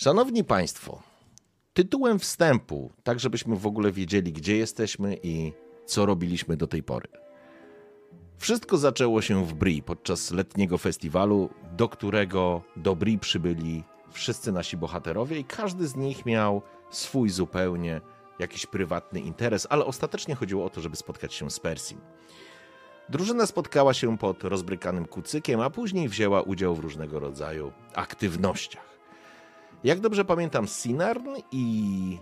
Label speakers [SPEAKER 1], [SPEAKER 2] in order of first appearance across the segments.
[SPEAKER 1] Szanowni Państwo, tytułem wstępu, tak żebyśmy w ogóle wiedzieli, gdzie jesteśmy i co robiliśmy do tej pory. Wszystko zaczęło się w Bri podczas letniego festiwalu, do którego do Bri przybyli wszyscy nasi bohaterowie i każdy z nich miał swój zupełnie jakiś prywatny interes, ale ostatecznie chodziło o to, żeby spotkać się z Persim. Drużyna spotkała się pod rozbrykanym kucykiem, a później wzięła udział w różnego rodzaju aktywnościach. Jak dobrze pamiętam, Sinarn i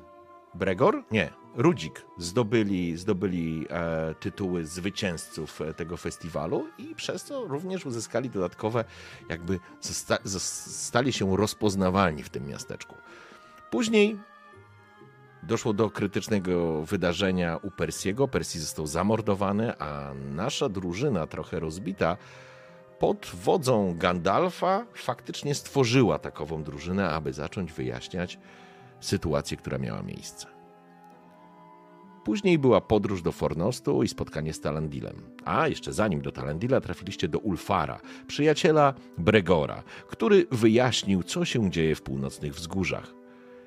[SPEAKER 1] Bregor, nie, Rudzik zdobyli, zdobyli e, tytuły zwycięzców e, tego festiwalu i przez to również uzyskali dodatkowe, jakby stali się rozpoznawalni w tym miasteczku. Później doszło do krytycznego wydarzenia u Persiego. Persi został zamordowany, a nasza drużyna, trochę rozbita, pod wodzą Gandalfa faktycznie stworzyła takową drużynę, aby zacząć wyjaśniać sytuację, która miała miejsce. Później była podróż do Fornostu i spotkanie z Talandilem. A jeszcze zanim do Talandila trafiliście do Ulfara, przyjaciela Bregora, który wyjaśnił, co się dzieje w północnych wzgórzach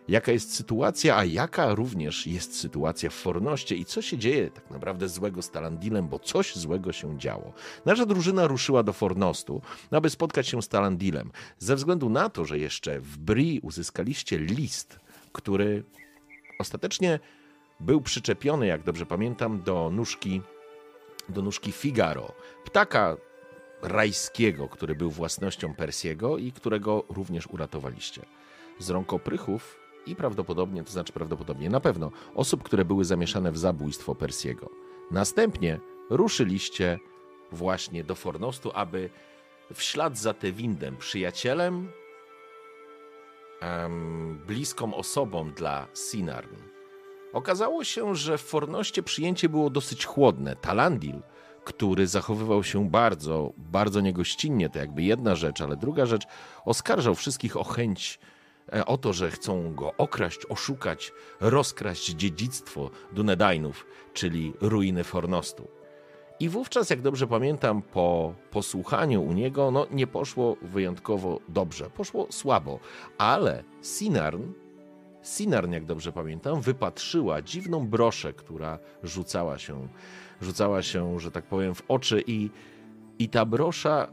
[SPEAKER 1] jaka jest sytuacja, a jaka również jest sytuacja w Fornoście i co się dzieje tak naprawdę złego z Talandilem, bo coś złego się działo. Nasza drużyna ruszyła do Fornostu, aby spotkać się z Talandilem, ze względu na to, że jeszcze w Bri uzyskaliście list, który ostatecznie był przyczepiony, jak dobrze pamiętam, do nóżki, do nóżki Figaro, ptaka rajskiego, który był własnością Persiego i którego również uratowaliście. Z rąk oprychów i prawdopodobnie, to znaczy prawdopodobnie, na pewno osób, które były zamieszane w zabójstwo Persiego. Następnie ruszyliście właśnie do Fornostu, aby w ślad za Tewindem, przyjacielem, um, bliską osobą dla Sinarn. Okazało się, że w Fornoście przyjęcie było dosyć chłodne. Talandil, który zachowywał się bardzo, bardzo niegościnnie, to jakby jedna rzecz, ale druga rzecz, oskarżał wszystkich o chęć o to, że chcą go okraść, oszukać, rozkraść dziedzictwo Dunedainów, czyli ruiny Fornostu. I wówczas, jak dobrze pamiętam, po posłuchaniu u niego, no nie poszło wyjątkowo dobrze, poszło słabo, ale Sinarn, Sinarn, jak dobrze pamiętam, wypatrzyła dziwną broszę, która rzucała się, rzucała się, że tak powiem, w oczy i, i ta brosza,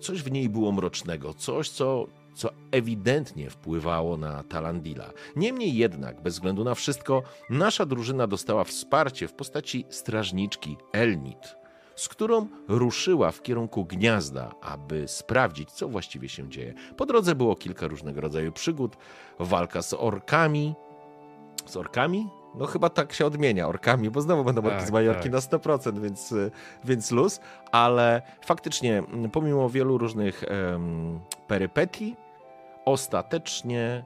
[SPEAKER 1] coś w niej było mrocznego, coś, co co ewidentnie wpływało na Talandila. Niemniej jednak, bez względu na wszystko, nasza drużyna dostała wsparcie w postaci strażniczki Elnit, z którą ruszyła w kierunku gniazda, aby sprawdzić, co właściwie się dzieje. Po drodze było kilka różnego rodzaju przygód, walka z orkami. Z orkami? No chyba tak się odmienia, orkami, bo znowu będą orki tak, z Majorki tak. na 100%, więc, więc luz. Ale faktycznie, pomimo wielu różnych um, perypetii, Ostatecznie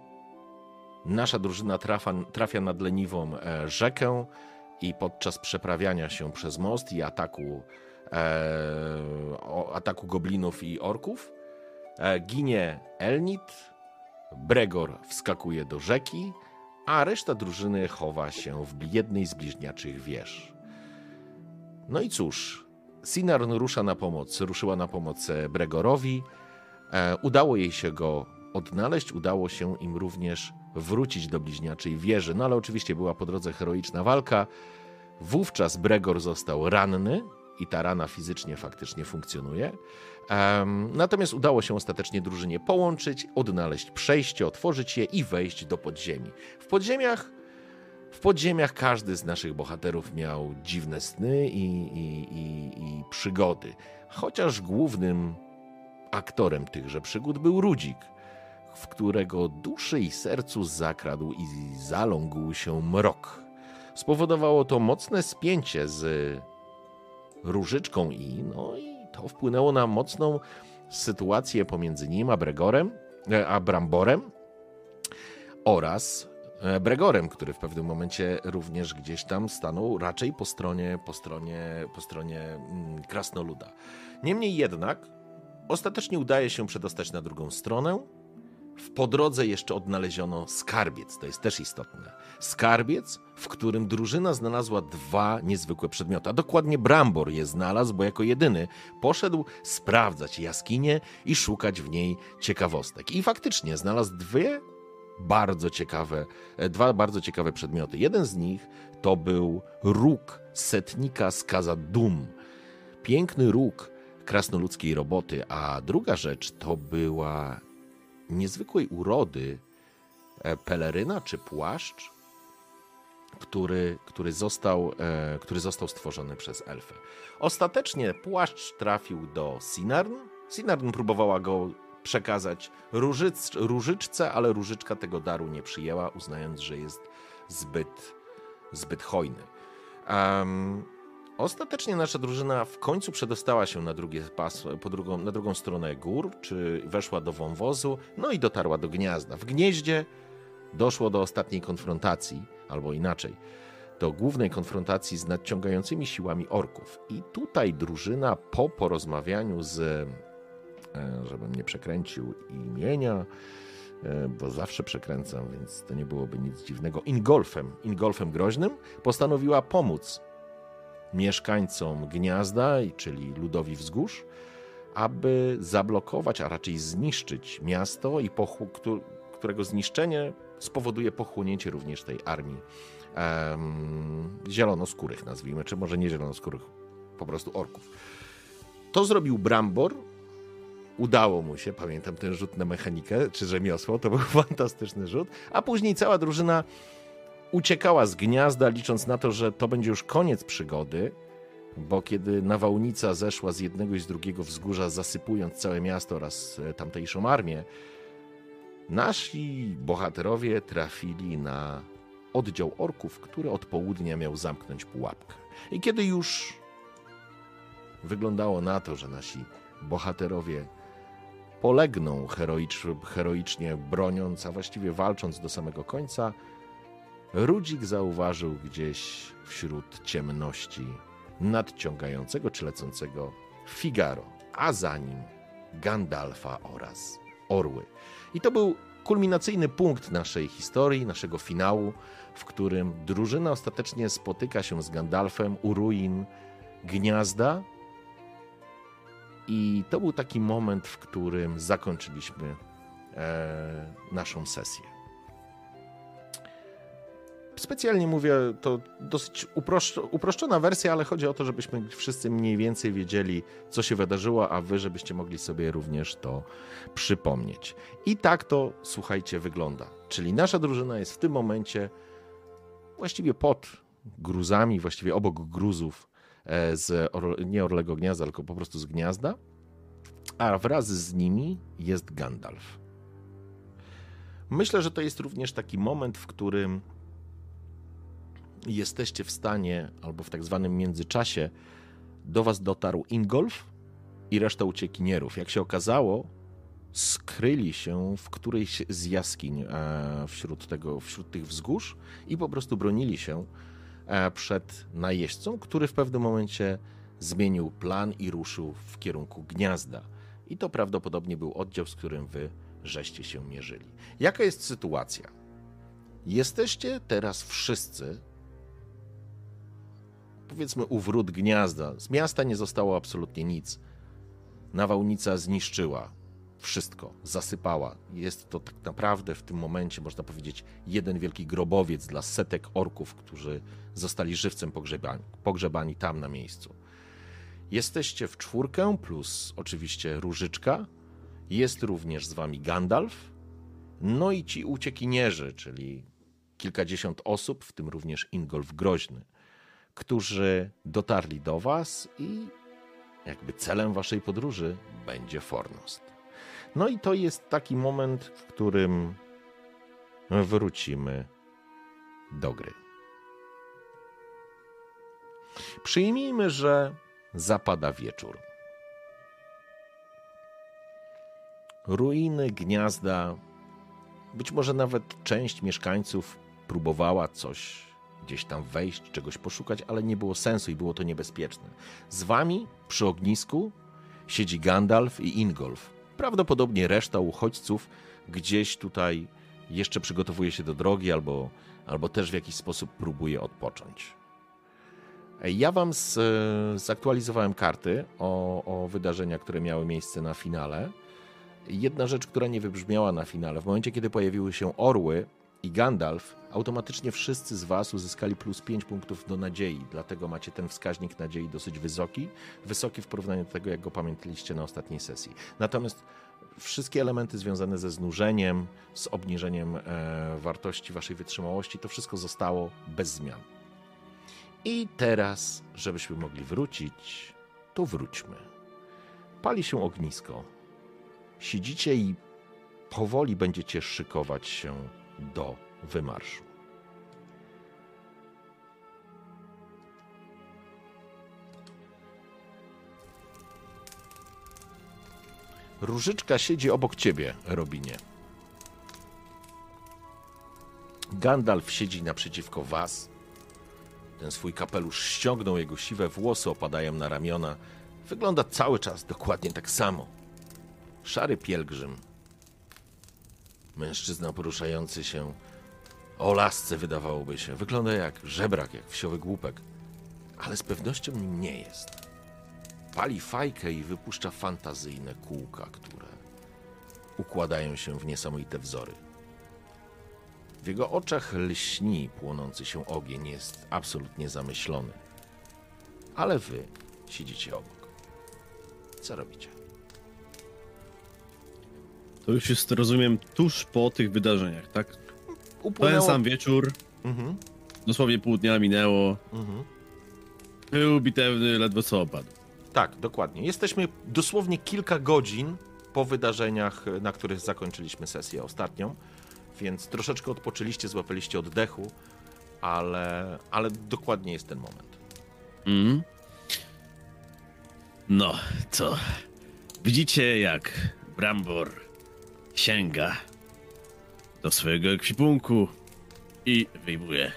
[SPEAKER 1] nasza drużyna trafia, trafia nad leniwą e, rzekę i podczas przeprawiania się przez most i ataku, e, ataku goblinów i orków e, ginie Elnit, Bregor wskakuje do rzeki, a reszta drużyny chowa się w jednej z bliźniaczych wież. No i cóż, Sinarn rusza na pomoc, ruszyła na pomoc Bregorowi. E, udało jej się go odnaleźć. Udało się im również wrócić do bliźniaczej wieży, no ale oczywiście była po drodze heroiczna walka. Wówczas Bregor został ranny i ta rana fizycznie faktycznie funkcjonuje. Um, natomiast udało się ostatecznie drużynie połączyć, odnaleźć przejście, otworzyć je i wejść do podziemi. W podziemiach w podziemiach każdy z naszych bohaterów miał dziwne sny i, i, i, i przygody. Chociaż głównym aktorem tychże przygód był Rudzik, w którego duszy i sercu zakradł i zalągł się mrok. Spowodowało to mocne spięcie z Różyczką i no i to wpłynęło na mocną sytuację pomiędzy nim a Bregorem. a Bramborem oraz e, Bregorem, który w pewnym momencie również gdzieś tam stanął raczej po stronie, po stronie, po stronie mm, krasnoluda. Niemniej jednak ostatecznie udaje się przedostać na drugą stronę. W po drodze jeszcze odnaleziono skarbiec, to jest też istotne. Skarbiec, w którym drużyna znalazła dwa niezwykłe przedmioty, a dokładnie Brambor je znalazł, bo jako jedyny poszedł sprawdzać jaskinię i szukać w niej ciekawostek. I faktycznie znalazł dwie bardzo ciekawe, e, dwa bardzo ciekawe przedmioty. Jeden z nich to był róg setnika z Kazadum. Piękny róg krasnoludzkiej roboty, a druga rzecz to była niezwykłej urody e, peleryna czy płaszcz, który, który, został, e, który został stworzony przez elfę. Ostatecznie płaszcz trafił do Sinarn. Sinarn próbowała go przekazać różyc, różyczce, ale różyczka tego daru nie przyjęła, uznając, że jest zbyt, zbyt hojny. Um, ostatecznie nasza drużyna w końcu przedostała się na, drugie po drugą, na drugą stronę gór, czy weszła do wąwozu, no i dotarła do gniazda. W gnieździe doszło do ostatniej konfrontacji, albo inaczej, do głównej konfrontacji z nadciągającymi siłami orków. I tutaj drużyna po porozmawianiu z E, żebym nie przekręcił imienia, e, bo zawsze przekręcam, więc to nie byłoby nic dziwnego. Ingolfem, Ingolfem Groźnym, postanowiła pomóc mieszkańcom gniazda, czyli ludowi wzgórz, aby zablokować, a raczej zniszczyć miasto, i którego zniszczenie spowoduje pochłonięcie również tej armii um, zielonoskórych, nazwijmy, czy może nie zielonoskórych, po prostu orków. To zrobił Brambor, Udało mu się, pamiętam ten rzut na mechanikę czy rzemiosło, to był fantastyczny rzut, a później cała drużyna uciekała z gniazda, licząc na to, że to będzie już koniec przygody, bo kiedy nawałnica zeszła z jednego i z drugiego wzgórza, zasypując całe miasto oraz e, tamtejszą armię, nasi bohaterowie trafili na oddział orków, który od południa miał zamknąć pułapkę. I kiedy już wyglądało na to, że nasi bohaterowie polegną heroicz, heroicznie broniąc, a właściwie walcząc do samego końca, Rudzik zauważył gdzieś wśród ciemności nadciągającego czy lecącego Figaro, a za nim Gandalfa oraz Orły. I to był kulminacyjny punkt naszej historii, naszego finału, w którym drużyna ostatecznie spotyka się z Gandalfem u ruin gniazda, i to był taki moment, w którym zakończyliśmy e, naszą sesję. Specjalnie mówię, to dosyć uproszczona wersja, ale chodzi o to, żebyśmy wszyscy mniej więcej wiedzieli, co się wydarzyło, a wy, żebyście mogli sobie również to przypomnieć. I tak to, słuchajcie, wygląda. Czyli nasza drużyna jest w tym momencie właściwie pod gruzami, właściwie obok gruzów E, z nie Orlego Gniazda, tylko po prostu z Gniazda, a wraz z nimi jest Gandalf. Myślę, że to jest również taki moment, w którym jesteście w stanie, albo w tak zwanym międzyczasie, do was dotarł Ingolf i reszta uciekinierów. Jak się okazało, skryli się w którejś z jaskiń e, wśród, tego, wśród tych wzgórz i po prostu bronili się E, przed najeźdźcą, który w pewnym momencie zmienił plan i ruszył w kierunku gniazda. I to prawdopodobnie był oddział, z którym wy żeście się mierzyli. Jaka jest sytuacja? Jesteście teraz wszyscy, powiedzmy, u wrót gniazda. Z miasta nie zostało absolutnie nic. Nawałnica zniszczyła wszystko, zasypała. Jest to tak naprawdę w tym momencie, można powiedzieć, jeden wielki grobowiec dla setek orków, którzy zostali żywcem pogrzebani, pogrzebani tam na miejscu. Jesteście w czwórkę, plus oczywiście Różyczka. Jest również z wami Gandalf. No i ci uciekinierzy, czyli kilkadziesiąt osób, w tym również Ingolf Groźny, którzy dotarli do was i jakby celem waszej podróży będzie Fornost. No i to jest taki moment, w którym wrócimy do gry. Przyjmijmy, że zapada wieczór. ruiny, gniazda. Być może nawet część mieszkańców próbowała coś gdzieś tam wejść, czegoś poszukać, ale nie było sensu i było to niebezpieczne. Z wami przy ognisku siedzi Gandalf i Ingolf. Prawdopodobnie reszta uchodźców gdzieś tutaj jeszcze przygotowuje się do drogi albo, albo też w jakiś sposób próbuje odpocząć. Ja wam z, zaktualizowałem karty o, o wydarzenia, które miały miejsce na finale. Jedna rzecz, która nie wybrzmiała na finale, w momencie, kiedy pojawiły się orły i Gandalf, automatycznie wszyscy z Was uzyskali plus 5 punktów do nadziei, dlatego macie ten wskaźnik nadziei dosyć wysoki, wysoki w porównaniu do tego, jak go pamiętaliście na ostatniej sesji. Natomiast wszystkie elementy związane ze znużeniem, z obniżeniem e, wartości Waszej wytrzymałości, to wszystko zostało bez zmian. I teraz, żebyśmy mogli wrócić, to wróćmy. Pali się ognisko. Siedzicie i powoli będziecie szykować się do wymarszu. Różyczka siedzi obok ciebie, Robinie. Gandalf siedzi naprzeciwko was. Ten swój kapelusz ściągnął, jego siwe włosy opadają na ramiona. Wygląda cały czas dokładnie tak samo. Szary pielgrzym. Mężczyzna poruszający się o lasce, wydawałoby się. Wygląda jak żebrak, jak wsiowy głupek. Ale z pewnością nim nie jest. Pali fajkę i wypuszcza fantazyjne kółka, które układają się w niesamowite wzory. W jego oczach lśni płonący się ogień, jest absolutnie zamyślony. Ale wy siedzicie obok. Co robicie?
[SPEAKER 2] To już jest, rozumiem, tuż po tych wydarzeniach, tak?
[SPEAKER 1] Upłynęło...
[SPEAKER 2] Ten sam wieczór,
[SPEAKER 1] Mhm,
[SPEAKER 2] dosłownie pół dnia minęło.
[SPEAKER 1] mhm.
[SPEAKER 2] Był bitewny, ledwo co opadł.
[SPEAKER 1] Tak, dokładnie. Jesteśmy dosłownie kilka godzin po wydarzeniach, na których zakończyliśmy sesję ostatnią, więc troszeczkę odpoczęliście, złapaliście oddechu, ale, ale dokładnie jest ten moment.
[SPEAKER 2] Mhm. No, co? Widzicie, jak Brambor sięga do swojego ekwipunku i wyjmuje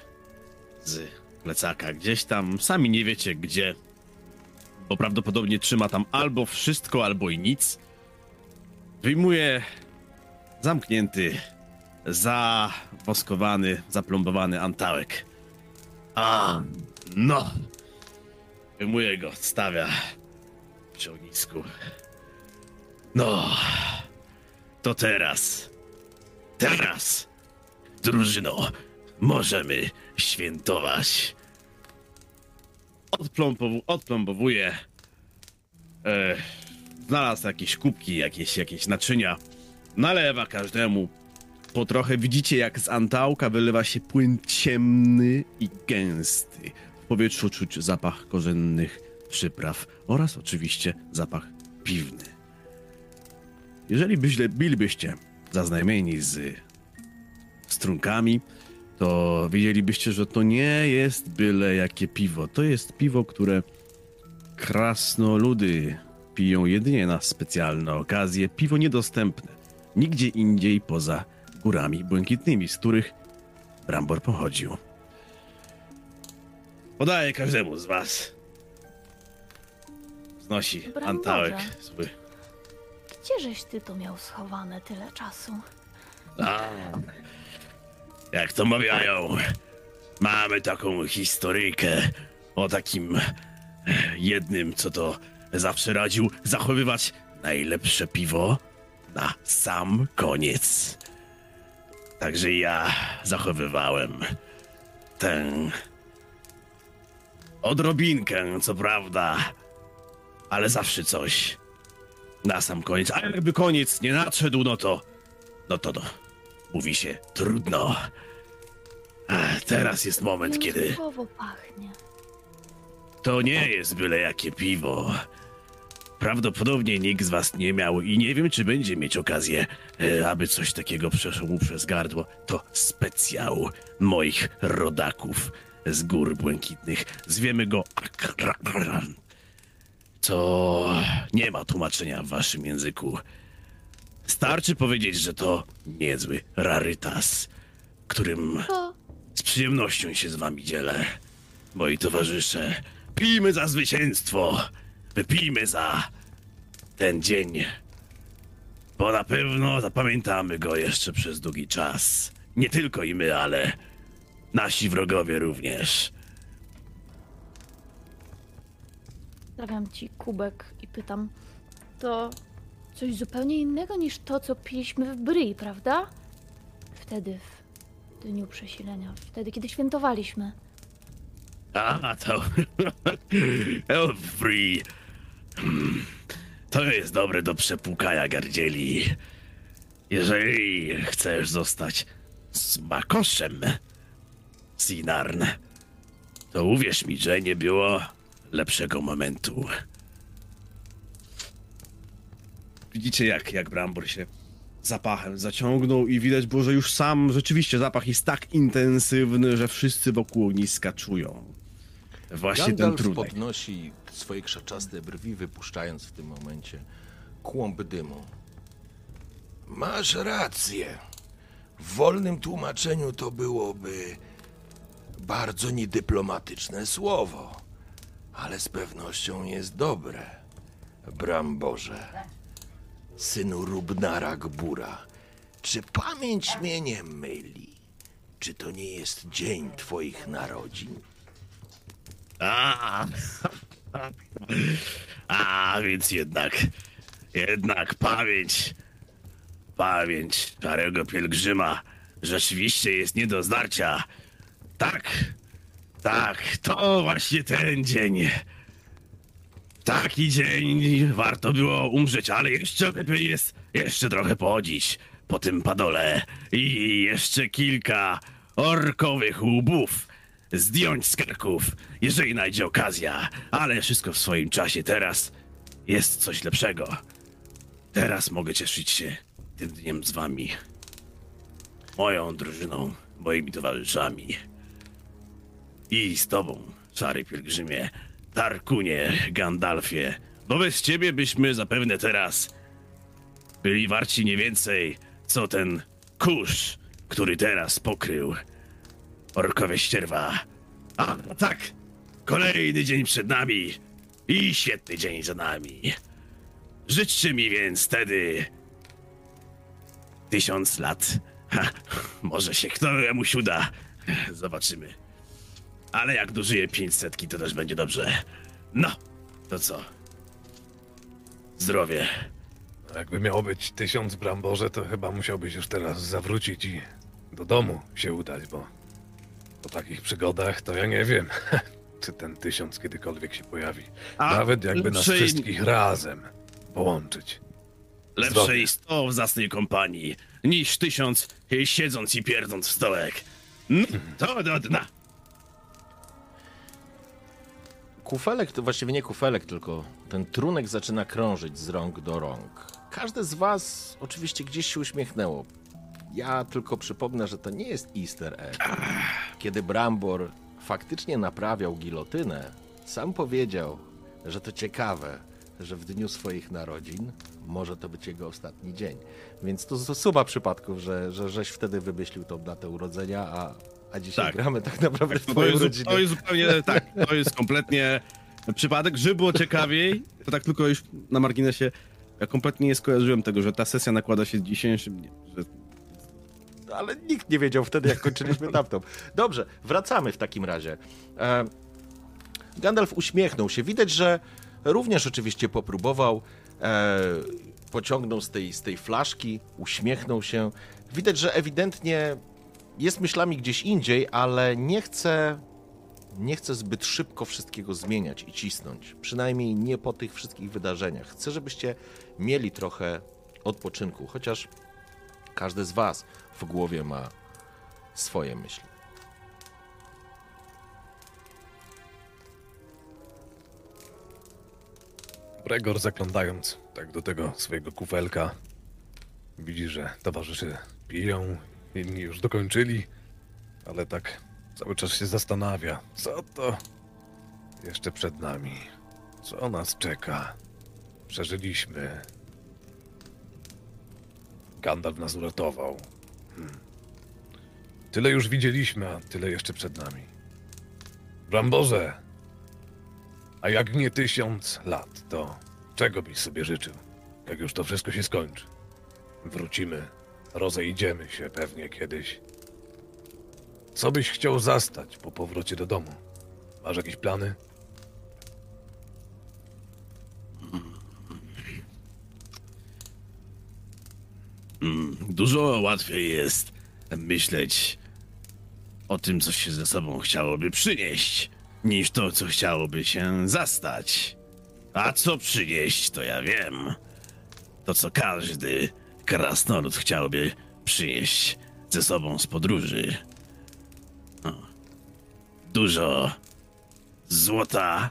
[SPEAKER 2] z plecaka gdzieś tam, sami nie wiecie gdzie, bo prawdopodobnie trzyma tam albo wszystko, albo i nic. Wyjmuje zamknięty, zawoskowany, zaplombowany antałek. A, no! Wyjmuje go, stawia przy ognisku. No, to teraz, teraz, drużyno, możemy świętować. Odplombow- odplombowuje. E, znalazł jakieś kubki, jakieś, jakieś naczynia. Nalewa każdemu. Po trochę widzicie, jak z antałka wylewa się płyn ciemny i gęsty. W powietrzu czuć zapach korzennych przypraw oraz oczywiście zapach piwny. Jeżeli byście, bylibyście zaznajomieni z strunkami, to wiedzielibyście, że to nie jest byle jakie piwo. To jest piwo, które krasnoludy piją jedynie na specjalne okazje. Piwo niedostępne nigdzie indziej poza górami błękitnymi, z których Brambor pochodził. Podaję każdemu z was. Znosi
[SPEAKER 3] Bramborze.
[SPEAKER 2] antałek swój.
[SPEAKER 3] Gdzieżeś ty to miał schowane tyle czasu?
[SPEAKER 2] A, jak to mawiają, mamy taką historyjkę o takim jednym, co to zawsze radził zachowywać najlepsze piwo na sam koniec. Także ja zachowywałem tę odrobinkę, co prawda, ale zawsze coś na sam koniec. A jakby koniec nie nadszedł, no to, no to, no, mówi się trudno. A teraz jest moment, kiedy
[SPEAKER 3] Różowo pachnie.
[SPEAKER 2] to nie jest byle jakie piwo. Prawdopodobnie nikt z was nie miał i nie wiem, czy będzie mieć okazję, e, aby coś takiego przeszło mu przez gardło. To specjał moich rodaków z gór błękitnych. Zwiemy go. Co nie ma tłumaczenia w waszym języku. Starczy powiedzieć, że to niezły rarytas, którym
[SPEAKER 3] To
[SPEAKER 2] z przyjemnością się z wami dzielę. Moi towarzysze, pijmy za zwycięstwo! Wypijmy za ten dzień. Bo na pewno zapamiętamy go jeszcze przez długi czas. Nie tylko i my, ale nasi wrogowie również.
[SPEAKER 3] Stawiam ci kubek i pytam. To coś zupełnie innego niż to, co piliśmy w Bry, prawda? Wtedy, w dniu przesilenia, wtedy, kiedy świętowaliśmy.
[SPEAKER 2] A, to... Elfree. To jest dobre do przepłukania gardzieli. Jeżeli chcesz zostać smakoszem, Sinarn, to uwierz mi, że nie było lepszego momentu. Widzicie, jak, jak Brambor się zapachem zaciągnął i widać było, że już sam rzeczywiście zapach jest tak intensywny, że wszyscy wokół ogniska czują. Właśnie ten
[SPEAKER 1] Gandalf
[SPEAKER 2] trunek.
[SPEAKER 1] podnosi swoje krzaczaste brwi, wypuszczając w tym momencie kłąb dymu. Masz rację. W wolnym tłumaczeniu to byłoby bardzo niedyplomatyczne słowo, ale z pewnością jest dobre. Bramborze, synu Rubnara Gbura, czy pamięć mnie nie myli? Czy to nie jest dzień twoich narodzin?
[SPEAKER 2] A, a więc jednak, jednak pamięć, pamięć starego pielgrzyma rzeczywiście jest nie do zdarcia. Tak, tak, to właśnie ten dzień. Taki dzień warto było umrzeć, ale jeszcze lepiej jest jeszcze trochę podzić po tym padole i jeszcze kilka orkowych łbów zdjąć z karków, jeżeli najdzie okazja, ale wszystko w swoim czasie. Teraz jest coś lepszego. Teraz mogę cieszyć się tym dniem z wami. Moją drużyną, moimi towarzyszami. I z tobą, szary pielgrzymie, Tarkunie, Gandalfie. Bo bez ciebie byśmy zapewne teraz byli warci nie więcej, co ten kurz, który teraz pokrył orkowe ścierwa. A tak, kolejny dzień przed nami i świetny dzień za nami. Życzcie mi więc wtedy tysiąc lat. Ha, może się któremuś uda. Zobaczymy. Ale jak dożyję pięćsetki, to też będzie dobrze. No, to co? Zdrowie.
[SPEAKER 4] Jakby miało być tysiąc bramborze, to chyba musiałbyś już teraz zawrócić i do domu się udać, bo po takich przygodach to ja nie wiem, czy ten tysiąc kiedykolwiek się pojawi.
[SPEAKER 2] A,
[SPEAKER 4] Nawet jakby nas wszystkich razem połączyć.
[SPEAKER 2] Lepsze
[SPEAKER 4] Zdrowie.
[SPEAKER 2] i sto w zacnej kompanii, niż tysiąc siedząc i pierdząc w stołek. No, to do dna.
[SPEAKER 1] Kufelek, to właściwie nie kufelek, tylko ten trunek zaczyna krążyć z rąk do rąk. Każde z was oczywiście gdzieś się uśmiechnęło. Ja tylko przypomnę, że to nie jest easter egg. Kiedy Brambor faktycznie naprawiał gilotynę, sam powiedział, że to ciekawe, że w dniu swoich narodzin może to być jego ostatni dzień. Więc to z- suma przypadków, że, że żeś wtedy wymyślił tą datę urodzenia, a, a dzisiaj
[SPEAKER 2] Tak.
[SPEAKER 1] gramy tak naprawdę w
[SPEAKER 2] To jest,
[SPEAKER 1] rodzinę.
[SPEAKER 2] to jest zupełnie tak, to jest kompletnie przypadek. Żeby było ciekawiej, to tak tylko już na marginesie, ja kompletnie nie skojarzyłem tego, że ta sesja nakłada się z dzisiejszym dniem. Że
[SPEAKER 1] ale nikt nie wiedział wtedy, jak kończyliśmy tamtą. Dobrze, wracamy w takim razie. E, Gandalf uśmiechnął się. Widać, że również oczywiście popróbował, e, pociągnął z tej, z tej flaszki, uśmiechnął się. Widać, że ewidentnie jest myślami gdzieś indziej, ale nie chce, nie chce zbyt szybko wszystkiego zmieniać i cisnąć. Przynajmniej nie po tych wszystkich wydarzeniach. Chcę, żebyście mieli trochę odpoczynku, chociaż każdy z Was w głowie ma swoje myśli.
[SPEAKER 4] Gregor zaglądając tak do tego swojego kufelka, widzi, że towarzysze piją, inni już dokończyli, ale tak cały czas się zastanawia, co to jeszcze przed nami, co nas czeka. Przeżyliśmy. Gandalf nas uratował. Hmm. Tyle już widzieliśmy, a tyle jeszcze przed nami. Bramborze, a jak nie tysiąc lat, to czego byś sobie życzył, jak już to wszystko się skończy? Wrócimy, rozejdziemy się pewnie kiedyś. Co byś chciał zastać po powrocie do domu? Masz jakieś plany?
[SPEAKER 2] Dużo łatwiej jest myśleć o tym, co się ze sobą chciałoby przynieść, niż to, co chciałoby się zastać. A co przynieść, to ja wiem. To, co każdy krasnolud chciałby przynieść ze sobą z podróży. Dużo złota,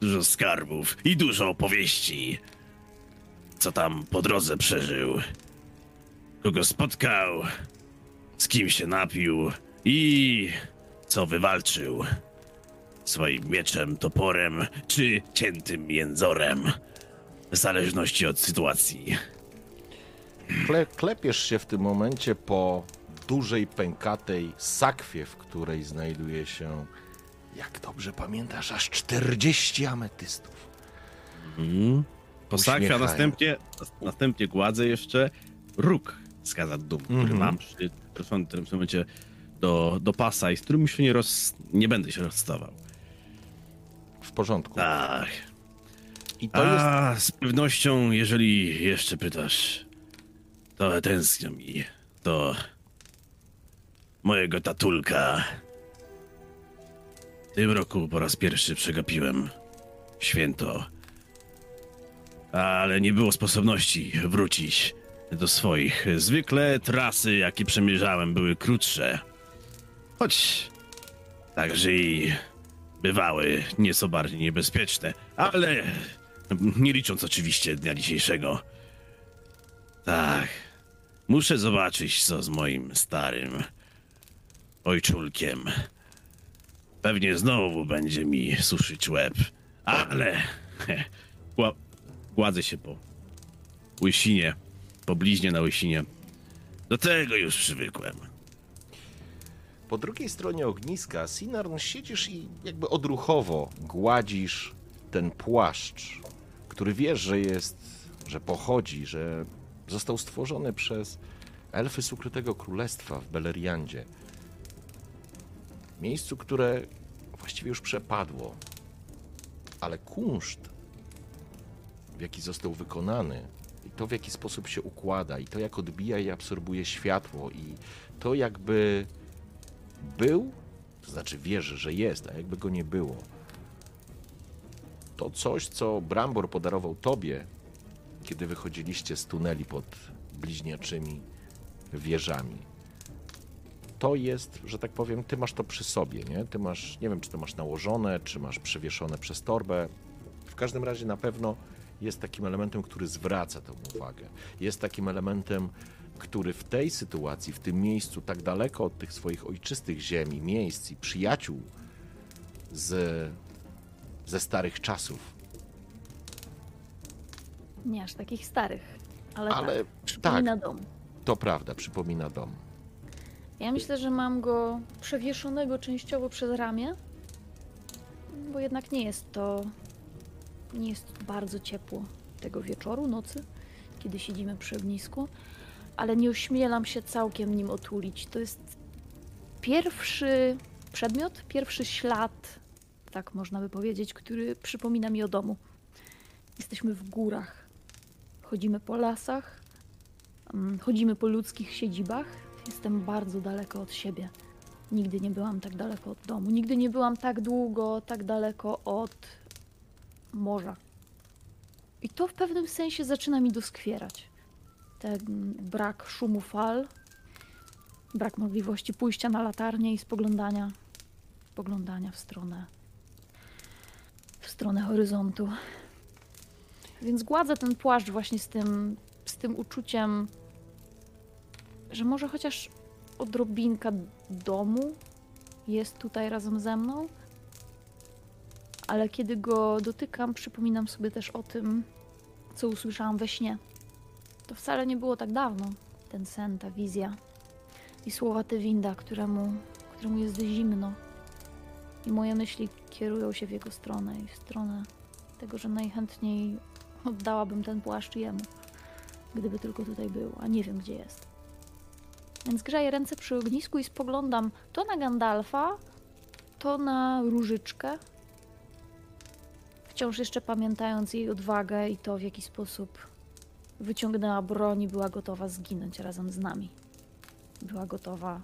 [SPEAKER 2] dużo skarbów i dużo opowieści. Co tam po drodze przeżył kogo spotkał, z kim się napił i co wywalczył. Swoim mieczem, toporem czy ciętym jęzorem. W zależności od sytuacji.
[SPEAKER 1] Kle, klepiesz się w tym momencie po dużej, pękatej sakwie, w której znajduje się, jak dobrze pamiętasz, aż 40 ametystów.
[SPEAKER 2] Posakwa,
[SPEAKER 1] Uśmiechają.
[SPEAKER 2] następnie, następnie gładzę jeszcze róg z Khazad-dûm, który
[SPEAKER 1] Mhm.
[SPEAKER 2] mam przy, przyszłym w tym momencie do, do pasa i z którym się nie, roz, nie będę się rozstawał.
[SPEAKER 1] W porządku.
[SPEAKER 2] Tak.
[SPEAKER 1] I to jest
[SPEAKER 2] A z pewnością, jeżeli jeszcze pytasz, to tęsknią mi do mojego tatulka. W tym roku po raz pierwszy przegapiłem święto, ale nie było sposobności wrócić do swoich. Zwykle trasy, jakie przemierzałem, były krótsze. Choć także i bywały nieco bardziej niebezpieczne, ale nie licząc oczywiście dnia dzisiejszego. Tak, muszę zobaczyć, co z moim starym ojczulkiem. Pewnie znowu będzie mi suszyć łeb, ale gła- gładzę się po łysinie, po bliźnie na łysinie. Do tego już przywykłem.
[SPEAKER 1] Po drugiej stronie ogniska, Sinarn, siedzisz i jakby odruchowo gładzisz ten płaszcz, który wiesz, że jest, że pochodzi, że został stworzony przez elfy z ukrytego królestwa w Beleriandzie. Miejscu, które właściwie już przepadło, ale kunszt, w jaki został wykonany, i to w jaki sposób się układa, i to jak odbija i absorbuje światło, i to jakby był, to znaczy wierzy, że jest, a jakby go nie było. To coś, co Brambor podarował tobie, kiedy wychodziliście z tuneli pod bliźniaczymi wieżami. To jest, że tak powiem, ty masz to przy sobie, nie? Ty masz, nie wiem, czy to masz nałożone, czy masz przewieszone przez torbę. W każdym razie na pewno jest takim elementem, który zwraca tę uwagę. Jest takim elementem, który w tej sytuacji, w tym miejscu, tak daleko od tych swoich ojczystych ziemi, miejsc i przyjaciół z, ze starych czasów,
[SPEAKER 3] Nie aż takich starych, ale,
[SPEAKER 1] ale
[SPEAKER 3] tak,
[SPEAKER 1] tak,
[SPEAKER 3] przypomina dom.
[SPEAKER 1] to prawda, przypomina dom.
[SPEAKER 3] Ja myślę, że mam go przewieszonego częściowo przez ramię, bo jednak nie jest to. Nie jest bardzo ciepło tego wieczoru, nocy, kiedy siedzimy przy ognisku, ale nie ośmielam się całkiem nim otulić. To jest pierwszy przedmiot, pierwszy ślad, tak można by powiedzieć, który przypomina mi o domu. Jesteśmy w górach, chodzimy po lasach, Mm, Chodzimy po ludzkich siedzibach. Jestem bardzo daleko od siebie. Nigdy nie byłam tak daleko od domu. Nigdy nie byłam tak długo, tak daleko od morza. I to w pewnym sensie zaczyna mi doskwierać. Ten brak szumu fal, brak możliwości pójścia na latarnię i spoglądania, spoglądania w stronę, w stronę horyzontu. Więc gładzę ten płaszcz właśnie z tym, z tym uczuciem, że może chociaż odrobinka domu jest tutaj razem ze mną. Ale kiedy go dotykam, przypominam sobie też o tym, co usłyszałam we śnie. To wcale nie było tak dawno. Ten sen, ta wizja i słowa Tewinda, któremu, któremu jest zimno. I moje myśli kierują się w jego stronę i w stronę tego, że najchętniej oddałabym ten płaszcz jemu, gdyby tylko tutaj był, a nie wiem gdzie jest. Więc grzeję ręce przy ognisku i spoglądam to na Gandalfa, to na różyczkę. Wciąż jeszcze pamiętając jej odwagę i to, w jaki sposób wyciągnęła broń i była gotowa zginąć razem z nami. Była gotowa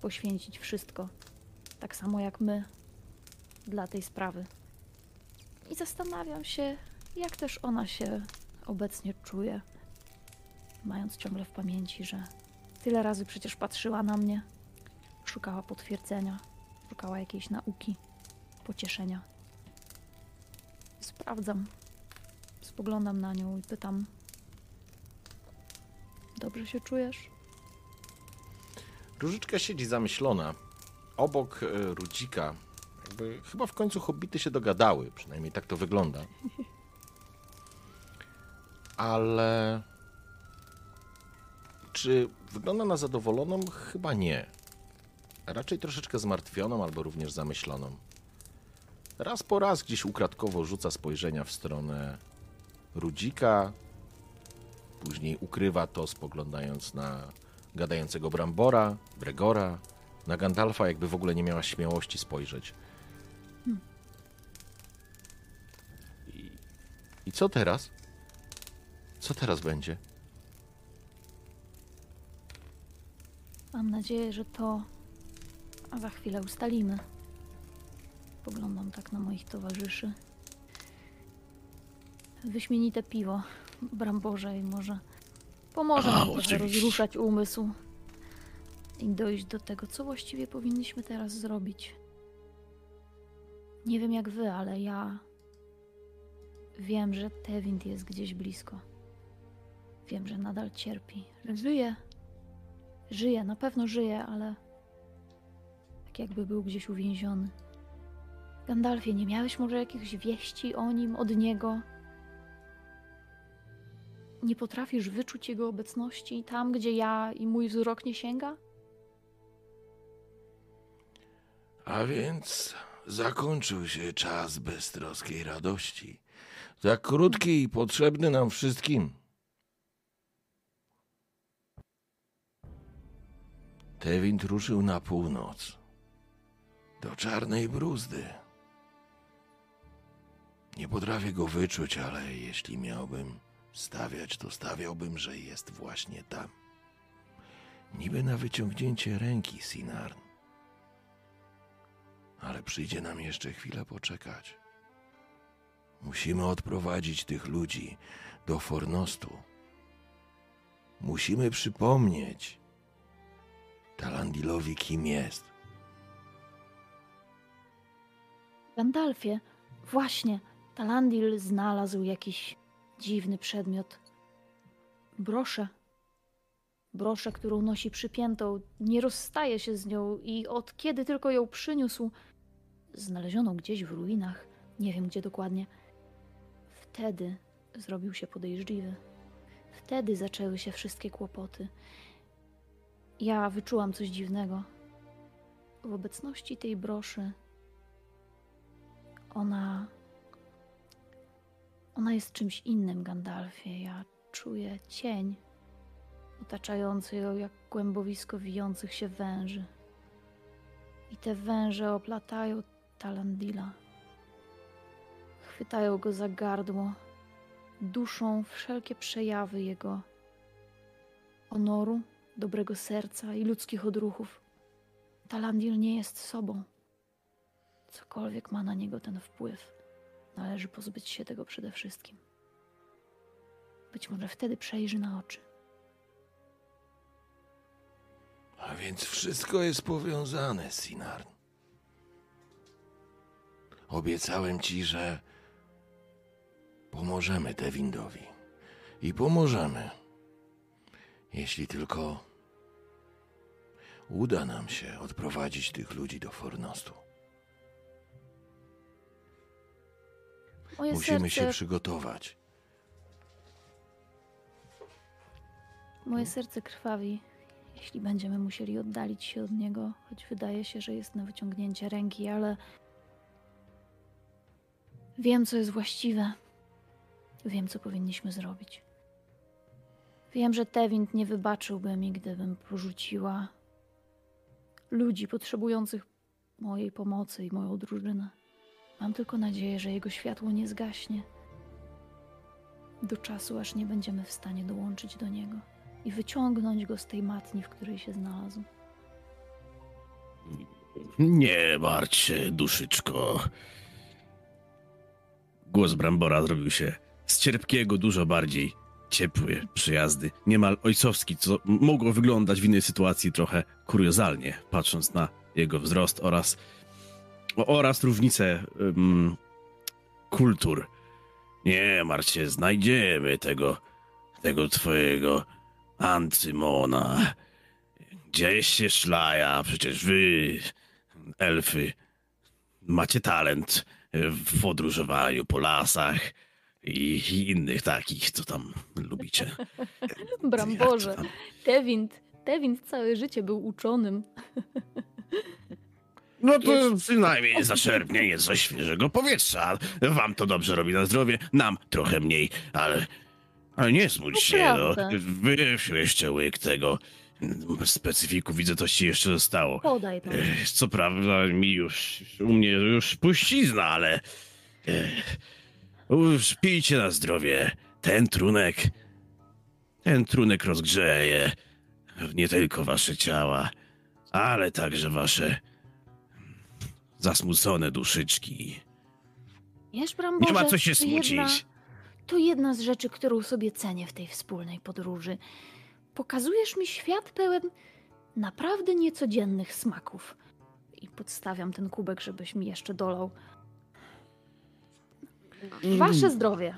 [SPEAKER 3] poświęcić wszystko, tak samo jak my, dla tej sprawy. I zastanawiam się, jak też ona się obecnie czuje, mając ciągle w pamięci, że tyle razy przecież patrzyła na mnie, szukała potwierdzenia, szukała jakiejś nauki, pocieszenia. Sprawdzam. Spoglądam na nią i pytam: Dobrze się czujesz?
[SPEAKER 1] Różyczka siedzi zamyślona. Obok e, Rudzika. Jakby chyba w końcu hobbity się dogadały, przynajmniej tak to wygląda. Ale czy wygląda na zadowoloną? Chyba nie. Raczej troszeczkę zmartwioną albo również zamyśloną. Raz po raz gdzieś ukradkowo rzuca spojrzenia w stronę Rudzika. Później ukrywa to, spoglądając na gadającego Brambora, Bregora, na Gandalfa, jakby w ogóle nie miała śmiałości spojrzeć. I, I co teraz? Co teraz będzie?
[SPEAKER 3] Mam nadzieję, że to a za chwilę ustalimy. Poglądam tak na moich towarzyszy. Wyśmienite piwo, bramborze i może pomoże
[SPEAKER 2] A,
[SPEAKER 3] nam trochę
[SPEAKER 2] oczywiście.
[SPEAKER 3] rozruszać umysł i dojść do tego, co właściwie powinniśmy teraz zrobić. Nie wiem jak wy, ale ja wiem, że Tewind jest gdzieś blisko. Wiem, że nadal cierpi, żyje. Żyje, na pewno żyje, ale tak jakby był gdzieś uwięziony. Gandalfie, nie miałeś może jakichś wieści o nim, od niego? Nie potrafisz wyczuć jego obecności tam, gdzie ja i mój wzrok nie sięga?
[SPEAKER 1] A więc zakończył się czas beztroskiej radości. Tak krótki i potrzebny nam wszystkim. Tewind ruszył na północ. Do czarnej bruzdy. Nie potrafię go wyczuć, ale jeśli miałbym stawiać, to stawiałbym, że jest właśnie tam. Niby na wyciągnięcie ręki, Sinarn. Ale przyjdzie nam jeszcze chwilę poczekać. Musimy odprowadzić tych ludzi do Fornostu. Musimy przypomnieć Talandilowi, kim jest.
[SPEAKER 3] Gandalfie, właśnie, Talandil znalazł jakiś dziwny przedmiot. Broszę. Broszę, którą nosi przypiętą, nie rozstaje się z nią i od kiedy tylko ją przyniósł, znalezioną gdzieś w ruinach, nie wiem gdzie dokładnie, wtedy zrobił się podejrzliwy. Wtedy zaczęły się wszystkie kłopoty. Ja wyczułam coś dziwnego. W obecności tej broszy ona. Ona jest czymś innym, Gandalfie. Ja czuję cień otaczający ją jak głębowisko wijących się węży. I te węże oplatają Talandila. Chwytają go za gardło, duszą wszelkie przejawy jego honoru, dobrego serca i ludzkich odruchów. Talandil nie jest sobą. Cokolwiek ma na niego ten wpływ, należy pozbyć się tego przede wszystkim. Być może wtedy przejrzy na oczy.
[SPEAKER 1] A więc wszystko jest powiązane, Sinarn. Obiecałem ci, że pomożemy Tewindowi. I pomożemy. Jeśli tylko uda nam się odprowadzić tych ludzi do Fornostu.
[SPEAKER 3] Moje
[SPEAKER 1] Musimy
[SPEAKER 3] serce
[SPEAKER 1] się przygotować.
[SPEAKER 3] Moje serce krwawi, jeśli będziemy musieli oddalić się od niego, choć wydaje się, że jest na wyciągnięcie ręki, ale wiem, co jest właściwe. Wiem, co powinniśmy zrobić. Wiem, że Tewind nie wybaczyłby mi, gdybym porzuciła ludzi potrzebujących mojej pomocy i moją drużynę. Mam tylko nadzieję, że jego światło nie zgaśnie. Do czasu, aż nie będziemy w stanie dołączyć do niego i wyciągnąć go z tej matni, w której się znalazł.
[SPEAKER 2] Nie martw się, duszyczko. Głos Brambora zrobił się z cierpkiego dużo bardziej ciepły, przyjazny, niemal ojcowski, co mogło wyglądać w innej sytuacji trochę kuriozalnie, patrząc na jego wzrost oraz, oraz różnice ym, kultur. Nie martw się, znajdziemy tego, tego twojego Antymona. Gdzieś się szlaja, przecież wy, elfy, macie talent w podróżowaniu po lasach i, i innych takich, co tam lubicie. To tam?
[SPEAKER 3] Tewind, Tewind całe życie był uczonym.
[SPEAKER 2] No to przynajmniej zaczerpnienie coś świeżego powietrza. Wam to dobrze robi na zdrowie, nam trochę mniej, ale, ale nie smuć
[SPEAKER 3] To
[SPEAKER 2] się, no. Wypił jeszcze łyk tego specyfiku, widzę, coś ci jeszcze zostało.
[SPEAKER 3] Podaj.
[SPEAKER 2] Ech, Co prawda mi już, u mnie już puścizna, ale już pijcie na zdrowie. Ten trunek, ten trunek rozgrzeje nie tylko wasze ciała, ale także wasze zasmucone duszyczki.
[SPEAKER 3] Wiesz, Bramborze,
[SPEAKER 2] Nie ma co się
[SPEAKER 3] to jedna-
[SPEAKER 2] smucić.
[SPEAKER 3] To jedna z rzeczy, którą sobie cenię w tej wspólnej podróży. Pokazujesz mi świat pełen naprawdę niecodziennych smaków. I podstawiam ten kubek, żebyś mi jeszcze dolał. Wasze zdrowie.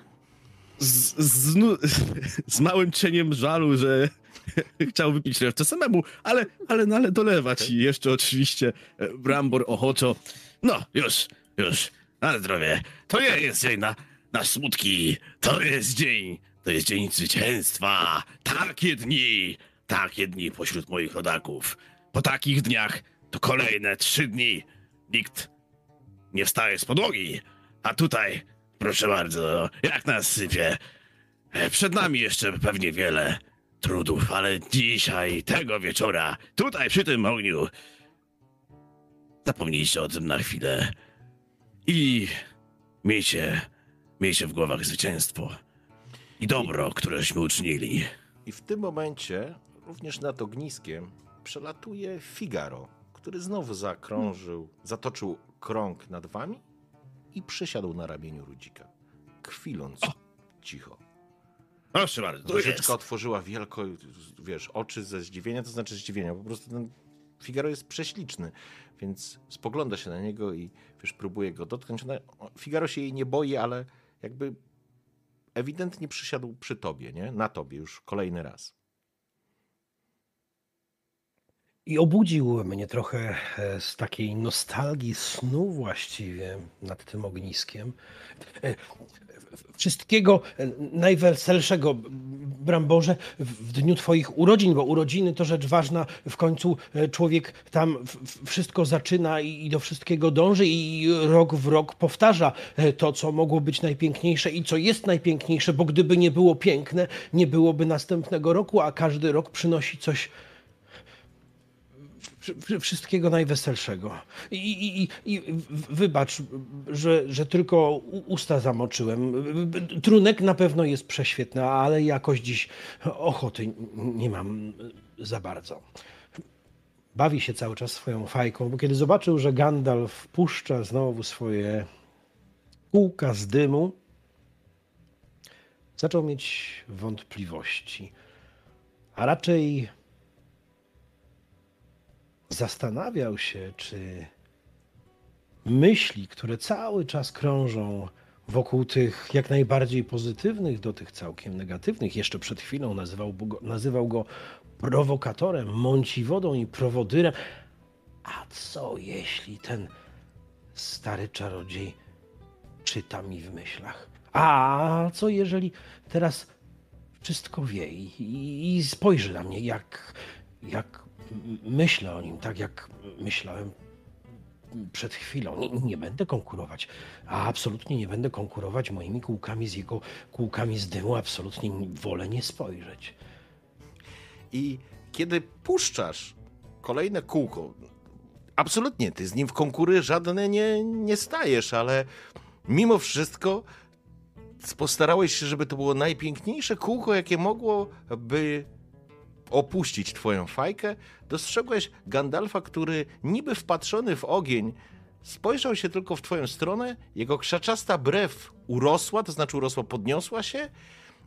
[SPEAKER 2] z, z, z małym cieniem żalu, że chciał wypić resztę samemu, ale, ale, no, ale dolewać i jeszcze oczywiście e, Brambor ochoczo. No, już, już, na zdrowie. To nie jest dzień na, na smutki, to jest dzień, to jest dzień zwycięstwa. Takie dni, takie dni pośród moich rodaków. Po takich dniach to kolejne trzy dni. Nikt nie wstaje z podłogi, a tutaj Proszę bardzo, jak nas sypie. Przed nami jeszcze pewnie wiele trudów, ale dzisiaj, tego wieczora, tutaj przy tym ogniu, zapomnijcie o tym na chwilę i miejcie, miejcie w głowach zwycięstwo i dobro, któreśmy uczynili.
[SPEAKER 5] I w tym momencie, również nad ogniskiem, przelatuje Figaro, który znowu zakrążył, zatoczył krąg nad wami i przysiadł na ramieniu Rudzika, kwiląc cicho.
[SPEAKER 2] Proszę bardzo.
[SPEAKER 5] Różyczka otworzyła wielko, wiesz, oczy ze zdziwienia, to znaczy zdziwienia, po prostu ten Figaro jest prześliczny, więc spogląda się na niego i, wiesz, próbuje go dotknąć. Ona, o, Figaro się jej nie boi, ale jakby ewidentnie przysiadł przy tobie, nie? Na tobie już kolejny raz.
[SPEAKER 6] I obudził mnie trochę e, z takiej nostalgii snu właściwie nad tym ogniskiem. E, Wszystkiego e, najweselszego, Bramborze, w dniu Twoich urodzin, bo urodziny to rzecz ważna. W końcu człowiek tam wszystko zaczyna i do wszystkiego dąży, i rok w rok powtarza to, co mogło być najpiękniejsze i co jest najpiękniejsze, bo gdyby nie było piękne, nie byłoby następnego roku, a każdy rok przynosi coś wszystkiego najweselszego. I, i, i, wybacz, że, że tylko usta zamoczyłem. Trunek na pewno jest prześwietny, ale jakoś dziś ochoty nie mam za bardzo. Bawi się cały czas swoją fajką, bo kiedy zobaczył, że Gandalf puszcza znowu swoje kółka z dymu, zaczął mieć wątpliwości. A raczej zastanawiał się, czy myśli, które cały czas krążą wokół tych jak najbardziej pozytywnych do tych całkiem negatywnych, jeszcze przed chwilą nazywał go, nazywał go prowokatorem, mąciwodą i prowodyrem. A co jeśli ten stary czarodziej czyta mi w myślach? A co jeżeli teraz wszystko wie i, i spojrzy na mnie, jak, jak myślę o nim, tak jak myślałem przed chwilą. Nie, nie będę konkurować, a absolutnie nie będę konkurować moimi kółkami z jego kółkami z dymu. Absolutnie wolę nie spojrzeć.
[SPEAKER 1] I kiedy puszczasz kolejne kółko, absolutnie ty z nim w konkury żadne nie, nie stajesz, ale mimo wszystko postarałeś się, żeby to było najpiękniejsze kółko, jakie mogłoby opuścić twoją fajkę. Dostrzegłeś Gandalfa, który niby wpatrzony w ogień spojrzał się tylko w twoją stronę, jego krzaczasta brew urosła, to znaczy urosła, podniosła się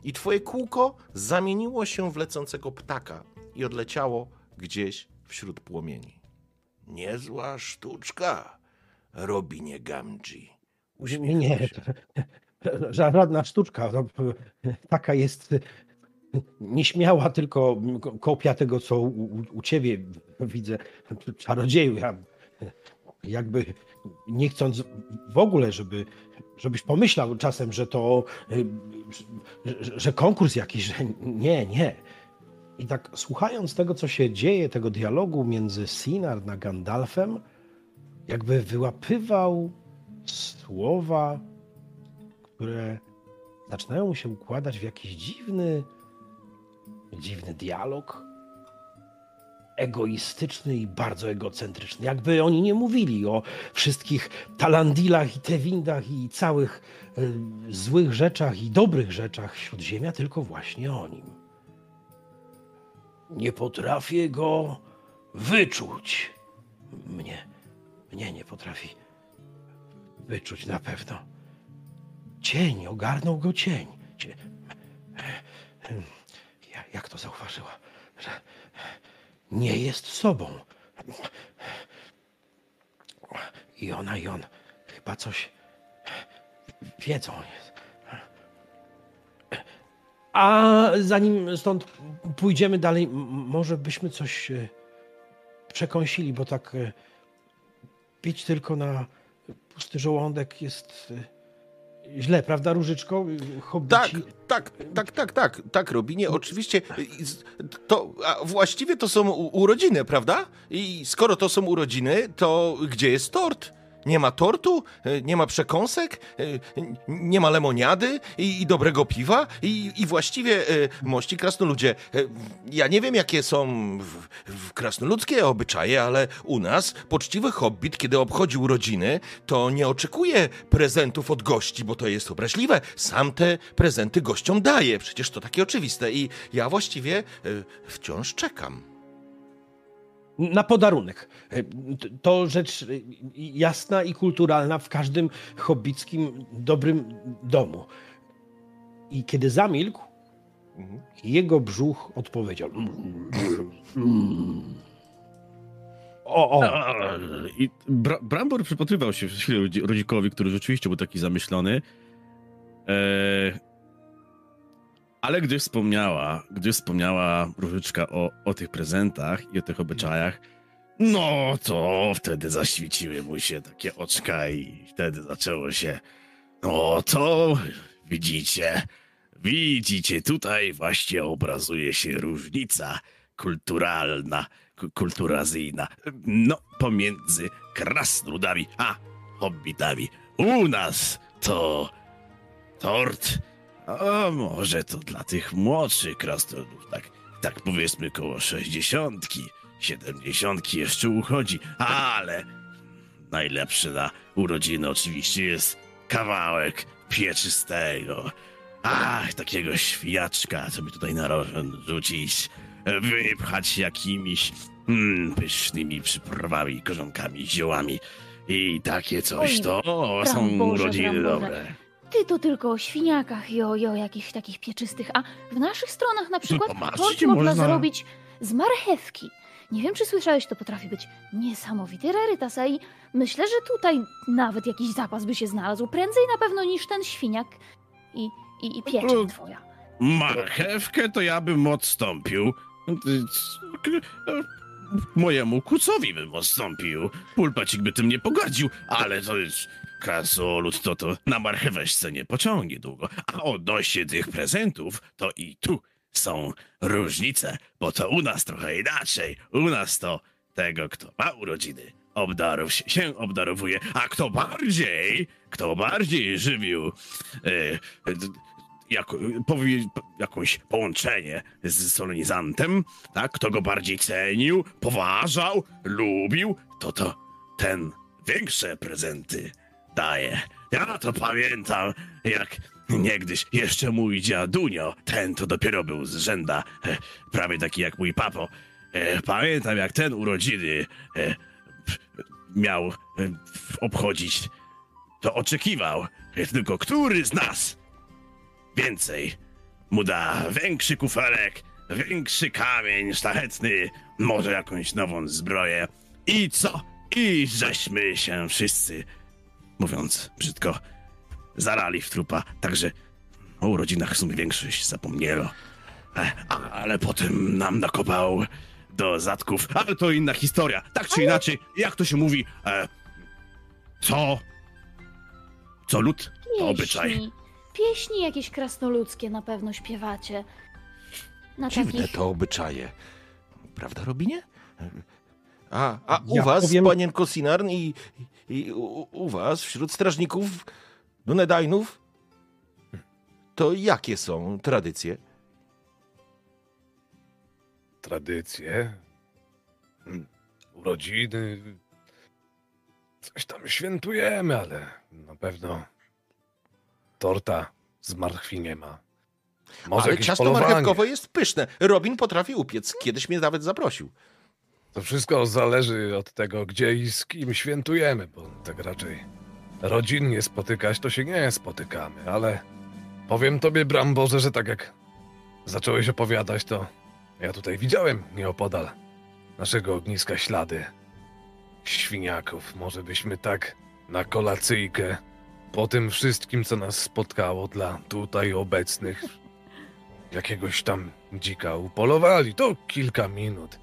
[SPEAKER 1] i twoje kółko zamieniło się w lecącego ptaka i odleciało gdzieś wśród płomieni. Niezła sztuczka, Robinie Gamgee.
[SPEAKER 6] Nie, nie, żadna sztuczka. No, taka jest nieśmiała, tylko kopia tego, co u, u ciebie widzę, czarodzieju. Ja jakby nie chcąc w ogóle, żeby, żebyś pomyślał czasem, że to, że, że konkurs jakiś, że nie, nie. I tak słuchając tego, co się dzieje, tego dialogu między Sinar a Gandalfem, jakby wyłapywał słowa, które zaczynają się układać w jakiś dziwny, dziwny dialog. Egoistyczny i bardzo egocentryczny. Jakby oni nie mówili o wszystkich talandilach i tewindach i całych y, złych rzeczach i dobrych rzeczach śródziemia, tylko właśnie o nim. Nie potrafię go wyczuć. Mnie, mnie nie potrafi wyczuć na pewno. Cień, ogarnął go cień. Cie... Ja, jak to zauważyła, że nie jest sobą. I ona, i on chyba coś wiedzą. A zanim stąd pójdziemy dalej, może byśmy coś e, przekąsili, bo tak e, pić tylko na pusty żołądek jest e, źle, prawda, Różyczko?
[SPEAKER 1] Tak,
[SPEAKER 6] Hobbici...
[SPEAKER 1] tak, tak, tak, tak, tak, Robinie, oczywiście. To, a właściwie to są urodziny, prawda? I skoro to są urodziny, to gdzie jest tort? Nie ma tortu, e, nie ma przekąsek, e, nie ma lemoniady i, i dobrego piwa i, i właściwie, e, mości krasnoludzie, ja nie wiem jakie są w, w krasnoludzkie obyczaje, ale u nas poczciwy hobbit, kiedy obchodzi urodziny, to nie oczekuje prezentów od gości, bo to jest obraźliwe. Sam te prezenty gościom daje, przecież to takie oczywiste i ja właściwie wciąż czekam.
[SPEAKER 6] Na podarunek. To rzecz jasna i kulturalna w każdym hobbickim dobrym domu. I kiedy zamilkł, jego brzuch odpowiedział. O, o.
[SPEAKER 2] I Bra Brambor przypatrywał się chwilę rodzi- rodzikowi, który rzeczywiście był taki zamyślony. Eee, ale gdy wspomniała, gdy wspomniała Różyczka o, o tych prezentach i o tych obyczajach, no to wtedy zaświeciły mu się takie oczka i wtedy zaczęło się. No to widzicie, widzicie, tutaj właśnie obrazuje się różnica kulturalna, ku- kulturazyjna, no pomiędzy krasnoludami a hobbitami. U nas to tort, a może to dla tych młodszych krasnoludów, tak, tak powiedzmy koło sześćdziesiątki, siedemdziesiątki jeszcze uchodzi, ale najlepszy na urodziny oczywiście jest kawałek pieczystego. Ach, takiego świjaczka, co by tutaj na rożen rzucić, wypchać jakimiś mm, pysznymi przyprawami, korzonkami, ziołami. I takie coś to są
[SPEAKER 3] Bramborze,
[SPEAKER 2] urodziny dobre.
[SPEAKER 3] Ty to tylko o świniakach i o, i o jakichś takich pieczystych, a w naszych stronach na przykład
[SPEAKER 2] pomarzyć
[SPEAKER 3] tort można
[SPEAKER 2] można.
[SPEAKER 3] zrobić z marchewki. Nie wiem, czy słyszałeś, to potrafi być niesamowity rarytas, a i myślę, że tutaj nawet jakiś zapas by się znalazł, prędzej na pewno niż ten świniak i, i, i pieczeń twoja.
[SPEAKER 2] Marchewkę to ja bym odstąpił. Mojemu kucowi bym odstąpił. Pulpacik by tym nie pogardził, ale to już Krasnolud to to na marcheweczce nie pociągnie długo. A odnośnie tych prezentów, to i tu są różnice, bo to u nas trochę inaczej. U nas to tego, kto ma urodziny, obdarów się, się obdarowuje, a kto bardziej, kto bardziej żywił e, jako, powie, jakąś połączenie z solenizantem, tak? Kto go bardziej cenił, poważał, lubił, to to ten większe prezenty daje. Ja to pamiętam, jak niegdyś jeszcze mój dziadunio, ten to dopiero był z rzęda, e, prawie taki jak mój papo. E, Pamiętam, jak ten urodziny e, miał obchodzić, to oczekiwał, tylko który z nas więcej mu da większy kufelek, większy kamień szlachetny, może jakąś nową zbroję. I co? I żeśmy się wszyscy, mówiąc brzydko, zarali w trupa, także o urodzinach w sumie większość zapomnielo. E, Ale potem nam nakopał do zatków, ale to inna historia. Tak czy inaczej, jak to się mówi, e, co? Co lud? To obyczaj.
[SPEAKER 3] Pieśni. Pieśni jakieś krasnoludzkie na pewno śpiewacie. Na
[SPEAKER 1] Dziwne
[SPEAKER 3] takich...
[SPEAKER 1] to obyczaje. Prawda, Robinie? A, a u
[SPEAKER 6] Ja
[SPEAKER 1] was,
[SPEAKER 6] powiem-
[SPEAKER 1] panienko Sinarn, i, i u, u was, wśród strażników Dunedajnów, to jakie są tradycje?
[SPEAKER 4] Tradycje, mm, urodziny, coś tam świętujemy, ale na pewno torta z marchwi nie ma. Może
[SPEAKER 1] Ale ciasto
[SPEAKER 4] polowanie.
[SPEAKER 1] marchewkowe jest pyszne. Robin potrafi upiec. Kiedyś mnie nawet zaprosił.
[SPEAKER 4] To wszystko zależy od tego, gdzie i z kim świętujemy, bo tak raczej rodzinnie spotykać to się nie spotykamy, ale powiem tobie, Bramborze, że tak jak zacząłeś opowiadać, to ja tutaj widziałem nieopodal naszego ogniska ślady świniaków. Może byśmy tak na kolacyjkę po tym wszystkim, co nas spotkało dla tutaj obecnych jakiegoś tam dzika upolowali. To kilka minut.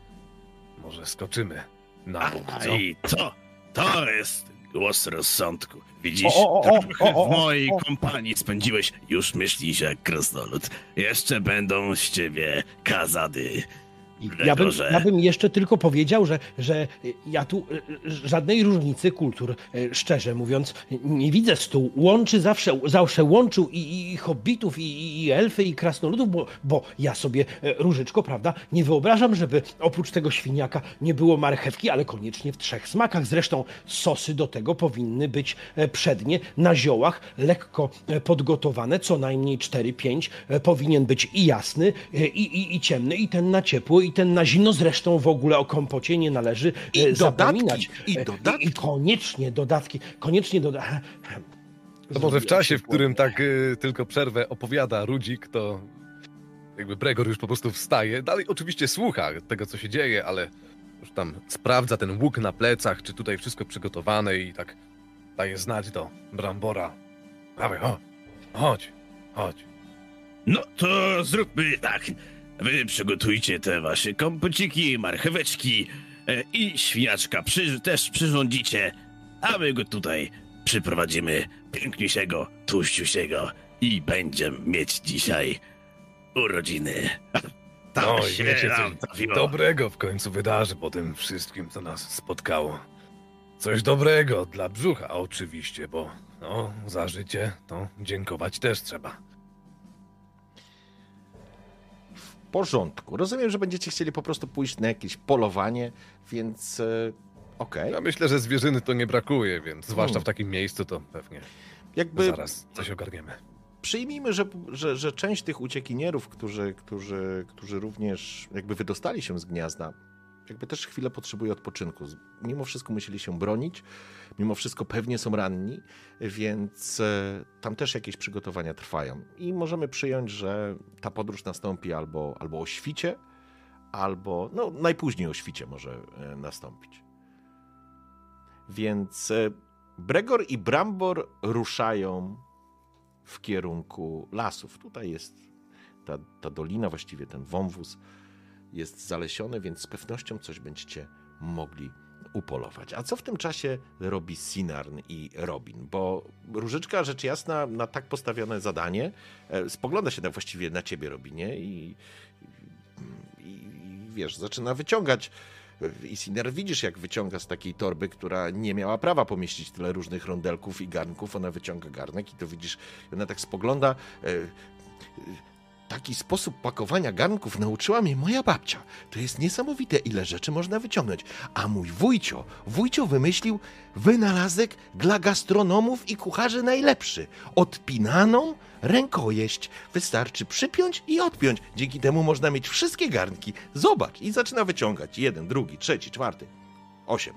[SPEAKER 4] Może skoczymy na bok,
[SPEAKER 2] A
[SPEAKER 4] co?
[SPEAKER 2] i to, to jest głos rozsądku. Widzisz,
[SPEAKER 6] O, o, o,
[SPEAKER 2] trochę
[SPEAKER 6] o, o,
[SPEAKER 2] w mojej
[SPEAKER 6] o.
[SPEAKER 2] kompanii spędziłeś, już myślisz jak krasnolud. Jeszcze będą z ciebie kazady.
[SPEAKER 6] Ja bym, ja bym jeszcze tylko powiedział, że, że ja tu e, żadnej różnicy kultur, e, szczerze mówiąc, nie widzę stół. Łączy zawsze, zawsze łączył i, i hobbitów, i, i elfy, i krasnoludów, bo, bo ja sobie, e, Różyczko, prawda, nie wyobrażam, żeby oprócz tego świniaka nie było marchewki, ale koniecznie w trzech smakach. Zresztą sosy do tego powinny być e, przednie, na ziołach, lekko e, podgotowane, co najmniej 4-5. e, Powinien być i jasny, e, i, i, i ciemny, i ten na ciepło, i ten na zimno. Zresztą w ogóle o kompocie nie należy
[SPEAKER 1] I
[SPEAKER 6] e,
[SPEAKER 1] dodatki,
[SPEAKER 6] zapominać.
[SPEAKER 1] i
[SPEAKER 6] E,
[SPEAKER 1] dodatki.
[SPEAKER 6] I, i koniecznie dodatki, koniecznie dodatki.
[SPEAKER 4] To może w czasie, w którym tak y, tylko przerwę opowiada Rudzik, to jakby Bregor już po prostu wstaje. Dalej oczywiście słucha tego, co się dzieje, ale już tam sprawdza ten łuk na plecach, czy tutaj wszystko przygotowane i tak daje znać do Brambora. Dawaj, chodź, chodź, chodź.
[SPEAKER 2] No to zróbmy tak. Wy przygotujcie te wasze kompociki, marcheweczki e, i świniaczka przy, też przyrządzicie, a my go tutaj przyprowadzimy piękniejszego, tłuściusiego i będziemy mieć dzisiaj urodziny. Tam
[SPEAKER 4] No i
[SPEAKER 2] się
[SPEAKER 4] wiecie, coś dobrego w końcu wydarzy po tym wszystkim, co nas spotkało. Coś dobrego dla brzucha oczywiście, bo no, za życie to dziękować też trzeba.
[SPEAKER 1] Porządku. Rozumiem, że będziecie chcieli po prostu pójść na jakieś polowanie, więc e, okej.
[SPEAKER 4] Ja myślę, że zwierzyny to nie brakuje, więc zwłaszcza
[SPEAKER 1] Hmm.
[SPEAKER 4] w takim miejscu to pewnie
[SPEAKER 1] Jakby
[SPEAKER 4] zaraz coś ogarniemy.
[SPEAKER 1] przyjmijmy, że, że, że część tych uciekinierów, którzy, którzy, którzy również jakby wydostali się z gniazda, jakby też chwilę potrzebuje odpoczynku. Mimo wszystko musieli się bronić, mimo wszystko pewnie są ranni, więc e, tam też jakieś przygotowania trwają. I możemy przyjąć, że ta podróż nastąpi albo, albo o świcie, albo no, najpóźniej o świcie może e, nastąpić. Więc e, Bregor i Brambor ruszają w kierunku lasów. Tutaj jest ta, ta dolina, właściwie ten wąwóz jest zalesiony, więc z pewnością coś będziecie mogli upolować. A co w tym czasie robi Sinarn i Robin? Bo Różyczka, rzecz jasna, na tak postawione zadanie e, spogląda się na, właściwie na ciebie, Robinie, i, i, i wiesz, zaczyna wyciągać. I Sinner widzisz, jak wyciąga z takiej torby, która nie miała prawa pomieścić tyle różnych rondelków i garnków. Ona wyciąga garnek i to widzisz, ona tak spogląda. Taki sposób pakowania garnków nauczyła mnie moja babcia. To jest niesamowite, ile rzeczy można wyciągnąć. A mój wujcio, wujcio wymyślił wynalazek dla gastronomów i kucharzy najlepszy. Odpinaną rękojeść. Wystarczy przypiąć i odpiąć. Dzięki temu można mieć wszystkie garnki. Zobacz i zaczyna wyciągać. Jeden, drugi, trzeci, czwarty. Osiem.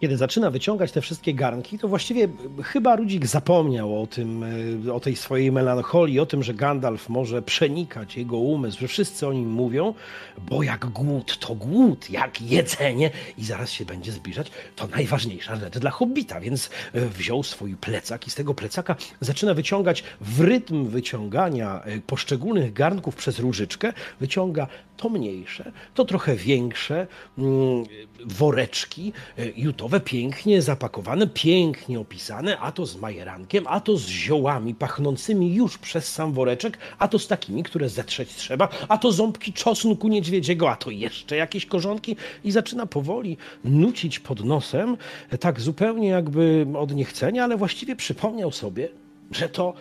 [SPEAKER 6] Kiedy zaczyna wyciągać te wszystkie garnki, to właściwie chyba Rudzik zapomniał o tym, e, o tej swojej melancholii, o tym, że Gandalf może przenikać jego umysł, że wszyscy o nim mówią, bo jak głód to głód, jak jedzenie i zaraz się będzie zbliżać, to najważniejsza rzecz dla hobbita, więc e, wziął swój plecak i z tego plecaka zaczyna wyciągać w rytm wyciągania e, poszczególnych garnków przez różyczkę, wyciąga to mniejsze, to trochę większe mm, woreczki e, jutowe, pięknie zapakowane, pięknie opisane, a to z majerankiem, a to z ziołami pachnącymi już przez sam woreczek, a to z takimi, które zetrzeć trzeba, a to ząbki czosnku niedźwiedziego, a to jeszcze jakieś korzonki i zaczyna powoli nucić pod nosem, tak zupełnie jakby od niechcenia, ale właściwie przypomniał sobie, że to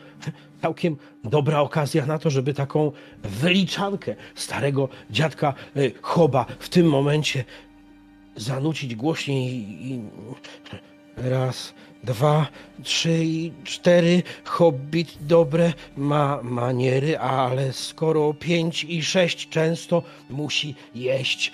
[SPEAKER 6] całkiem dobra okazja na to, żeby taką wyliczankę starego dziadka y, Choba w tym momencie zanucić głośniej i, raz, dwa, trzy i cztery. Hobbit dobre ma maniery, ale skoro pięć i sześć często musi jeść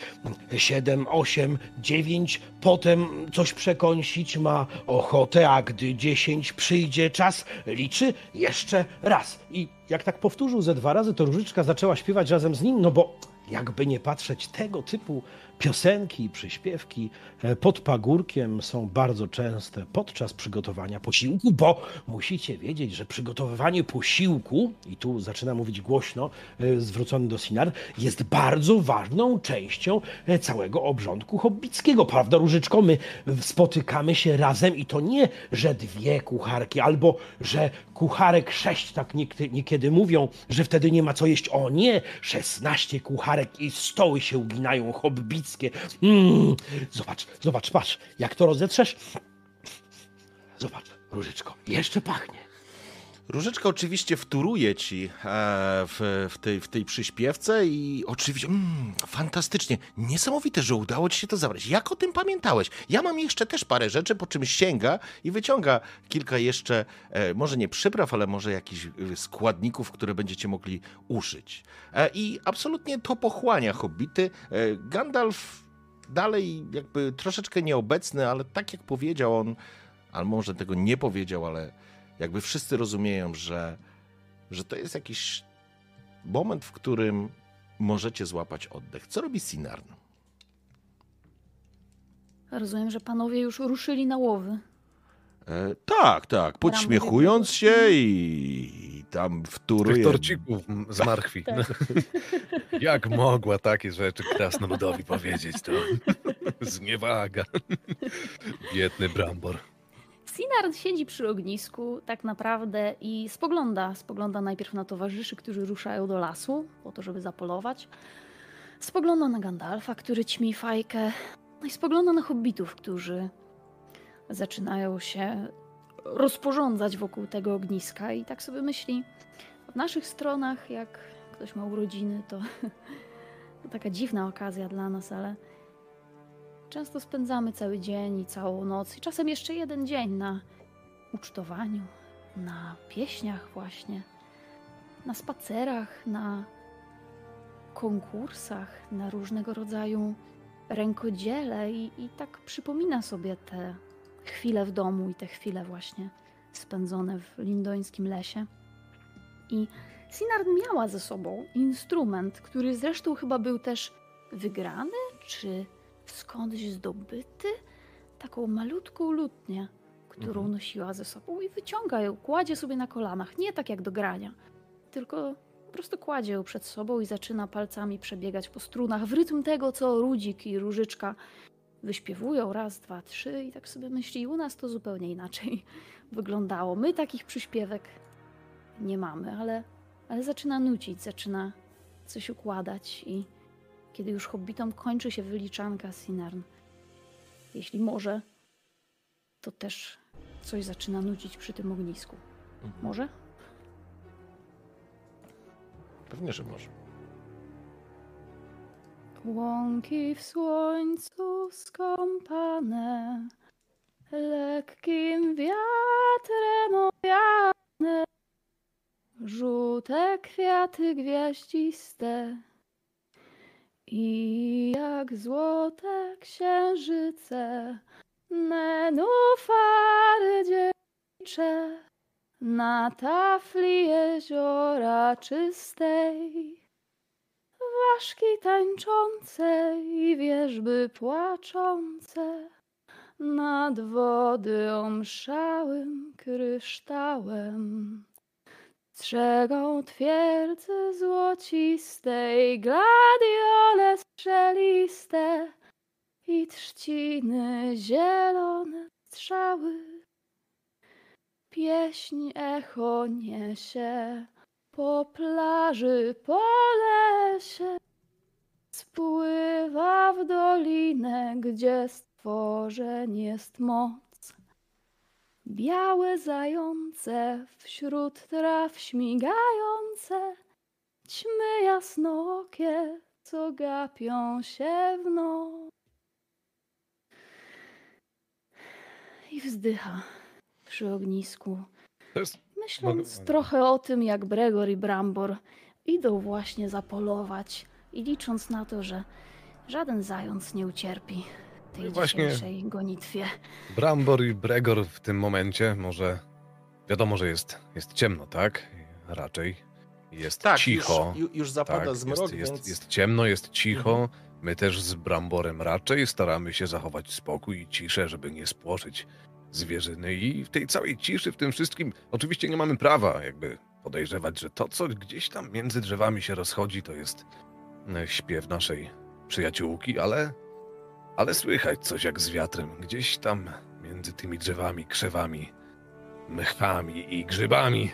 [SPEAKER 6] siedem, osiem, dziewięć, potem coś przekąsić ma ochotę, a gdy dziesięć przyjdzie czas, liczy jeszcze raz. I jak tak powtórzył ze dwa razy, to Różyczka zaczęła śpiewać razem z nim, no bo jakby nie patrzeć, tego typu piosenki i przyśpiewki e, pod pagórkiem są bardzo częste podczas przygotowania posiłku, bo musicie wiedzieć, że przygotowywanie posiłku, i tu zaczyna mówić głośno, e, zwrócony do Sinar, jest bardzo ważną częścią e, całego obrządku hobbickiego. Prawda, Różyczko? My spotykamy się razem i to nie, że dwie kucharki, albo że kucharek sześć, tak niekiedy, mówią, że wtedy nie ma co jeść. O nie, szesnaście kucharek i stoły się uginają Mm. Zobacz, zobacz, patrz, jak to rozetrzesz. Zobacz, Różyczko, jeszcze pachnie.
[SPEAKER 1] Różyczka oczywiście wtóruje ci e, w, w, tej, w tej przyśpiewce i oczywiście mm, fantastycznie, niesamowite, że udało ci się to zabrać. Jak o tym pamiętałeś? Ja mam jeszcze też parę rzeczy, po czym sięga i wyciąga kilka jeszcze, e, może nie przypraw, ale może jakichś e, składników, które będziecie mogli uszyć. E, I absolutnie to pochłania hobbity. Gandalf dalej jakby troszeczkę nieobecny, ale tak jak powiedział on, albo może tego nie powiedział, ale jakby wszyscy rozumieją, że, że to jest jakiś moment, w którym możecie złapać oddech. Co robi Sinarn?
[SPEAKER 3] Rozumiem, że panowie już ruszyli na łowy.
[SPEAKER 1] E, tak, tak, podśmiechując się i, i tam
[SPEAKER 4] Tych
[SPEAKER 1] wtóruje.
[SPEAKER 4] torcików m, z marchwi. Jak mogła takie rzeczy krasnoludowi powiedzieć, to zniewaga. Biedny Brambor.
[SPEAKER 3] Sinard siedzi przy ognisku tak naprawdę i spogląda. Spogląda najpierw na towarzyszy, którzy ruszają do lasu po to, żeby zapolować. Spogląda na Gandalfa, który ćmi fajkę. No i spogląda na hobbitów, którzy zaczynają się rozporządzać wokół tego ogniska i tak sobie myśli, w naszych stronach, jak ktoś ma urodziny, to, to taka dziwna okazja dla nas, ale często spędzamy cały dzień i całą noc i czasem jeszcze jeden dzień na ucztowaniu, na pieśniach właśnie, na spacerach, na konkursach, na różnego rodzaju rękodziele i, i tak przypomina sobie te chwile w domu i te chwile właśnie spędzone w lindońskim lesie. I Sinard miała ze sobą instrument, który zresztą chyba był też wygrany, czy skądś zdobyty, taką malutką lutnię, którą
[SPEAKER 1] Mhm.
[SPEAKER 3] nosiła ze sobą i wyciąga ją, kładzie sobie na kolanach, nie tak jak do grania, tylko po prostu kładzie ją przed sobą i zaczyna palcami przebiegać po strunach w rytm tego, co Rudzik i Różyczka wyśpiewują raz, dwa, trzy i tak sobie myśli, u nas to zupełnie inaczej wyglądało. My takich przyśpiewek nie mamy, ale, ale zaczyna nucić, zaczyna coś układać i kiedy już hobbitom kończy się wyliczanka Sinarn, jeśli może, to też coś zaczyna nucić przy tym ognisku. Może?
[SPEAKER 1] Pewnie, że może.
[SPEAKER 3] Łąki w słońcu skąpane, lekkim wiatrem owiane, żółte kwiaty gwiaździste i jak złote księżyce, nenufary dziewicze na tafli jeziora czystej ważki tańczące i wierzby płaczące nad wody omszałym kryształem. Strzegą twierdzy złocistej gladiole strzeliste i trzciny zielone strzały. Pieśń echo niesie po plaży, po lesie, spływa w dolinę, gdzie stworzeń jest moc. Białe zające wśród traw śmigające, ćmy jasnokie, co gapią się w noc. I wzdycha przy ognisku
[SPEAKER 4] jest
[SPEAKER 3] Myśląc
[SPEAKER 4] Mogę-
[SPEAKER 3] trochę o tym, jak Bregor i Brambor idą właśnie zapolować i licząc na to, że żaden zając nie ucierpi tej
[SPEAKER 4] właśnie-
[SPEAKER 3] dzisiejszej gonitwie.
[SPEAKER 4] Brambor i Bregor w tym momencie może. Wiadomo, że jest, jest ciemno, tak? Raczej. Jest
[SPEAKER 1] Tak,
[SPEAKER 4] cicho.
[SPEAKER 1] Już, ju- już zapada
[SPEAKER 4] tak,
[SPEAKER 1] zmrok,
[SPEAKER 4] jest, jest,
[SPEAKER 1] więc...
[SPEAKER 4] jest ciemno, jest cicho.
[SPEAKER 1] Mhm.
[SPEAKER 4] My też z Bramborem raczej staramy się zachować spokój i ciszę, żeby nie spłoszyć zwierzyny. I w tej całej ciszy, w tym wszystkim, oczywiście nie mamy prawa jakby podejrzewać, że to, co gdzieś tam między drzewami się rozchodzi, to jest e, śpiew naszej przyjaciółki, ale, ale słychać coś jak z wiatrem. Gdzieś tam między tymi drzewami, krzewami, mchami i grzybami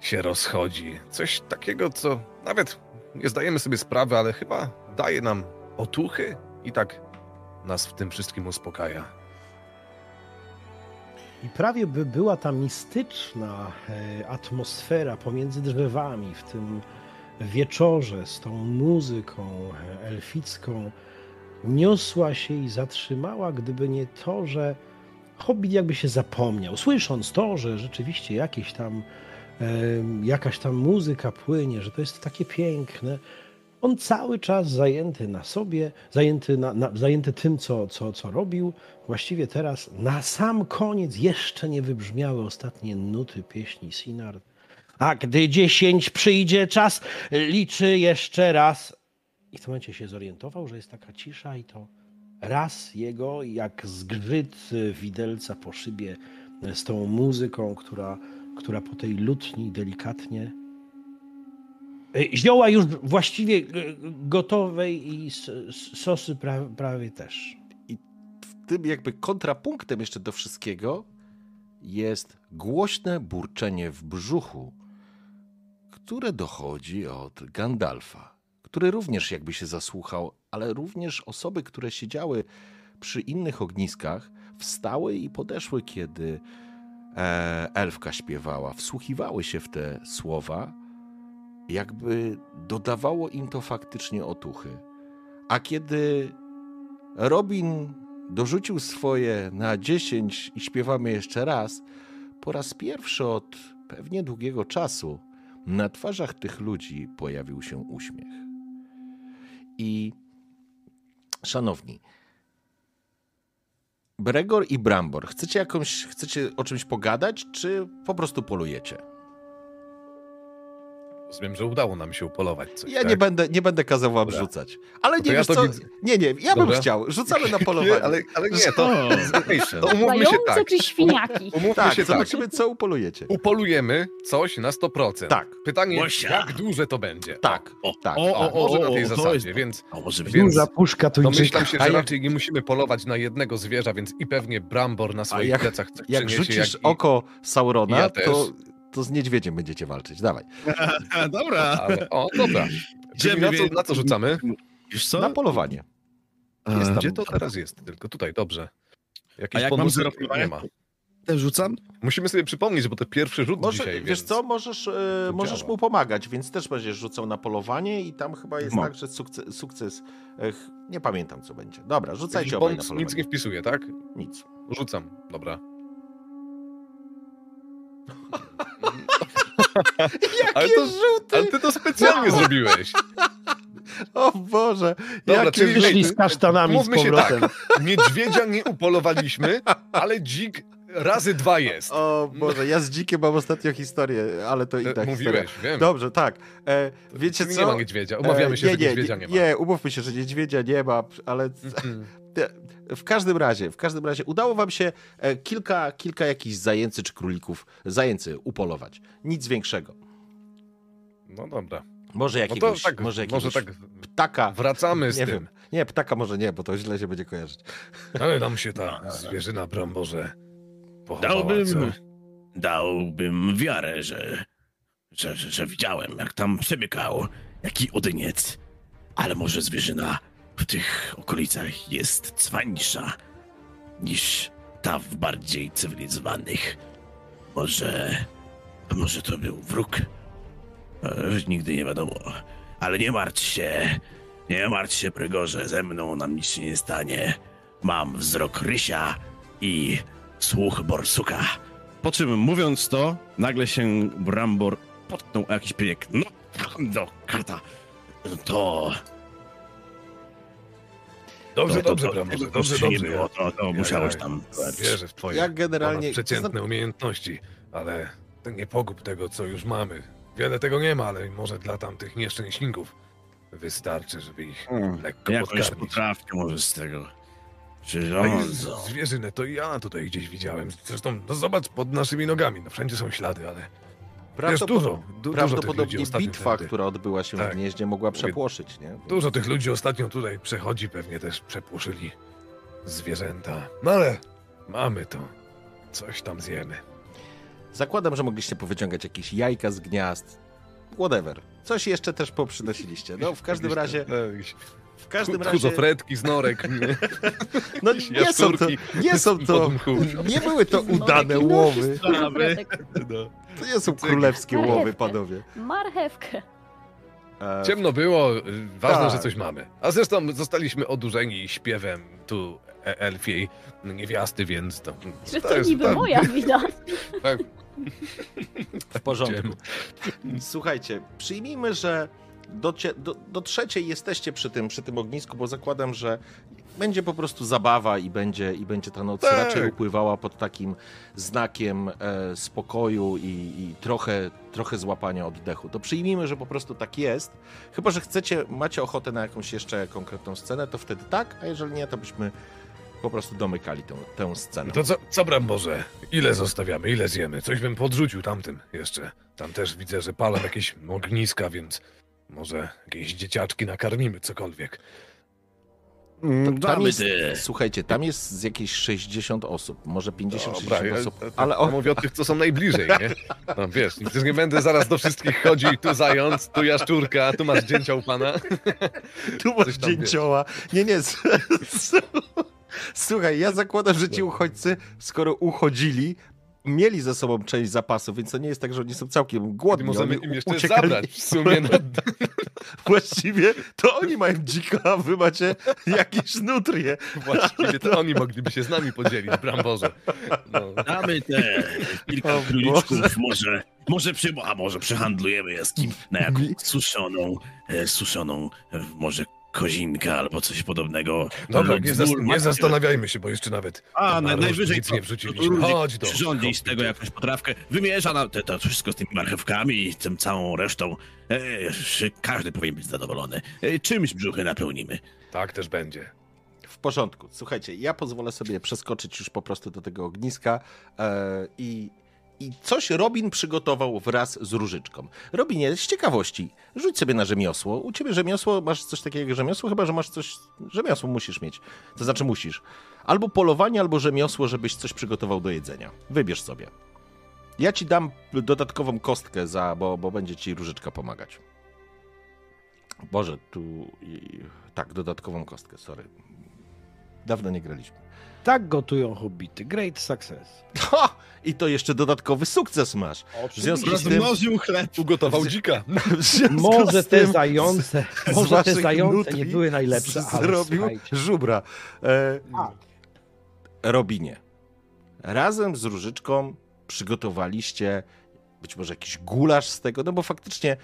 [SPEAKER 4] się rozchodzi. Coś takiego, co nawet nie zdajemy sobie sprawy, ale chyba daje nam otuchy i tak nas w tym wszystkim uspokaja.
[SPEAKER 6] I prawie by była ta mistyczna e, atmosfera pomiędzy drzewami w tym wieczorze z tą muzyką e, elficką niosła się i zatrzymała, gdyby nie to, że Hobbit jakby się zapomniał, słysząc to, że rzeczywiście jakieś tam, jakaś tam muzyka płynie, że to jest takie piękne. On cały czas zajęty na sobie, zajęty, na, na, zajęty tym, co, co, co robił. Właściwie teraz na sam koniec jeszcze nie wybrzmiały ostatnie nuty pieśni Sinard. A gdy dziesięć przyjdzie czas, liczy jeszcze raz. I w tym momencie się zorientował, że jest taka cisza i to raz jego, jak zgrzyt widelca po szybie z tą muzyką, która, która po tej lutni delikatnie E, Zioła już właściwie e, gotowej i sosy pra, prawie też.
[SPEAKER 1] w tym jakby kontrapunktem jeszcze do wszystkiego jest głośne burczenie w brzuchu, które dochodzi od Gandalfa, który również jakby się zasłuchał, ale również osoby, które siedziały przy innych ogniskach, wstały i podeszły, kiedy e, elfka śpiewała, wsłuchiwały się w te słowa, jakby dodawało im to faktycznie otuchy. A kiedy Robin dorzucił swoje na 10 i śpiewamy jeszcze raz, po raz pierwszy od pewnie długiego czasu na twarzach tych ludzi pojawił się uśmiech. I szanowni, Bregor i Brambor, chcecie jakąś, chcecie o czymś pogadać, czy po prostu polujecie?
[SPEAKER 4] Rozumiem, że udało nam się upolować coś,
[SPEAKER 1] Ja
[SPEAKER 4] tak?
[SPEAKER 1] nie będę, nie będę kazał wam
[SPEAKER 4] Dobra.
[SPEAKER 1] rzucać. Ale
[SPEAKER 4] No to
[SPEAKER 1] nie
[SPEAKER 4] ja
[SPEAKER 1] wiesz
[SPEAKER 4] to
[SPEAKER 1] co?
[SPEAKER 4] widzę.
[SPEAKER 1] Nie, nie, ja bym
[SPEAKER 4] Dobra.
[SPEAKER 1] chciał. Rzucamy na
[SPEAKER 4] Nie,
[SPEAKER 1] polowanie.
[SPEAKER 4] ale, ale nie, to, to umówmy się tak.
[SPEAKER 3] czy świniaki?
[SPEAKER 4] Umówmy
[SPEAKER 1] tak,
[SPEAKER 4] się tak.
[SPEAKER 1] zobaczymy co upolujecie.
[SPEAKER 4] Upolujemy coś na 100%.
[SPEAKER 1] Tak.
[SPEAKER 4] Pytanie,
[SPEAKER 2] Łosia.
[SPEAKER 4] jak duże to będzie?
[SPEAKER 1] Tak,
[SPEAKER 2] o,
[SPEAKER 1] tak.
[SPEAKER 2] o,
[SPEAKER 4] O,
[SPEAKER 2] o,
[SPEAKER 4] może
[SPEAKER 2] o,
[SPEAKER 4] na tej
[SPEAKER 2] o, to
[SPEAKER 4] zasadzie,
[SPEAKER 2] jest-
[SPEAKER 4] więc
[SPEAKER 2] O, może.
[SPEAKER 4] Więc-
[SPEAKER 6] Duża puszka tuńczyka.
[SPEAKER 4] domyślam się,
[SPEAKER 1] A
[SPEAKER 4] że
[SPEAKER 1] jak-
[SPEAKER 4] raczej nie musimy polować na jednego zwierza, więc i pewnie Brambor na swoich
[SPEAKER 1] jak-
[SPEAKER 4] plecach
[SPEAKER 1] Jak
[SPEAKER 4] przyniesie,
[SPEAKER 1] rzucisz
[SPEAKER 4] jak i-
[SPEAKER 1] oko Saurona, to, to z niedźwiedziem będziecie walczyć. Dawaj.
[SPEAKER 2] Dobra.
[SPEAKER 4] Ale, o, dobra. Czyli na co, na co rzucamy?
[SPEAKER 2] Wiesz co?
[SPEAKER 1] Na polowanie.
[SPEAKER 2] A,
[SPEAKER 1] Jest tam-
[SPEAKER 4] Gdzie to teraz jest? Tylko tutaj, dobrze. Jakieś
[SPEAKER 2] A jak mam zero
[SPEAKER 4] nie ma.
[SPEAKER 2] Też rzucam?
[SPEAKER 4] Musimy sobie przypomnieć, bo to pierwszy rzut
[SPEAKER 1] Może,
[SPEAKER 4] dzisiaj,
[SPEAKER 1] wiesz
[SPEAKER 4] więc...
[SPEAKER 1] co, możesz, e, możesz mu pomagać, więc też będziesz rzucał na polowanie i tam chyba jest
[SPEAKER 2] Mo.
[SPEAKER 1] tak, że sukces, sukces e, ch- nie pamiętam co będzie. Dobra, rzucajcie obaj na polowanie.
[SPEAKER 4] nic nie wpisuje, tak?
[SPEAKER 1] Nic.
[SPEAKER 4] Rzucam, dobra. ale, to,
[SPEAKER 1] rzuty!
[SPEAKER 4] ale ty to specjalnie zrobiłeś.
[SPEAKER 1] O Boże!
[SPEAKER 4] Dobra,
[SPEAKER 1] jakie
[SPEAKER 4] czyli!
[SPEAKER 6] Wyszli z kasztanami z
[SPEAKER 4] Mówmy się tak.
[SPEAKER 6] powrotem.
[SPEAKER 4] Niedźwiedzia nie upolowaliśmy, ale dzik razy dwa jest.
[SPEAKER 1] O Boże, ja z dzikiem mam ostatnio historię, ale to i
[SPEAKER 4] E,
[SPEAKER 1] tak
[SPEAKER 4] Mówiłeś,
[SPEAKER 1] historia.
[SPEAKER 4] wiem.
[SPEAKER 1] Dobrze, tak. E, wiecie co?
[SPEAKER 4] Nie ma niedźwiedzia. Umawiamy się,
[SPEAKER 1] E,
[SPEAKER 4] że niedźwiedzia nie ma.
[SPEAKER 1] Nie, umówmy się, że niedźwiedzia nie ma, ale te- w każdym razie, w każdym razie udało wam się e, kilka, kilka jakichś zajęcy czy królików, zajęcy upolować. Nic większego.
[SPEAKER 4] No dobra.
[SPEAKER 1] Może
[SPEAKER 4] No
[SPEAKER 1] jakiegoś,
[SPEAKER 4] to tak,
[SPEAKER 1] może jakiegoś
[SPEAKER 4] może tak
[SPEAKER 1] ptaka.
[SPEAKER 4] wracamy z
[SPEAKER 1] nie
[SPEAKER 4] tym.
[SPEAKER 1] wiem. Nie, ptaka może nie, bo to źle się będzie kojarzyć.
[SPEAKER 4] Ale nam się ta zwierzyna Bramborze pochowała,
[SPEAKER 2] Dałbym,
[SPEAKER 4] co?
[SPEAKER 2] dałbym wiarę, że, że, że, że widziałem, jak tam przebiegał jaki odyniec. Ale może zwierzyna w tych okolicach jest cwańsza niż ta w bardziej cywilizowanych. Może, może to był wróg? E, nigdy nie wiadomo. Ale nie martw się, nie martw się, Prygorze, ze mną nam nic się nie stanie. Mam wzrok rysia i słuch borsuka. Po czym, mówiąc to, nagle się Brambor potknął o jakiś pieniek. No, do karta. To...
[SPEAKER 4] Dobrze,
[SPEAKER 2] to, to,
[SPEAKER 4] dobrze,
[SPEAKER 2] to,
[SPEAKER 4] Bramborze,
[SPEAKER 2] to,
[SPEAKER 4] dobrze,
[SPEAKER 2] to nie
[SPEAKER 4] dobrze.
[SPEAKER 2] było, to, to
[SPEAKER 4] Ja-
[SPEAKER 2] musiałeś
[SPEAKER 4] ja
[SPEAKER 2] tam...
[SPEAKER 4] Wierzę w twoje
[SPEAKER 1] Jak generalnie-
[SPEAKER 4] przeciętne umiejętności, ale nie pogub tego, co już mamy. Wiele tego nie ma, ale może dla tamtych nieszczęśników wystarczy, żeby ich
[SPEAKER 2] Hmm,
[SPEAKER 4] lekko
[SPEAKER 2] Jakąś
[SPEAKER 4] podkarmić.
[SPEAKER 2] potrawkę może z tego.
[SPEAKER 4] Z- zwierzynę to i ja tutaj gdzieś widziałem. Zresztą, no zobacz, pod naszymi nogami, no wszędzie są ślady, ale Wiesz, dużo, du- dużo tych ludzi
[SPEAKER 1] prawdopodobnie
[SPEAKER 4] ostatnio
[SPEAKER 1] bitwa,
[SPEAKER 4] tędy.
[SPEAKER 1] która odbyła się w
[SPEAKER 4] Tak.
[SPEAKER 1] gnieździe, mogła przepłoszyć, nie?
[SPEAKER 4] dużo tych ludzi ostatnio tutaj przechodzi, pewnie też przepłoszyli zwierzęta. No ale mamy to. Coś tam zjemy.
[SPEAKER 1] Zakładam, że mogliście powyciągać jakieś jajka z gniazd. Whatever. Coś jeszcze też poprzynosiliście. No, w każdym razie, w każdym razie,
[SPEAKER 4] Kuzofretki z norek. nie?
[SPEAKER 1] no nie są to, nie są to, nie były to udane
[SPEAKER 3] No,
[SPEAKER 1] łowy.
[SPEAKER 2] Sprawy.
[SPEAKER 4] No.
[SPEAKER 1] To nie są królewskie łowy, panowie.
[SPEAKER 3] Marchewkę.
[SPEAKER 1] E,
[SPEAKER 4] Ciemno było, y, ważne,
[SPEAKER 1] Tak.
[SPEAKER 4] że coś mamy. A zresztą zostaliśmy odurzeni śpiewem tu e- elfiej niewiasty, więc to...
[SPEAKER 3] Że
[SPEAKER 4] to
[SPEAKER 3] to
[SPEAKER 4] jest-
[SPEAKER 3] niby
[SPEAKER 4] tak,
[SPEAKER 3] moja wina.
[SPEAKER 4] tak,
[SPEAKER 1] w porządku. Słuchajcie, przyjmijmy, że do, do, do trzeciej jesteście przy tym, przy tym ognisku, bo zakładam, że będzie po prostu zabawa i będzie, i będzie ta noc
[SPEAKER 4] Tak.
[SPEAKER 1] raczej upływała pod takim znakiem e, spokoju i, i trochę, trochę złapania oddechu. To przyjmijmy, że po prostu tak jest. Chyba, że chcecie, macie ochotę na jakąś jeszcze konkretną scenę, to wtedy tak, a jeżeli nie, to byśmy po prostu domykali tę, tę scenę.
[SPEAKER 4] To co, co Bramborze? Ile zostawiamy? Ile zjemy? Coś bym podrzucił tamtym jeszcze. Tam też widzę, że palą jakieś ogniska, więc może jakieś dzieciaczki nakarmimy, cokolwiek.
[SPEAKER 1] Tam
[SPEAKER 2] Damy
[SPEAKER 1] jest, słuchajcie, tam jest z jakieś 60 osób, może 50-60
[SPEAKER 4] Dobra, ja,
[SPEAKER 1] osób,
[SPEAKER 4] ja,
[SPEAKER 1] ale
[SPEAKER 4] ja
[SPEAKER 1] o,
[SPEAKER 4] mówię o tych, co są najbliżej, nie? No wiesz, przecież nie będę zaraz do wszystkich chodził, tu zając, tu jaszczurka, tu masz dzięcia u pana.
[SPEAKER 1] tu masz
[SPEAKER 4] tam
[SPEAKER 1] dzięcioła. Nie, nie, słuchaj, ja zakładam, że ci uchodźcy, skoro uchodzili, mieli ze sobą część zapasów, więc to nie jest tak, że oni są całkiem
[SPEAKER 4] I
[SPEAKER 1] głodni.
[SPEAKER 4] możemy
[SPEAKER 1] oni
[SPEAKER 4] im jeszcze
[SPEAKER 1] uciekali.
[SPEAKER 4] zabrać w sumie. No,
[SPEAKER 1] Właściwie to oni mają dzika, a wy macie jakieś nutrie.
[SPEAKER 4] właściwie to oni mogliby się z nami podzielić, Bramborze. No.
[SPEAKER 2] Damy te kilka króliczków, może, może, przy, a może przehandlujemy je z kim na jakąś suszoną, e, suszoną, e, może kozinka albo coś podobnego.
[SPEAKER 4] Dobra,
[SPEAKER 2] lub
[SPEAKER 4] nie,
[SPEAKER 2] wzór
[SPEAKER 4] zas- nie
[SPEAKER 2] macie-
[SPEAKER 4] zastanawiajmy się, bo jeszcze nawet
[SPEAKER 2] A,
[SPEAKER 4] na
[SPEAKER 2] naj, najwyżej
[SPEAKER 4] nic nie wrzuciliśmy. Chodź do
[SPEAKER 2] Przyrządzi z tego jakąś potrawkę, wymierza na te, to wszystko z tymi marchewkami i tym całą resztą. E, każdy powinien być zadowolony. E, czymś brzuchy napełnimy.
[SPEAKER 4] Tak też będzie.
[SPEAKER 1] W porządku. Słuchajcie, ja pozwolę sobie przeskoczyć już po prostu do tego ogniska e, i, i coś Robin przygotował wraz z różyczką. Robinie, z ciekawości, rzuć sobie na rzemiosło. U ciebie rzemiosło, masz coś takiego jak rzemiosło? Chyba, że masz coś... Rzemiosło musisz mieć. To znaczy musisz. Albo polowanie, albo rzemiosło, żebyś coś przygotował do jedzenia. Wybierz sobie. Ja ci dam dodatkową kostkę za, bo, bo będzie ci różyczka pomagać. Boże, tu... Tak, dodatkową kostkę, sorry. Dawno nie graliśmy.
[SPEAKER 6] Tak gotują hobbity. Great success.
[SPEAKER 1] Ha! I to jeszcze dodatkowy sukces masz. W związku z tym,
[SPEAKER 2] Rozmnożył chleb.
[SPEAKER 4] Ugotował dzika.
[SPEAKER 6] Może te
[SPEAKER 1] tym
[SPEAKER 6] zające,
[SPEAKER 1] z
[SPEAKER 6] może te zające nie były najlepsze, ale
[SPEAKER 1] zrobił
[SPEAKER 6] słuchajcie.
[SPEAKER 1] żubra. E,
[SPEAKER 6] Tak.
[SPEAKER 1] Robinie, razem z Różyczką przygotowaliście być może jakiś gulasz z tego, no bo faktycznie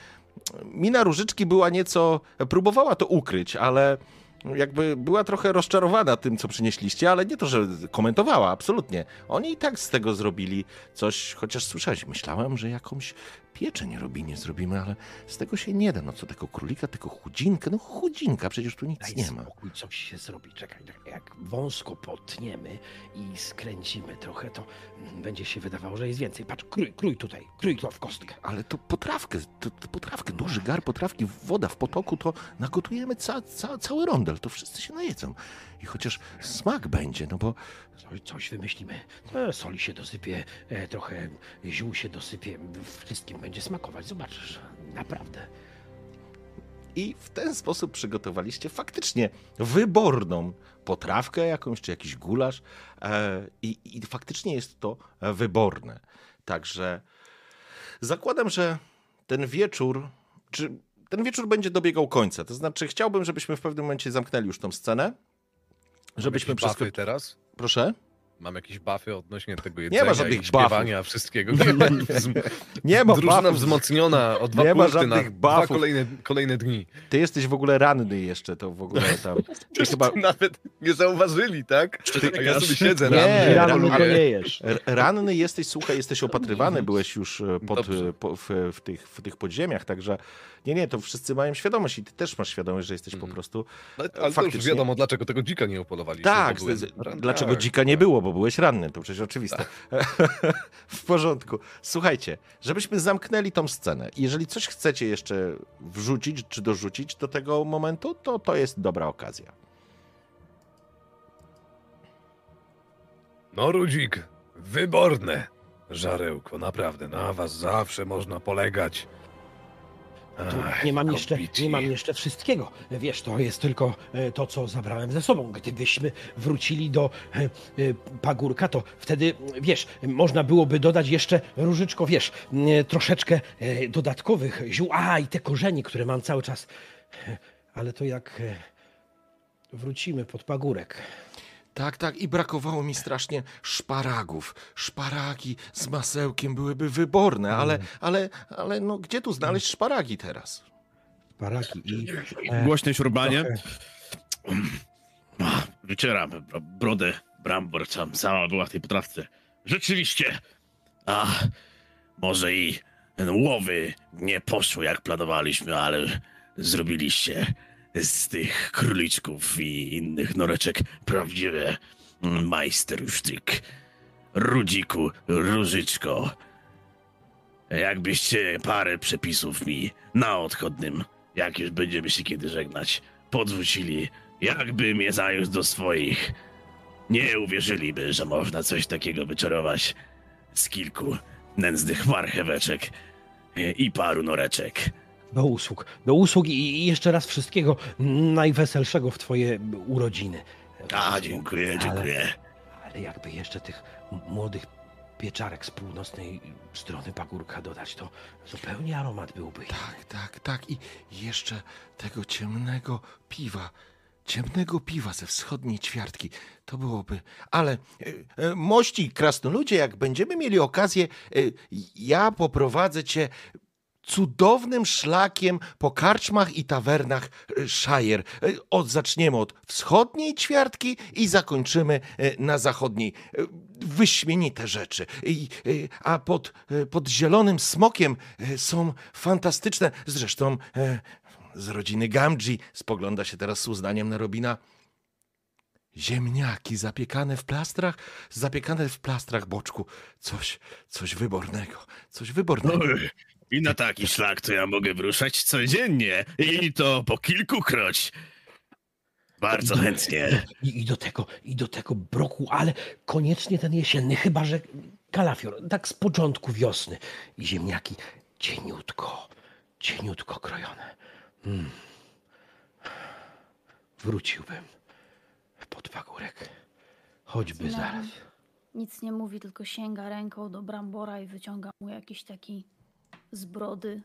[SPEAKER 1] mina Różyczki była nieco, próbowała to ukryć, ale jakby była trochę rozczarowana tym, co przynieśliście, ale nie to, że komentowała, absolutnie. Oni i tak z tego zrobili coś, chociaż słyszałeś, myślałem, że jakąś pieczeń robinie zrobimy, ale z tego się nie da. No co, tego królika, tylko chudzinkę? No chudzinka, przecież tu nic
[SPEAKER 6] Daj
[SPEAKER 1] nie ma.
[SPEAKER 6] spokój, coś się zrobi. Czekaj, czekaj, jak wąsko potniemy i skręcimy trochę, to będzie się wydawało, że jest więcej. Patrz, krój, krój tutaj, krój to w kostkę.
[SPEAKER 1] Ale to potrawkę, to, to potrawkę, duży gar potrawki, woda w potoku, to nagotujemy ca, ca, cały rondel, to wszyscy się najedzą. I chociaż smak będzie, no bo
[SPEAKER 6] Coś, wymyślimy. E, soli się dosypie, e, trochę ziół się dosypie. Wszystkim będzie smakować, zobaczysz. Naprawdę.
[SPEAKER 1] i w ten sposób przygotowaliście faktycznie wyborną potrawkę jakąś, czy jakiś gulasz e, i, i faktycznie jest to wyborne. Także zakładam, że ten wieczór, czy ten wieczór będzie dobiegał końca. To znaczy chciałbym, żebyśmy w pewnym momencie zamknęli już tą scenę, żebyśmy
[SPEAKER 4] buffy
[SPEAKER 1] przeskoczyli...
[SPEAKER 4] teraz?
[SPEAKER 1] Proszę?
[SPEAKER 4] Mam jakieś buffy odnośnie tego jedzenia
[SPEAKER 1] ma żadnych
[SPEAKER 4] i śpiewania, wszystkiego. Nie ma,
[SPEAKER 1] Nie
[SPEAKER 4] Drużyna
[SPEAKER 1] buffów.
[SPEAKER 4] wzmocniona o dwa
[SPEAKER 1] Nie ma
[SPEAKER 4] na
[SPEAKER 1] żadnych
[SPEAKER 4] dwa
[SPEAKER 1] buffów.
[SPEAKER 4] kolejne, kolejne dni.
[SPEAKER 1] Ty jesteś w ogóle ranny jeszcze, to w ogóle tam. Ty chyba
[SPEAKER 4] Nawet nie zauważyli, tak? A ja sobie siedzę
[SPEAKER 1] Nie,
[SPEAKER 4] ranny,
[SPEAKER 6] to
[SPEAKER 4] poluję.
[SPEAKER 6] nie jesz.
[SPEAKER 1] ranny jesteś, słuchaj, jesteś opatrywany, byłeś już e, pod, e, po, w, w, tych, w tych podziemiach, także nie, nie, to wszyscy mają świadomość i ty też masz świadomość, że jesteś po prostu.
[SPEAKER 4] Ale, ale to już
[SPEAKER 1] Faktycznie.
[SPEAKER 4] wiadomo, dlaczego tego dzika nie upolowaliśmy.
[SPEAKER 1] Tak,
[SPEAKER 4] byłem
[SPEAKER 1] dlaczego
[SPEAKER 4] Tak,
[SPEAKER 1] dzika nie
[SPEAKER 4] tak.
[SPEAKER 1] było, bo byłeś ranny, to przecież oczywiste. w porządku. Słuchajcie, żebyśmy zamknęli tą scenę. Jeżeli coś chcecie jeszcze wrzucić czy dorzucić do tego momentu, to to jest dobra okazja.
[SPEAKER 4] No, Rudzik, wyborne żarełko, naprawdę, na was zawsze można polegać. Ach,
[SPEAKER 6] nie mam, jeszcze, nie mam jeszcze wszystkiego. Wiesz, to jest tylko e, to, co zabrałem ze sobą. Gdybyśmy wrócili do e, e, pagórka, to wtedy, wiesz, można byłoby dodać jeszcze różyczko, wiesz, troszeczkę dodatkowych ziół. A, i te korzenie, które mam cały czas. Ale to jak wrócimy pod pagórek.
[SPEAKER 1] Tak, tak, i brakowało mi strasznie szparagów. Szparagi z masełkiem byłyby wyborne, ale, ale, ale no, gdzie tu znaleźć szparagi teraz?
[SPEAKER 6] Paraki i... e,
[SPEAKER 2] Głośne śrubanie.
[SPEAKER 6] trochę-
[SPEAKER 2] Wycieram bro- brodę brambor, tam sama była w tej potrawce. Rzeczywiście. A może i ten łowy nie poszło jak planowaliśmy, ale zrobiliście z tych króliczków i innych noreczek prawdziwe majstersztyk. Rudziku, różyczko. Jakbyście parę przepisów mi na odchodnym, jak już będziemy się kiedy żegnać, podrzucili, jakby mnie zająć do swoich. Nie uwierzyliby, że można coś takiego wyczarować z kilku nędznych marcheweczek i paru noreczek.
[SPEAKER 6] Do usług. Do usług i jeszcze raz wszystkiego najweselszego w twoje urodziny.
[SPEAKER 2] A, dziękuję, dziękuję.
[SPEAKER 6] Ale jakby jeszcze tych młodych pieczarek z północnej strony pagórka dodać, to zupełnie aromat byłby. inny.
[SPEAKER 1] Tak, tak, tak. I jeszcze tego ciemnego piwa. Ciemnego piwa ze wschodniej ćwiartki. To byłoby. Ale e, e, mości krasnoludzie, jak będziemy mieli okazję, e, ja poprowadzę cię cudownym szlakiem po karczmach i tawernach e, Shire. E, Od, zaczniemy od wschodniej ćwiartki i zakończymy e, na zachodniej. Wyśmienite rzeczy. I, a pod, pod zielonym smokiem są fantastyczne, zresztą z rodziny Gamgee spogląda się teraz z uznaniem na Robina. Ziemniaki zapiekane w plastrach, zapiekane w plastrach boczku. Coś, coś wybornego, coś wybornego.
[SPEAKER 2] I na taki szlak to ja mogę wyruszać codziennie. I to po kilkukroć. Bardzo chętnie.
[SPEAKER 6] I, I do tego, i do tego broku, ale koniecznie ten jesienny, chyba że kalafior, tak z początku wiosny. I ziemniaki cieniutko, cieniutko krojone. Mm. Wróciłbym pod pagórek, choćby
[SPEAKER 3] Znam.
[SPEAKER 6] zaraz.
[SPEAKER 3] Nic nie mówi, tylko sięga ręką do brambora i wyciąga mu jakiś taki z brody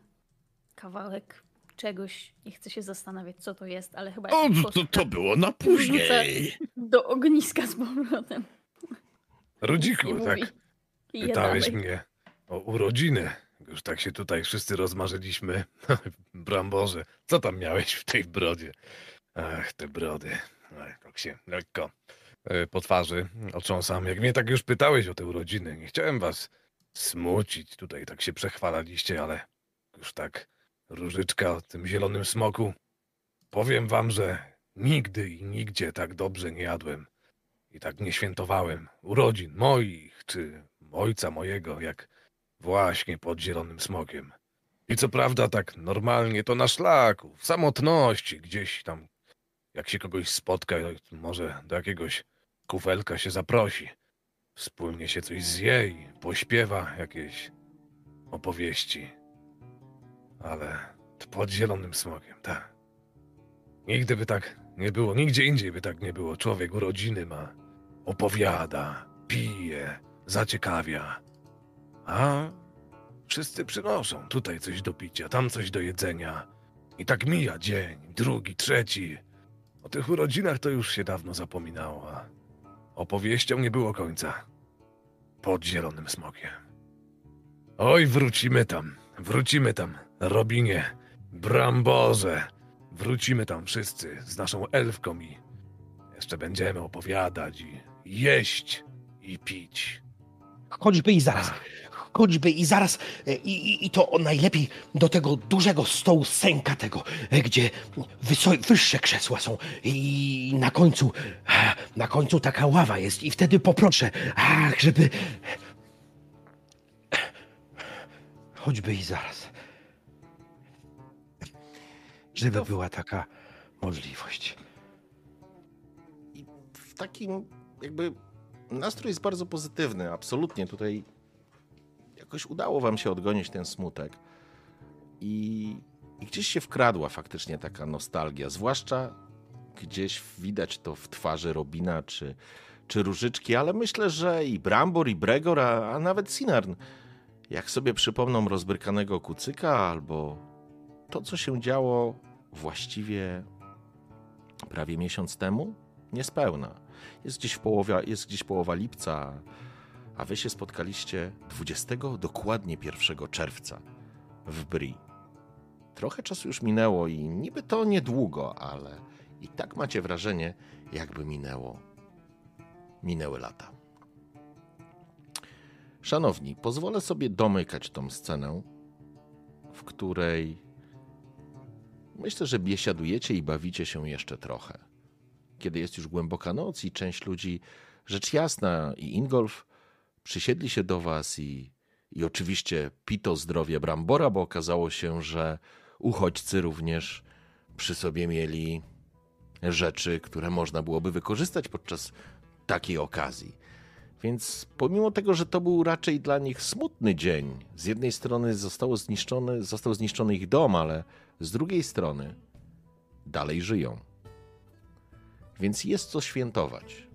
[SPEAKER 3] kawałek czegoś. Nie chcę się zastanawiać, co to jest, ale chyba
[SPEAKER 2] O,
[SPEAKER 3] jakiś
[SPEAKER 2] to, to było na później.
[SPEAKER 3] do ogniska z powrotem.
[SPEAKER 4] Rodziku, tak pytałeś mnie o urodziny. Już tak się tutaj wszyscy rozmarzyliśmy. Bramborze, co tam miałeś w tej brodzie? Ach, te brody. Ach, tak się lekko e, po twarzy otrząsam. Jak mnie tak już pytałeś o te urodziny, nie chciałem was smucić. Tutaj tak się przechwalaliście, ale już tak różyczka o tym zielonym smoku. Powiem wam, że nigdy i nigdzie tak dobrze nie jadłem i tak nie świętowałem urodzin moich czy ojca mojego, jak właśnie pod zielonym smokiem. I co prawda tak normalnie to na szlaku, w samotności, gdzieś tam, jak się kogoś spotka, może do jakiegoś kufelka się zaprosi. Wspólnie się coś zje i pośpiewa jakieś opowieści. Ale pod zielonym smokiem, tak. Nigdy by tak nie było, nigdzie indziej by tak nie było. Człowiek urodziny ma, opowiada, pije, zaciekawia. A wszyscy przynoszą tutaj coś do picia, tam coś do jedzenia. I tak mija dzień, drugi, trzeci. O tych urodzinach to już się dawno zapominało, a opowieściom nie było końca. Pod zielonym smokiem. Oj, wrócimy tam, wrócimy tam, Robinie, Bramborze. Wrócimy tam wszyscy z naszą elfką i jeszcze będziemy opowiadać i jeść i pić.
[SPEAKER 6] Choćby i zaraz. Choćby i zaraz. e, I, i, I to najlepiej do tego dużego stołu sękatego, e, gdzie wyso- wyższe krzesła są. I na końcu, na końcu taka ława jest. I wtedy poproszę, ach, żeby. Choćby i zaraz. Żeby była taka możliwość.
[SPEAKER 1] I w takim jakby nastrój jest bardzo pozytywny, absolutnie. Tutaj jakoś udało wam się odgonić ten smutek. I, i gdzieś się wkradła faktycznie taka nostalgia, zwłaszcza gdzieś widać to w twarzy Robina czy, czy Różyczki, ale myślę, że i Brambor, i Bregor, a, a nawet Sinarn, jak sobie przypomną rozbrykanego kucyka albo to, co się działo właściwie prawie miesiąc temu, niespełna. Jest gdzieś, w połowie, jest gdzieś połowa lipca, a wy się spotkaliście 20 dokładnie 1 czerwca w Bri. Trochę czasu już minęło i niby to niedługo, ale i tak macie wrażenie, jakby minęło. Minęły lata. Szanowni, pozwolę sobie domykać tą scenę, w której myślę, że biesiadujecie i bawicie się jeszcze trochę. Kiedy jest już głęboka noc i część ludzi, rzecz jasna, i Ingolf przysiedli się do was i, i oczywiście pito zdrowie Brambora, bo okazało się, że uchodźcy również przy sobie mieli rzeczy, które można byłoby wykorzystać podczas takiej okazji. Więc pomimo tego, że to był raczej dla nich smutny dzień, z jednej strony zostało zniszczony, został zniszczony ich dom, ale z drugiej strony dalej żyją. Więc jest co świętować.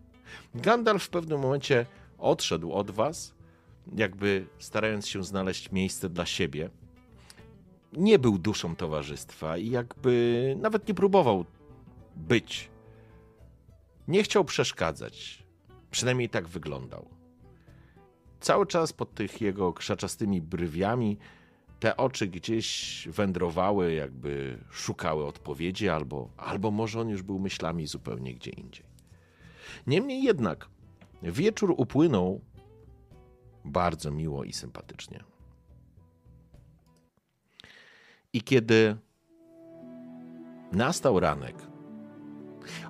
[SPEAKER 1] Gandalf w pewnym momencie odszedł od was, jakby starając się znaleźć miejsce dla siebie. Nie był duszą towarzystwa i jakby nawet nie próbował być. Nie chciał przeszkadzać. Przynajmniej tak wyglądał. Cały czas pod tych jego krzaczastymi brwiami te oczy gdzieś wędrowały, jakby szukały odpowiedzi, albo, albo może on już był myślami zupełnie gdzie indziej. Niemniej jednak, wieczór upłynął bardzo miło i sympatycznie. I kiedy nastał ranek,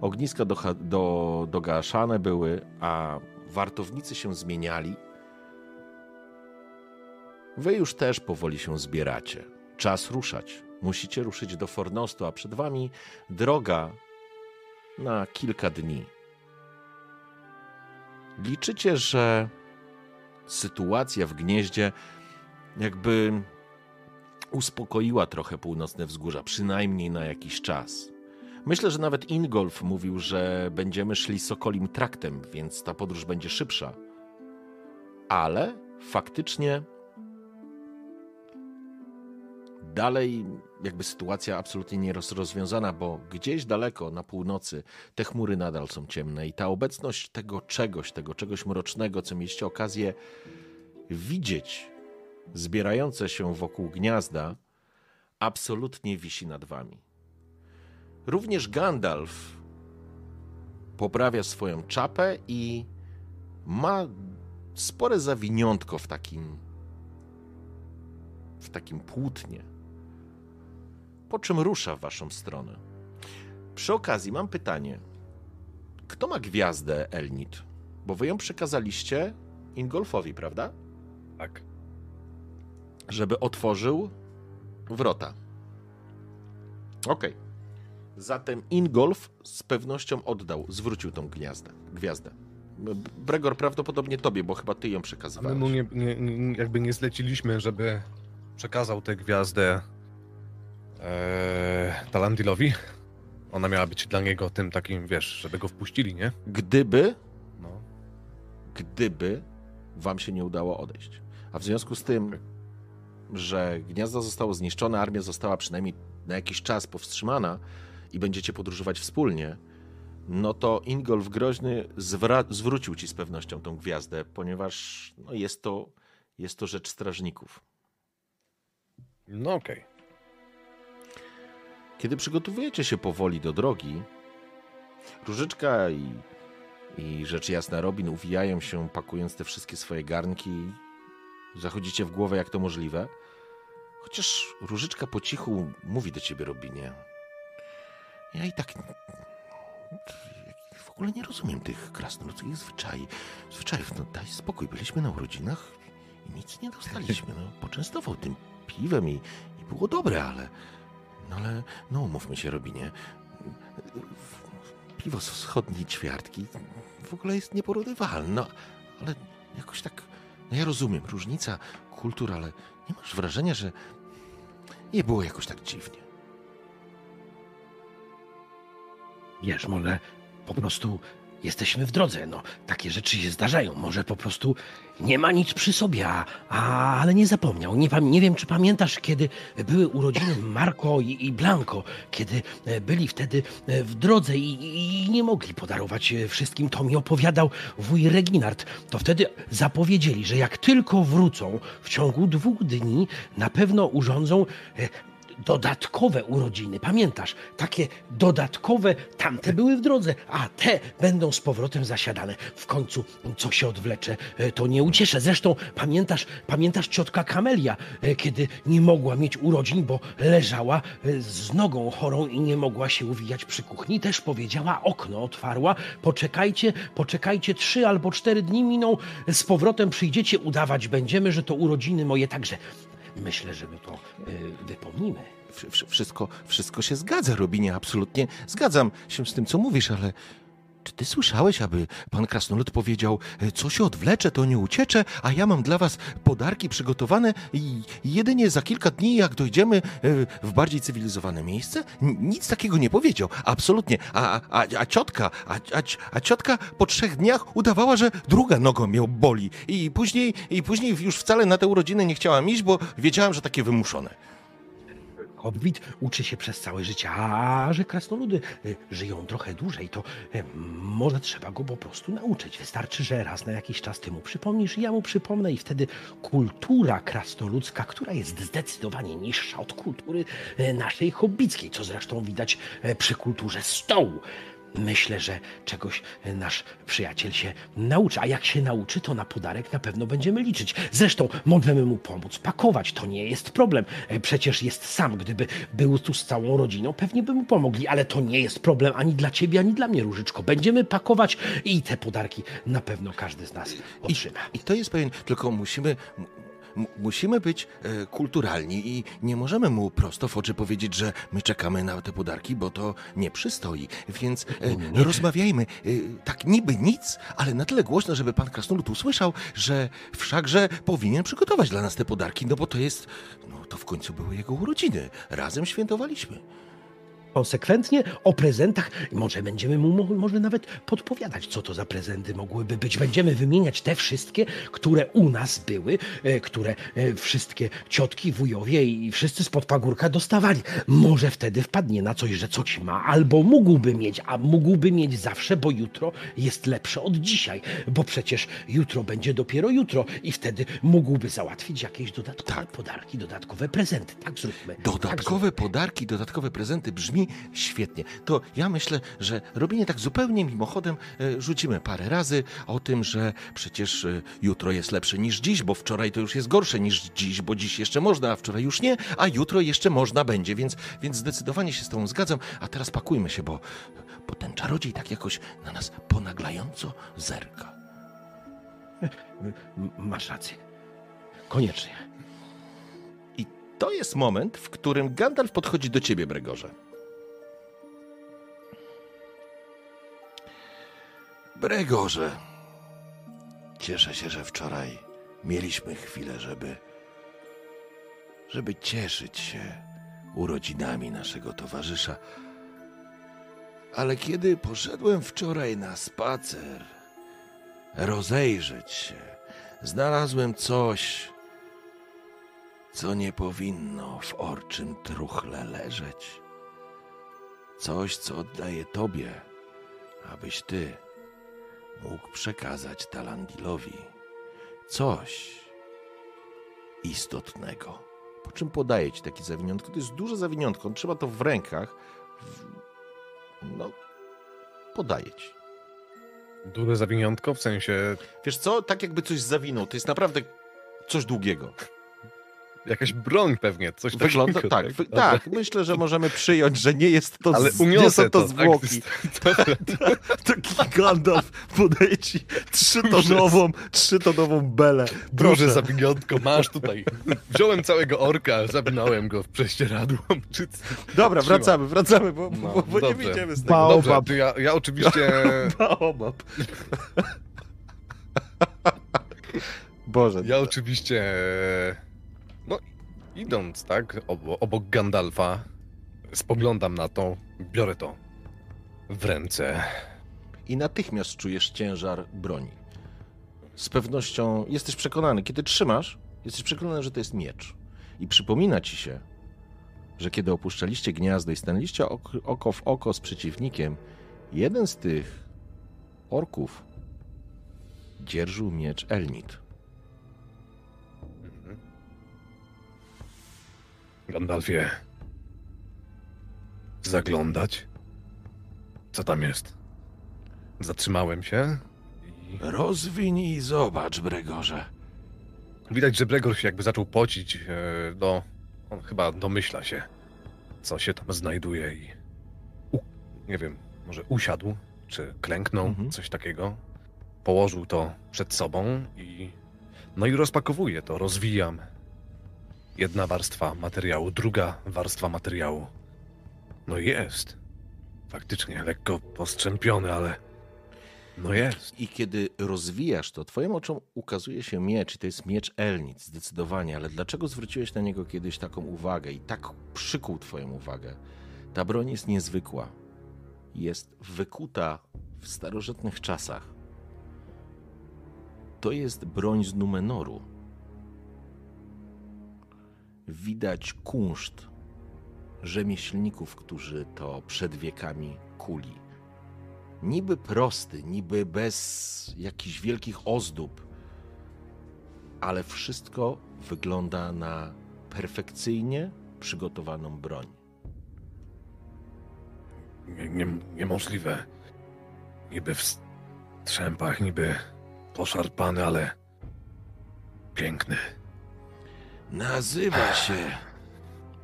[SPEAKER 1] ogniska docha- do, dogaszane były, a wartownicy się zmieniali, wy już też powoli się zbieracie. Czas ruszać. Musicie ruszyć do Fornostu, a przed wami droga na kilka dni. Liczycie, że sytuacja w gnieździe jakby uspokoiła trochę północne wzgórza, przynajmniej na jakiś czas. Myślę, że nawet Ingolf mówił, że będziemy szli Sokolim traktem, więc ta podróż będzie szybsza. Ale faktycznie dalej jakby sytuacja absolutnie nie rozwiązana, bo gdzieś daleko na północy te chmury nadal są ciemne i ta obecność tego czegoś, tego czegoś mrocznego, co mieliście okazję widzieć, zbierające się wokół gniazda, absolutnie wisi nad wami. Również Gandalf poprawia swoją czapę i ma spore zawiniątko w takim w takim płótnie. Po czym rusza w waszą stronę. Przy okazji mam pytanie. Kto ma gwiazdę Elnit? Bo wy ją przekazaliście Ingolfowi, prawda?
[SPEAKER 4] Tak.
[SPEAKER 1] Żeby otworzył wrota. Okej. Zatem Ingolf z pewnością oddał, zwrócił tą gwiazdę. gwiazdę. Bregor prawdopodobnie tobie, bo chyba ty ją przekazywałeś.
[SPEAKER 4] mu nie, nie, nie, jakby nie zleciliśmy, żeby przekazał tę gwiazdę e, Talandilowi. Ona miała być dla niego tym takim, wiesz, żeby go wpuścili, nie?
[SPEAKER 1] Gdyby,
[SPEAKER 4] No.
[SPEAKER 1] gdyby wam się nie udało odejść. A w związku z tym, że gniazdo zostało zniszczone, armia została przynajmniej na jakiś czas powstrzymana i będziecie podróżować wspólnie, no to Ingolf Groźny zwrócił ci z pewnością tą gwiazdę, ponieważ no jest, to, jest to rzecz strażników.
[SPEAKER 4] No okej.
[SPEAKER 1] Kiedy przygotowujecie się powoli do drogi, Różyczka i, i rzecz jasna Robin uwijają się, pakując te wszystkie swoje garnki. Zachodzicie w głowę, jak to możliwe. Chociaż Różyczka po cichu mówi do ciebie, Robinie. Ja i tak w ogóle nie rozumiem tych krasnoludzkich zwyczajów. Zwyczajów, no daj spokój, byliśmy na urodzinach i nic nie dostaliśmy. No, poczęstował tym piwem i, i było dobre, ale... No ale, no umówmy się, Robinie. Piwo z wschodniej ćwiartki w ogóle jest nieporównywalne, no, ale jakoś tak... No ja rozumiem, różnica kultur, ale nie masz wrażenia, że nie było jakoś tak dziwnie.
[SPEAKER 6] Wiesz, może po prostu jesteśmy w drodze. No, takie rzeczy się zdarzają. Może po prostu nie ma nic przy sobie, a, a, ale nie zapomniał. Nie, nie wiem, czy pamiętasz, kiedy były urodziny Marco i, i Blanco, kiedy e, byli wtedy e, w drodze i, i, nie mogli podarować e, wszystkim. To mi opowiadał wuj Reginard. To wtedy zapowiedzieli, że jak tylko wrócą w ciągu dwóch dni, na pewno urządzą dodatkowe urodziny. Pamiętasz? Takie dodatkowe, tamte były w drodze, a te będą z powrotem zasiadane. W końcu, co się odwlecze, e, to nie ucieszę. Zresztą pamiętasz, pamiętasz ciotka Kamelia, e, kiedy nie mogła mieć urodzin, bo leżała e, z nogą chorą i nie mogła się uwijać przy kuchni, też powiedziała, okno otwarła, poczekajcie, poczekajcie, trzy albo cztery dni miną, z powrotem przyjdziecie, udawać będziemy, że to urodziny moje, także myślę, że my to y, wypomnimy.
[SPEAKER 1] Wsz- wsz- Wszystko, wszystko się zgadza, Robinie, absolutnie zgadzam się z tym, co mówisz, ale czy ty słyszałeś, aby pan Krasnolud powiedział, e, co się odwlecze, to nie uciecze, a ja mam dla was podarki przygotowane i jedynie za kilka dni, jak dojdziemy e, w bardziej cywilizowane miejsce? Nic takiego nie powiedział, absolutnie. A, a, a ciotka, a, a, a ciotka po trzech dniach udawała, że druga noga miał boli i później, i później już wcale na te urodziny nie chciałam iść, bo wiedziałam, że takie wymuszone.
[SPEAKER 6] Hobbit uczy się przez całe życie, a że krasnoludy y, żyją trochę dłużej, to y, może trzeba go po prostu nauczyć. Wystarczy, że raz na jakiś czas ty mu przypomnisz, ja mu przypomnę i wtedy kultura krasnoludzka, która jest zdecydowanie niższa od kultury y, naszej hobbickiej, co zresztą widać przy kulturze stołu. Myślę, że czegoś nasz przyjaciel się nauczy, a jak się nauczy, to na podarek na pewno będziemy liczyć. Zresztą możemy mu pomóc pakować, to nie jest problem. E, Przecież jest sam, gdyby był tu z całą rodziną, pewnie by mu pomogli, ale to nie jest problem ani dla ciebie, ani dla mnie, Różyczko. Będziemy pakować i te podarki na pewno każdy z nas otrzyma.
[SPEAKER 1] I to jest pewien, tylko musimy. Musimy być e, kulturalni i nie możemy mu prosto w oczy powiedzieć, że my czekamy na te podarki, bo to nie przystoi. Więc e, rozmawiajmy e, tak niby nic, ale na tyle głośno, żeby pan Krasnolud usłyszał, że wszakże powinien przygotować dla nas te podarki, no bo to jest, no to w końcu były jego urodziny. Razem świętowaliśmy.
[SPEAKER 6] Konsekwentnie o prezentach. Może będziemy mu mo- może nawet podpowiadać, co to za prezenty mogłyby być. Będziemy wymieniać te wszystkie, które u nas były, e, które e, wszystkie ciotki, wujowie i wszyscy spod pagórka dostawali. Może wtedy wpadnie na coś, że coś ma, albo mógłby mieć, a mógłby mieć zawsze, bo jutro jest lepsze od dzisiaj, bo przecież jutro będzie dopiero jutro i wtedy mógłby załatwić jakieś dodatkowe podarki, dodatkowe prezenty. Tak zróbmy. Tak
[SPEAKER 1] Dodatkowe podarki, dodatkowe prezenty brzmi świetnie. To ja myślę, że robienie tak zupełnie mimochodem e, rzucimy parę razy o tym, że przecież e, jutro jest lepsze niż dziś, bo wczoraj to już jest gorsze niż dziś, bo dziś jeszcze można, a wczoraj już nie, a jutro jeszcze można będzie, więc, więc zdecydowanie się z tą zgadzam. A teraz pakujmy się, bo, bo ten czarodziej tak jakoś na nas ponaglająco zerka.
[SPEAKER 6] Masz rację. Koniecznie.
[SPEAKER 1] I to jest moment, w którym Gandalf podchodzi do ciebie, Bregorze. Bregorze, cieszę się, że wczoraj mieliśmy chwilę, żeby, żeby cieszyć się urodzinami naszego towarzysza. Ale kiedy poszedłem wczoraj na spacer, rozejrzeć się, znalazłem coś, co nie powinno w orczym truchle leżeć. Coś, co oddaję tobie, abyś ty mógł przekazać Talandilowi coś istotnego. Po czym podaję ci takie zawiniątko. To jest duże zawiniątko, trzeba to w rękach. W... No, podaję ci.
[SPEAKER 4] Duże zawiniątko, w sensie
[SPEAKER 1] Wiesz co, tak jakby coś zawinął, to jest naprawdę coś długiego.
[SPEAKER 4] Jakaś broń pewnie, coś
[SPEAKER 1] Wygląda
[SPEAKER 4] takiego.
[SPEAKER 1] tak, wy, tak. Myślę, że możemy przyjąć, że nie jest to,
[SPEAKER 4] Ale
[SPEAKER 1] z, nie są to,
[SPEAKER 4] to,
[SPEAKER 1] zwłoki.
[SPEAKER 4] Tak,
[SPEAKER 1] Taki Gandalf podaje ci trzytonową, trzytonową belę.
[SPEAKER 4] Duże
[SPEAKER 1] Proszę.
[SPEAKER 4] zawiniątko masz tutaj. Wziąłem całego orka, zawinąłem go w prześcieradło.
[SPEAKER 1] Dobra,
[SPEAKER 4] Trzyma.
[SPEAKER 1] wracamy, wracamy, bo,
[SPEAKER 4] No,
[SPEAKER 1] bo, bo nie
[SPEAKER 4] dobrze.
[SPEAKER 1] wyjdziemy z tego.
[SPEAKER 4] Dobrze,
[SPEAKER 6] Baobab.
[SPEAKER 4] to ja, ja oczywiście...
[SPEAKER 1] Baobab. Boże.
[SPEAKER 4] Ja oczywiście... Idąc, tak, obok, Gandalfa, spoglądam na to, biorę to w ręce.
[SPEAKER 1] I natychmiast czujesz ciężar broni. Z pewnością jesteś przekonany, kiedy trzymasz, jesteś przekonany, że to jest miecz. I przypomina ci się, że kiedy opuszczaliście gniazdo i stanęliście ok- oko w oko z przeciwnikiem, jeden z tych orków dzierżył miecz Elnit.
[SPEAKER 4] Gandalfie, zaglądać? Co tam jest? Zatrzymałem się i
[SPEAKER 1] Rozwiń i zobacz, Bregorze.
[SPEAKER 4] widać, że Bregor się jakby zaczął pocić. e, Do, on chyba domyśla się, co się tam znajduje i u, nie wiem, może usiadł, czy klęknął,
[SPEAKER 1] Mhm.
[SPEAKER 4] coś takiego. Położył to przed sobą i no i rozpakowuję to, rozwijam. Jedna warstwa materiału, druga warstwa materiału. No jest. Faktycznie lekko postrzępiony, ale no jest.
[SPEAKER 1] I kiedy rozwijasz to, twoim oczom ukazuje się miecz i to jest miecz Elnit, zdecydowanie. Ale dlaczego zwróciłeś na niego kiedyś taką uwagę i tak przykuł twoją uwagę? Ta broń jest niezwykła. Jest wykuta w starożytnych czasach. To jest broń z Numenoru. Widać kunszt rzemieślników, którzy to przed wiekami kuli. Niby prosty, niby bez jakichś wielkich ozdób, ale wszystko wygląda na perfekcyjnie przygotowaną broń.
[SPEAKER 4] Nie, nie, niemożliwe. Niby w strzępach, niby poszarpany, ale piękny.
[SPEAKER 5] Nazywa się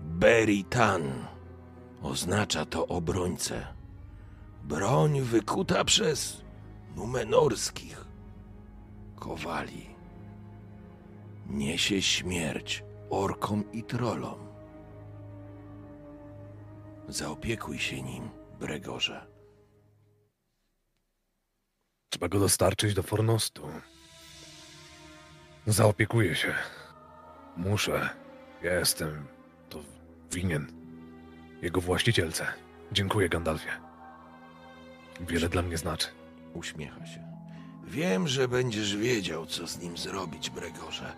[SPEAKER 5] Beritan. Oznacza to obrońcę. Broń wykuta przez numenorskich kowali. Niesie śmierć orkom i trolom. Zaopiekuj się nim, Bregorze.
[SPEAKER 4] Trzeba go dostarczyć do Fornostu. Zaopiekuję się. Muszę. Jestem to winien jego właścicielce. Dziękuję, Gandalfie. Wiele dla mnie znaczy.
[SPEAKER 1] Uśmiecha się.
[SPEAKER 5] Wiem, że będziesz wiedział, co z nim zrobić, Bregorze.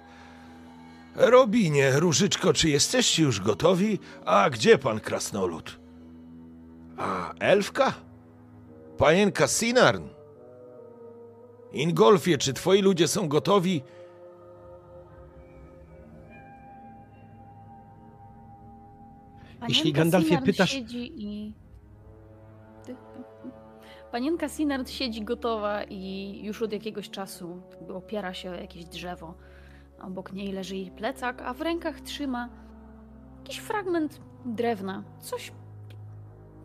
[SPEAKER 5] Robinie, Różyczko, czy jesteście już gotowi? A gdzie pan krasnolud? A elfka? Panienka Sinarn? Ingolfie, czy twoi ludzie są gotowi?
[SPEAKER 6] Jeśli Gandalfie
[SPEAKER 3] Sinard
[SPEAKER 6] pytasz-
[SPEAKER 3] Siedzi i... Panienka Sinard siedzi gotowa i już od jakiegoś czasu opiera się o jakieś drzewo. Obok niej leży jej plecak, a w rękach trzyma jakiś fragment drewna. Coś.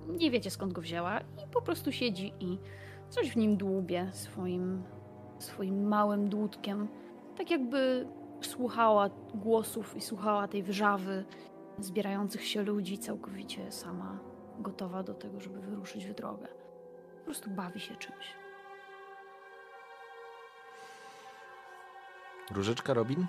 [SPEAKER 3] Nie wiecie skąd go wzięła, i po prostu siedzi i coś w nim dłubie swoim, swoim małym dłutkiem. Tak jakby słuchała głosów i słuchała tej wrzawy zbierających się ludzi, całkowicie sama gotowa do tego, żeby wyruszyć w drogę. Po prostu bawi się czymś.
[SPEAKER 1] Różyczka Robin?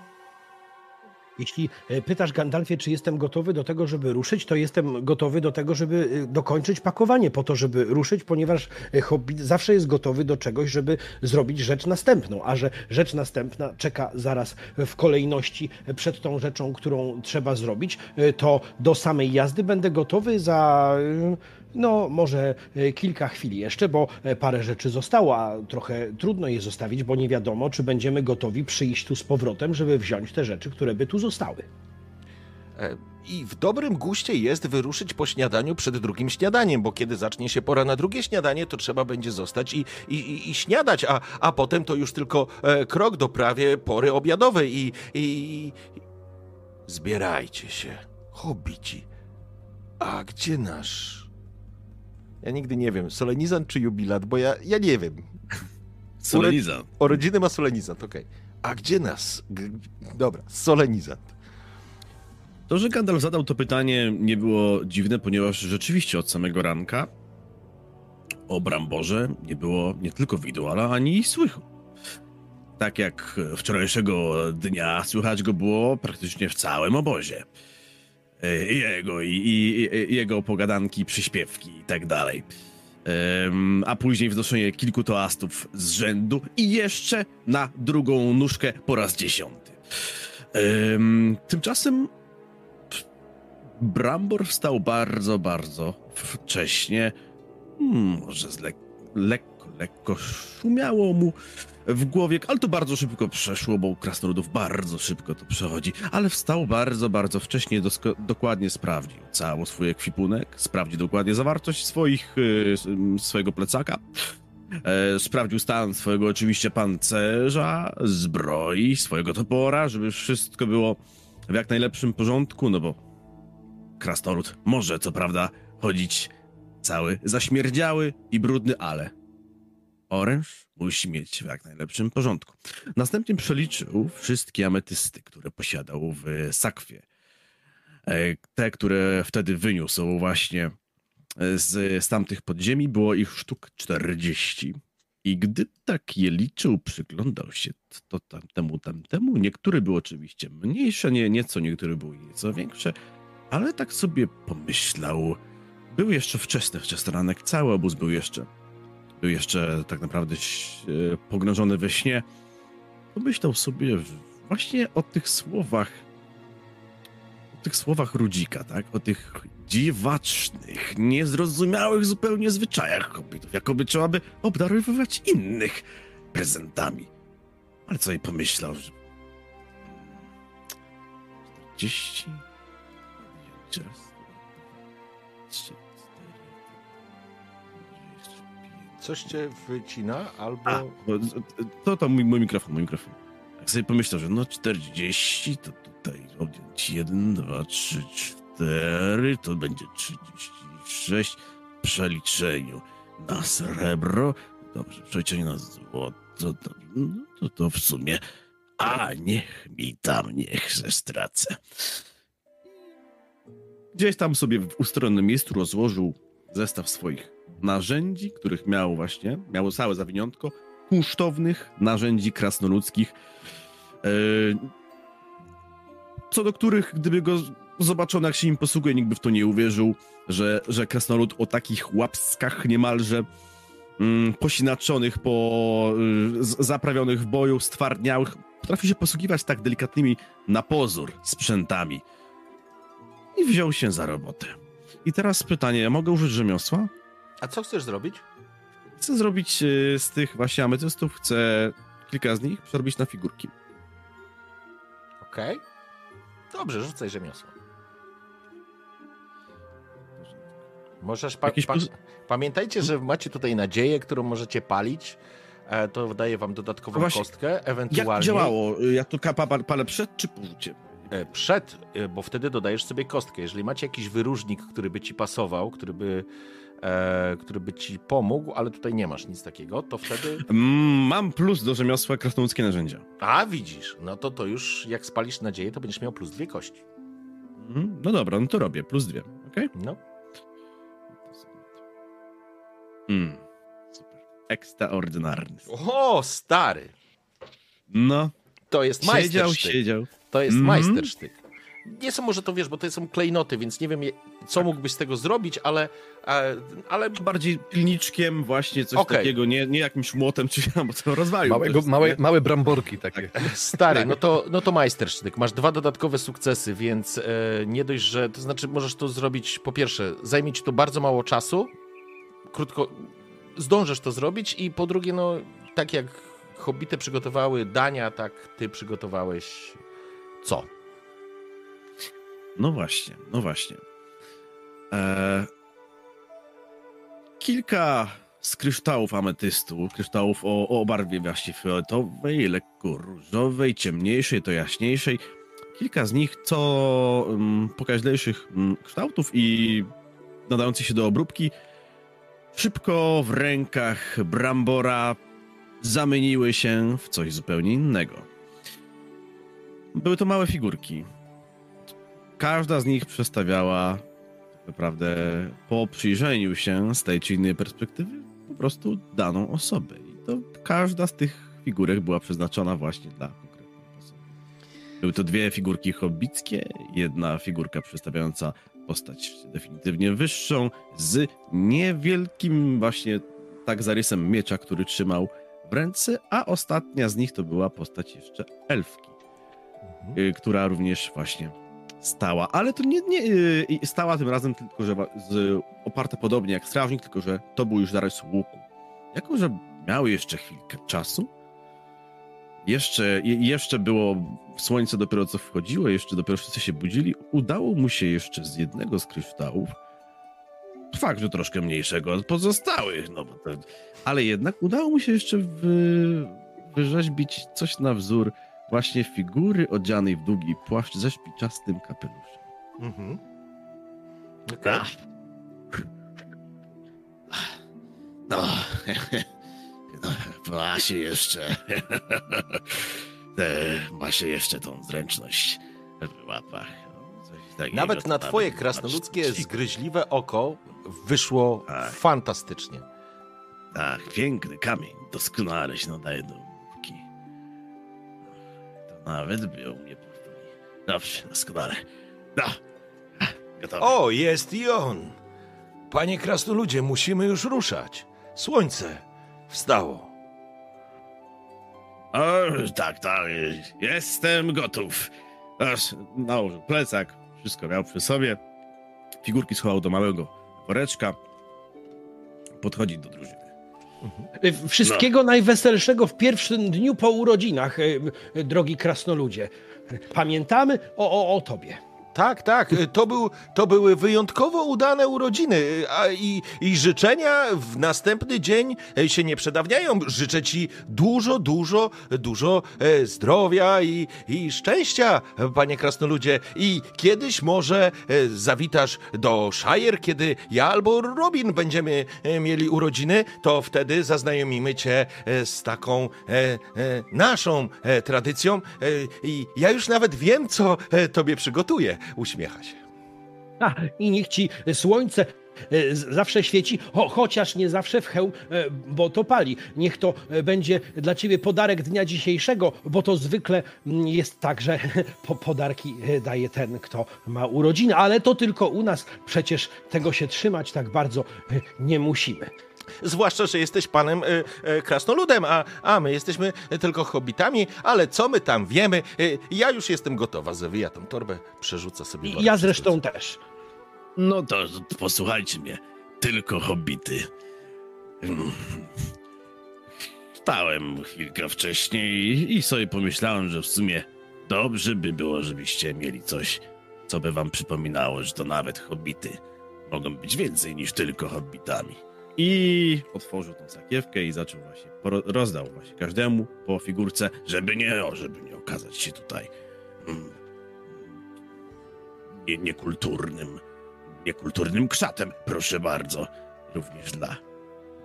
[SPEAKER 6] Jeśli e, pytasz Gandalfie, czy jestem gotowy do tego, żeby ruszyć, to jestem gotowy do tego, żeby e, dokończyć pakowanie po to, żeby ruszyć, ponieważ e, Hobbit zawsze jest gotowy do czegoś, żeby zrobić rzecz następną, a że rzecz następna czeka zaraz w kolejności przed tą rzeczą, którą trzeba zrobić, to do samej jazdy będę gotowy za no może e, kilka chwil jeszcze, bo e, parę rzeczy zostało, a trochę trudno je zostawić, bo nie wiadomo, czy będziemy gotowi przyjść tu z powrotem, żeby wziąć te rzeczy, które by tu zostały.
[SPEAKER 1] E, I w dobrym guście jest wyruszyć po śniadaniu przed drugim śniadaniem, bo kiedy zacznie się pora na drugie śniadanie, to trzeba będzie zostać i, i, i, śniadać, a, a potem to już tylko krok do prawie pory obiadowej i, i... Zbierajcie się, hobbici. A gdzie nasz... Ja nigdy nie wiem, solenizant czy jubilat, bo ja, ja nie wiem.
[SPEAKER 2] Soleniza.
[SPEAKER 1] O rodziny ma solenizant, okej. A gdzie nas... Dobra, solenizant.
[SPEAKER 2] To, że Gandalf zadał to pytanie nie było dziwne, ponieważ rzeczywiście od samego ranka o Bramborze nie było nie tylko widu, ale ani słychu. Tak jak wczorajszego dnia słychać go było praktycznie w całym obozie. E, jego, i, i, i jego pogadanki, przyśpiewki i tak dalej. Em, a później wznoszenie kilku toastów z rzędu i jeszcze na drugą nóżkę po raz dziesiąty. Em, tymczasem Brambor wstał bardzo, bardzo wcześnie. Hmm, Może z lek lekko, lekko szumiało mu w głowie, ale to bardzo szybko przeszło, bo u krasnoludów bardzo szybko to przechodzi. Ale wstał bardzo, bardzo wcześnie, dokładnie sprawdził cały swój ekwipunek, sprawdził dokładnie zawartość swoich, y, swojego plecaka. E, sprawdził stan swojego oczywiście pancerza, zbroi, swojego topora, żeby wszystko było w jak najlepszym porządku, no bo krasnolud może co prawda chodzić cały zaśmierdziały i brudny, ale oręż musi mieć w jak najlepszym porządku. Następnie przeliczył wszystkie ametysty, które posiadał w sakwie. E, Te, które wtedy wyniósł właśnie z, z tamtych podziemi, było ich sztuk 40. I gdy tak je liczył, przyglądał się to tamtemu, tamtemu. Niektóre były oczywiście mniejsze, nie, nieco, niektóre były nieco większe, ale tak sobie pomyślał. Był jeszcze wczesny, wczesny ranek, cały obóz był jeszcze, był jeszcze tak naprawdę e, pogrążony we śnie. Pomyślał sobie właśnie o tych słowach tych słowach Rudzika, tak? O tych dziwacznych, niezrozumiałych zupełnie zwyczajach kobietów, jakoby trzeba by obdarowywać innych prezentami. Ale co i pomyślał, że... 40... Raz,
[SPEAKER 1] Coś cię wycina albo...
[SPEAKER 2] a, to to mój, mój mikrofon, mój mikrofon. Jak sobie pomyślał, że no 40, to tutaj odjąć 1, 2, 3, 4, to będzie 36 w przeliczeniu na srebro. Dobrze, przeliczeniu na złoto, to, no, to, to w sumie... A, niech mi tam, niech se stracę. Gdzieś tam sobie w ustronnym miejscu rozłożył zestaw swoich narzędzi, których miał właśnie, miało całe zawiniątko, kunsztownych narzędzi krasnoludzkich, e, co do których, gdyby go zobaczono, jak się im posługuje, nikt by w to nie uwierzył, że, że krasnolud o takich łapskach niemalże mm, posinaczonych, po, y, zaprawionych w boju, stwardniałych, potrafi się posługiwać tak delikatnymi na pozór sprzętami. I wziął się za robotę. I teraz pytanie, mogę użyć rzemiosła?
[SPEAKER 1] A co chcesz zrobić?
[SPEAKER 2] Chcę zrobić e, z tych właśnie ametystów, chcę kilka z nich przerobić na figurki.
[SPEAKER 1] Okej. Dobrze, rzucaj rzemiosło. Możesz pa- pa- Pamiętajcie, że macie tutaj nadzieję, którą możecie palić. E, To daje wam dodatkową
[SPEAKER 2] No właśnie,
[SPEAKER 1] kostkę, ewentualnie
[SPEAKER 2] Jak działało? E, Ja tu kapa pa- palę przed czy po rzucie?
[SPEAKER 1] przed, bo wtedy dodajesz sobie kostkę. Jeżeli macie jakiś wyróżnik, który by ci pasował, który by, e, który by ci pomógł, ale tutaj nie masz nic takiego, to wtedy.
[SPEAKER 2] Mm, Mam plus do rzemiosła krasnoludzkie narzędzia.
[SPEAKER 1] A widzisz, no to to już jak spalisz nadzieję, to będziesz miał plus dwie kości.
[SPEAKER 2] Mhm, No dobra, no to robię, plus dwie, okej?
[SPEAKER 1] No.
[SPEAKER 2] Mm, super. Ekstraordynarny.
[SPEAKER 1] O, stary!
[SPEAKER 2] No,
[SPEAKER 1] To jest
[SPEAKER 2] siedział,
[SPEAKER 1] majstersztyk.
[SPEAKER 2] siedział.
[SPEAKER 1] To jest
[SPEAKER 2] Mhm.
[SPEAKER 1] majstersztyk. Nie są może to wiesz, bo to są klejnoty, więc nie wiem, co mógłbyś z tego zrobić, ale, ale
[SPEAKER 2] Bardziej pilniczkiem właśnie, coś
[SPEAKER 1] Okej.
[SPEAKER 2] takiego, nie, nie jakimś młotem czy tam, bo to rozwalił.
[SPEAKER 4] Małego,
[SPEAKER 2] też,
[SPEAKER 4] małe,
[SPEAKER 2] nie?
[SPEAKER 4] małe bramborki takie.
[SPEAKER 1] stary, no to, no to majstersztyk. Masz dwa dodatkowe sukcesy, więc e, nie dość, że to znaczy możesz to zrobić, po pierwsze, zajmie ci to bardzo mało czasu, krótko, zdążysz to zrobić i po drugie, no tak jak hobbity przygotowały dania, tak ty przygotowałeś co?
[SPEAKER 2] No właśnie, no właśnie. Eee, kilka z kryształów ametystu, kryształów o, o barwie właśnie fioletowej, lekko różowej, ciemniejszej, to jaśniejszej. Kilka z nich co um, pokaźniejszych mm, kształtów i nadających się do obróbki szybko w rękach Brambora zamieniły się w coś zupełnie innego. Były to małe figurki, każda z nich przedstawiała tak naprawdę po przyjrzeniu się z tej czy innej perspektywy po prostu daną osobę. I to każda z tych figurek była przeznaczona właśnie dla konkretnej osoby. Były to dwie figurki hobbickie, jedna figurka przedstawiająca postać definitywnie wyższą z niewielkim właśnie tak zarysem miecza, który trzymał w ręce, a ostatnia z nich to była postać jeszcze elfki, y, która również właśnie stała, ale to nie, nie y, stała tym razem tylko, że oparta podobnie jak strażnik, tylko że to był już zarys łuku. Jako, że miały jeszcze chwilkę czasu, jeszcze, je- jeszcze było słońce dopiero co wchodziło, jeszcze dopiero wszyscy się budzili, udało mu się jeszcze z jednego z kryształów, fakt, że troszkę mniejszego od pozostałych, no bo to, ale jednak udało mu się jeszcze wy, wyrzeźbić coś na wzór właśnie figury odzianej w długi płaszcz ze szpiczastym kapeluszem.
[SPEAKER 1] Mhm. Okej.
[SPEAKER 2] No, no ma się jeszcze. Te, ma się jeszcze tą zręczność w łapach. No, takiego,
[SPEAKER 1] Nawet na twoje krasnoludzkie zgryźliwe oko wyszło
[SPEAKER 2] Tak.
[SPEAKER 1] fantastycznie.
[SPEAKER 2] Tak, piękny kamień, doskonale się nadaje do nawet by mnie powtórzył. Dobrze, doskonale. No, gotowe.
[SPEAKER 5] O, jest i on! Panie krasnoludzie, musimy już ruszać. Słońce wstało.
[SPEAKER 2] O, tak, tak, jestem gotów. Aż nałożył plecak, Wszystko miał przy sobie. Figurki schował do małego woreczka. Podchodzi do drużyny.
[SPEAKER 6] E, Wszystkiego najweselszego w pierwszym dniu po urodzinach, e, drogi krasnoludzie. Pamiętamy o, o, o tobie.
[SPEAKER 1] Tak, tak, to, był, to były wyjątkowo udane urodziny a i, i życzenia w następny dzień e, się nie przedawniają. Życzę ci dużo, dużo, dużo e, zdrowia i, i szczęścia, panie krasnoludzie. I kiedyś może e, zawitasz do Shire, kiedy ja albo Robin będziemy mieli urodziny, to wtedy zaznajomimy cię z taką naszą tradycją. I ja już nawet wiem, co tobie przygotuję. Uśmiecha się.
[SPEAKER 6] A, i niech ci słońce e, zawsze świeci, cho, chociaż nie zawsze w hełm, e, bo to pali. Niech to e, będzie dla ciebie podarek dnia dzisiejszego, bo to zwykle jest tak, że po podarki daje ten, kto ma urodziny, ale to tylko u nas. Przecież tego się trzymać tak bardzo nie musimy.
[SPEAKER 1] Zwłaszcza, że jesteś panem e, e, krasnoludem, a, a my jesteśmy tylko hobbitami, ale co my tam wiemy? E, ja już jestem gotowa. Zawija tą torbę, przerzuca sobie.
[SPEAKER 6] Ja zresztą też.
[SPEAKER 2] No to posłuchajcie mnie. Tylko hobbity. Mm. Stałem chwilkę wcześniej i sobie pomyślałem, że w sumie dobrze by było, żebyście mieli coś, co by wam przypominało, że to nawet hobbity mogą być więcej niż tylko hobbitami. I otworzył tą sakiewkę i zaczął właśnie, rozdał właśnie każdemu po figurce, żeby nie, żeby nie okazać się tutaj mm, nie, niekulturnym, niekulturnym krzatem, proszę bardzo. Również dla,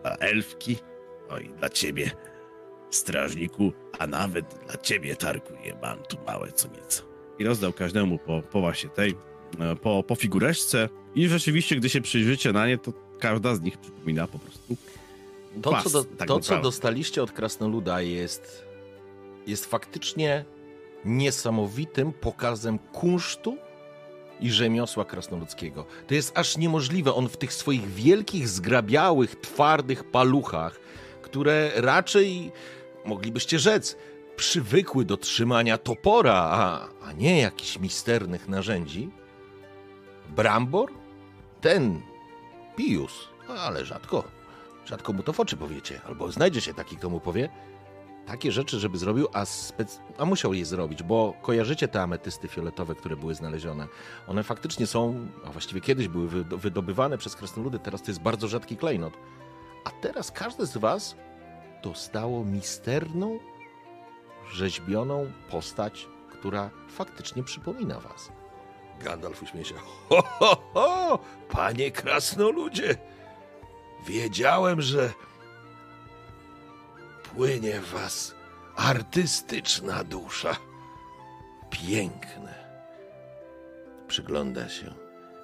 [SPEAKER 2] dla elfki, no i dla ciebie, strażniku, a nawet dla ciebie, Tarkunie, mam tu małe co nieco. I rozdał każdemu po, po właśnie tej, e, po, po figureczce i rzeczywiście, gdy się przyjrzycie na nie, to każda z nich przypomina po prostu
[SPEAKER 1] To,
[SPEAKER 2] pas,
[SPEAKER 1] co, do,
[SPEAKER 2] tak
[SPEAKER 1] to, co dostaliście od krasnoluda, jest, jest faktycznie niesamowitym pokazem kunsztu i rzemiosła krasnoludzkiego. To jest aż niemożliwe. On w tych swoich wielkich, zgrabiałych, twardych paluchach, które raczej, moglibyście rzec, przywykły do trzymania topora, a, a nie jakichś misternych narzędzi. Brambor? Ten Pius, ale rzadko. Rzadko mu to w oczy powiecie, albo znajdzie się taki, kto mu powie takie rzeczy, żeby zrobił, a, spec... a musiał je zrobić, bo kojarzycie te ametysty fioletowe, które były znalezione. One faktycznie są, a właściwie kiedyś były wydo- wydobywane przez krasnoludy, teraz to jest bardzo rzadki klejnot. A teraz każde z was dostało misterną, rzeźbioną postać, która faktycznie przypomina was. Gandalf uśmieje się. Ho, ho, ho! Panie krasnoludzie! Wiedziałem, że płynie w was artystyczna dusza. Piękne. Przygląda się.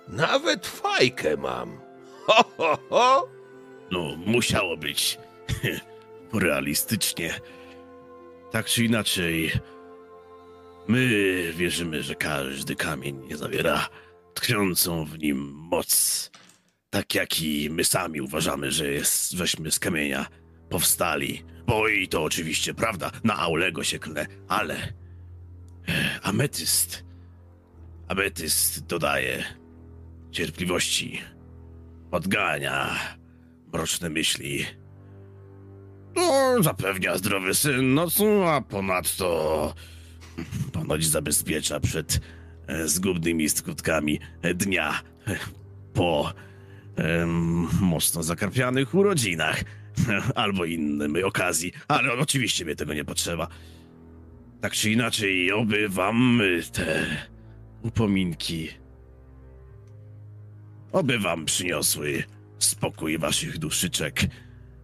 [SPEAKER 1] Nawet fajkę mam. Ho, ho, ho!
[SPEAKER 2] No, musiało być realistycznie. Tak czy inaczej, my wierzymy, że każdy kamień nie zawiera tkwiącą w nim moc. Tak jak i my sami uważamy, że jest, żeśmy z kamienia powstali. Bo i to oczywiście prawda, na Aulego się klnę, ale e, ametyst, ametyst dodaje cierpliwości, odgania mroczne myśli. No, zapewnia zdrowy syn nocą, a ponadto ponoć zabezpiecza przed e, zgubnymi skutkami dnia po mocno zakarpianych urodzinach albo innej okazji, ale oczywiście mnie tego nie potrzeba. Tak czy inaczej, oby wam te upominki oby wam przyniosły spokój waszych duszyczek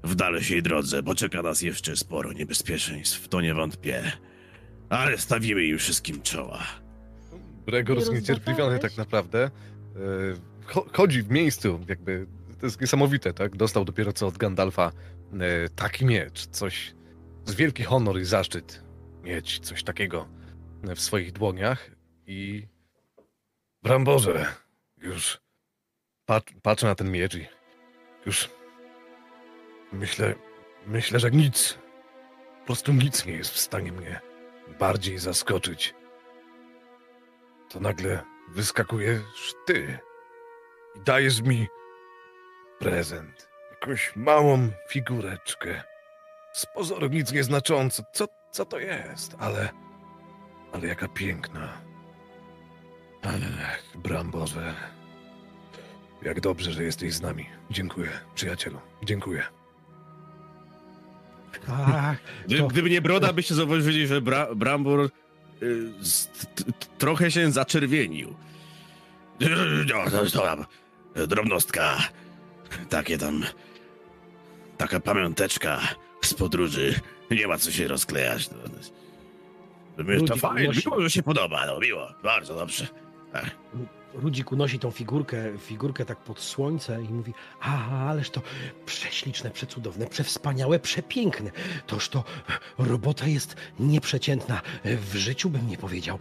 [SPEAKER 2] w dalszej drodze, bo czeka nas jeszcze sporo niebezpieczeństw, to nie wątpię. Ale stawimy im wszystkim czoła.
[SPEAKER 4] Gregor
[SPEAKER 3] Nie
[SPEAKER 4] zniecierpliwiony tak naprawdę e, cho- chodzi w miejscu, jakby to jest niesamowite, tak? Dostał dopiero co od Gandalfa e, taki miecz, coś z wielki honor i zaszczyt mieć coś takiego e, w swoich dłoniach i Bramborze, już pat, patrzę na ten miecz i już myślę, myślę, że nic, po prostu nic nie jest w stanie mnie bardziej zaskoczyć to nagle wyskakujesz ty i dajesz mi prezent. Jakąś małą figureczkę. Z pozoru nic nieznacząco. Co, co to jest? Ale, ale jaka piękna. Ech, Bramborze. Jak dobrze, że jesteś z nami. Dziękuję, przyjacielu. Dziękuję.
[SPEAKER 6] Tak, to-
[SPEAKER 2] Gdyby nie broda, byście zauważyli, że bra, Brambor y, trochę się zaczerwienił. No, to, to tam drobnostka. Takie tam... Taka pamiąteczka z podróży. Nie ma co się rozklejać. No. To, to
[SPEAKER 6] Ludzi
[SPEAKER 2] fajnie, miło, że się podoba, no miło, bardzo dobrze. Ach.
[SPEAKER 6] Rudzik unosi tą figurkę, figurkę tak pod słońce i mówi, a, ależ to prześliczne, przecudowne, przewspaniałe, przepiękne. Toż to robota jest nieprzeciętna. W życiu bym nie powiedział.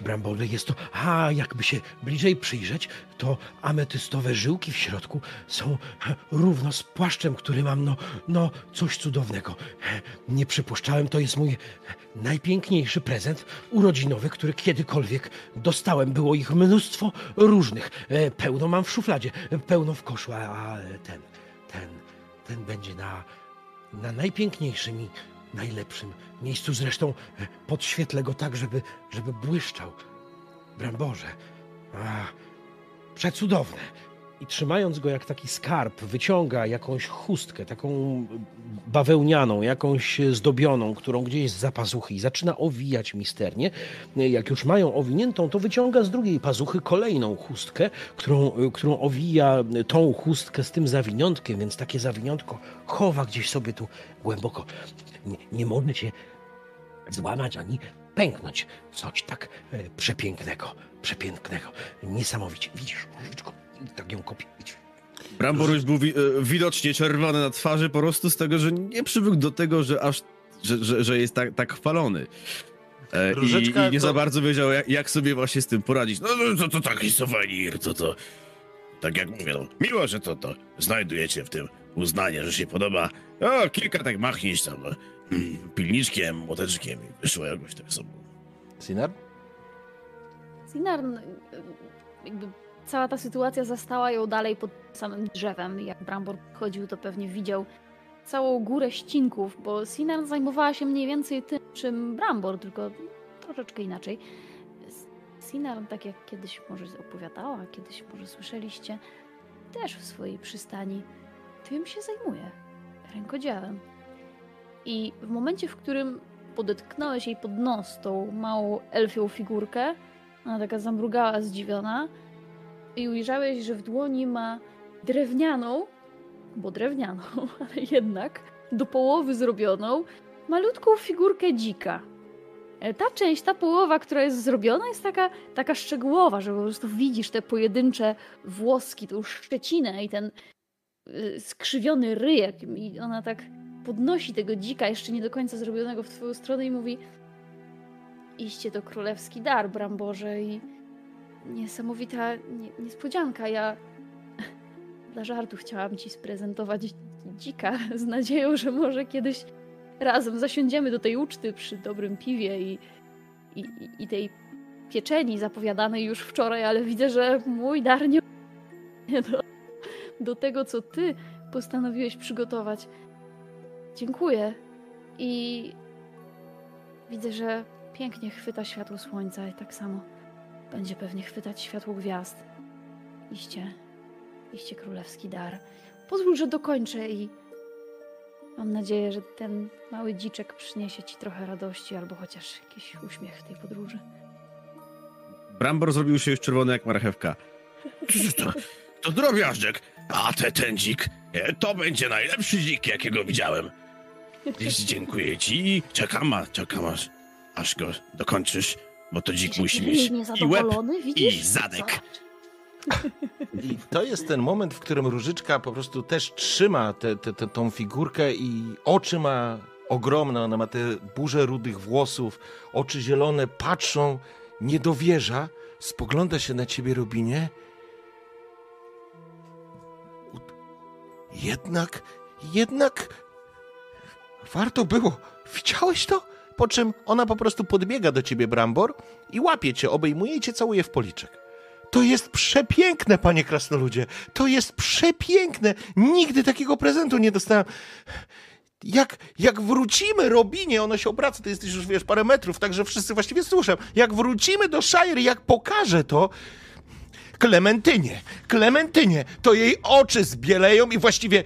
[SPEAKER 6] Brambole jest to, a jakby się bliżej przyjrzeć, to ametystowe żyłki w środku są równo z płaszczem, który mam, no, no, coś cudownego. Nie przypuszczałem, to jest mój najpiękniejszy prezent urodzinowy, który kiedykolwiek dostałem. Było ich mnóstwo różnych. E, Pełno mam w szufladzie, pełno w koszu, a- ten, ten, ten będzie na, na najpiękniejszym i najlepszym miejscu. Zresztą e, podświetlę go tak, żeby, żeby błyszczał. Bramborze. A, przecudowne. I trzymając go jak taki skarb, wyciąga jakąś chustkę, taką bawełnianą, jakąś zdobioną, którą gdzieś z pazuchy i zaczyna owijać misternie. Jak już mają owiniętą, to wyciąga z drugiej pazuchy kolejną chustkę, którą, którą owija tą chustkę z tym zawiniątkiem, więc takie zawiniątko chowa gdzieś sobie tu głęboko. Nie, nie może się złamać ani pęknąć. Coś tak e, przepięknego, przepięknego. Niesamowicie. Widzisz, tak ją kopię. Widzisz?
[SPEAKER 2] Brambor już był wi- e, widocznie czerwony na twarzy po prostu z tego, że nie przywykł do tego, że aż, że, że, że jest tak, tak chwalony. E, i,
[SPEAKER 1] Różeczka
[SPEAKER 2] I nie
[SPEAKER 1] to-
[SPEAKER 2] za bardzo wiedział, jak, jak sobie właśnie z tym poradzić. No no, to, to taki suwenir, to to... Tak jak mówię, no, miło, że to, to znajdujecie w tym uznanie, że się podoba. O, kilka tak machniesz tam mm, pilniczkiem, młoteczkiem i wyszło jakoś tak sobie.
[SPEAKER 1] Sinar?
[SPEAKER 3] Sinar, no, jakby cała ta sytuacja zastała ją dalej pod samym drzewem. Jak Brambor chodził, to pewnie widział całą górę ścinków, bo Sinar zajmowała się mniej więcej tym, czym Brambor, tylko troszeczkę inaczej. Sinar, tak jak kiedyś może opowiadała, kiedyś może słyszeliście, też w swojej przystani tym się zajmuje. Rękodziełem. I w momencie, w którym podetknąłeś jej pod nos tą małą elfią figurkę, ona taka zamrugała zdziwiona i ujrzałeś, że w dłoni ma drewnianą, bo drewnianą, ale jednak do połowy zrobioną, malutką figurkę dzika. E, Ta część, ta połowa, która jest zrobiona, jest taka, taka szczegółowa, że po prostu widzisz te pojedyncze włoski, tą szczecinę i ten y, skrzywiony ryjek. I ona tak podnosi tego dzika, jeszcze nie do końca zrobionego w twoją stronę i mówi iście to królewski dar, Bramborze i niesamowita nie, niespodzianka. Ja dla żartu chciałam ci sprezentować dzika z nadzieją, że może kiedyś razem zasiądziemy do tej uczty przy dobrym piwie i, i, i- tej pieczeni zapowiadanej już wczoraj, ale widzę, że mój dar nie do, do tego, co ty postanowiłeś przygotować. Dziękuję. I widzę, że pięknie chwyta światło słońca i tak samo będzie pewnie chwytać światło gwiazd. Iście, iście królewski dar. Pozwól, że dokończę i mam nadzieję, że ten mały dziczek przyniesie ci trochę radości albo chociaż jakiś uśmiech w tej podróży.
[SPEAKER 2] Brambor zrobił się już czerwony jak marchewka. To, to drobiażdżek, a te, ten dzik, e, to będzie najlepszy dzik, jakiego widziałem. Dziś dziękuję ci i czekam, a czekam aż, aż go dokończysz, bo to dzik musi mieć i łeb,
[SPEAKER 3] niezadowolony, widzisz?
[SPEAKER 2] i zadek.
[SPEAKER 1] I to jest ten moment, w którym Różyczka po prostu też trzyma tę te, te, tą figurkę i oczy ma ogromne, ona ma te burze rudych włosów, oczy zielone, patrzą, nie dowierza, spogląda się na ciebie, Robinie. Jednak, jednak warto było. Widziałeś to? Po czym ona po prostu podbiega do ciebie, Brambor, i łapie cię, obejmuje i cię całuje w policzek. To jest przepiękne, panie krasnoludzie. To jest przepiękne. Nigdy takiego prezentu nie dostałem. Jak, jak wrócimy, Robinie, ono się obraca, ty jesteś już, wiesz, parę metrów, także wszyscy właściwie słyszą. Jak wrócimy do Shire, jak pokażę to, Klementynie, Klementynie, to jej oczy zbieleją i właściwie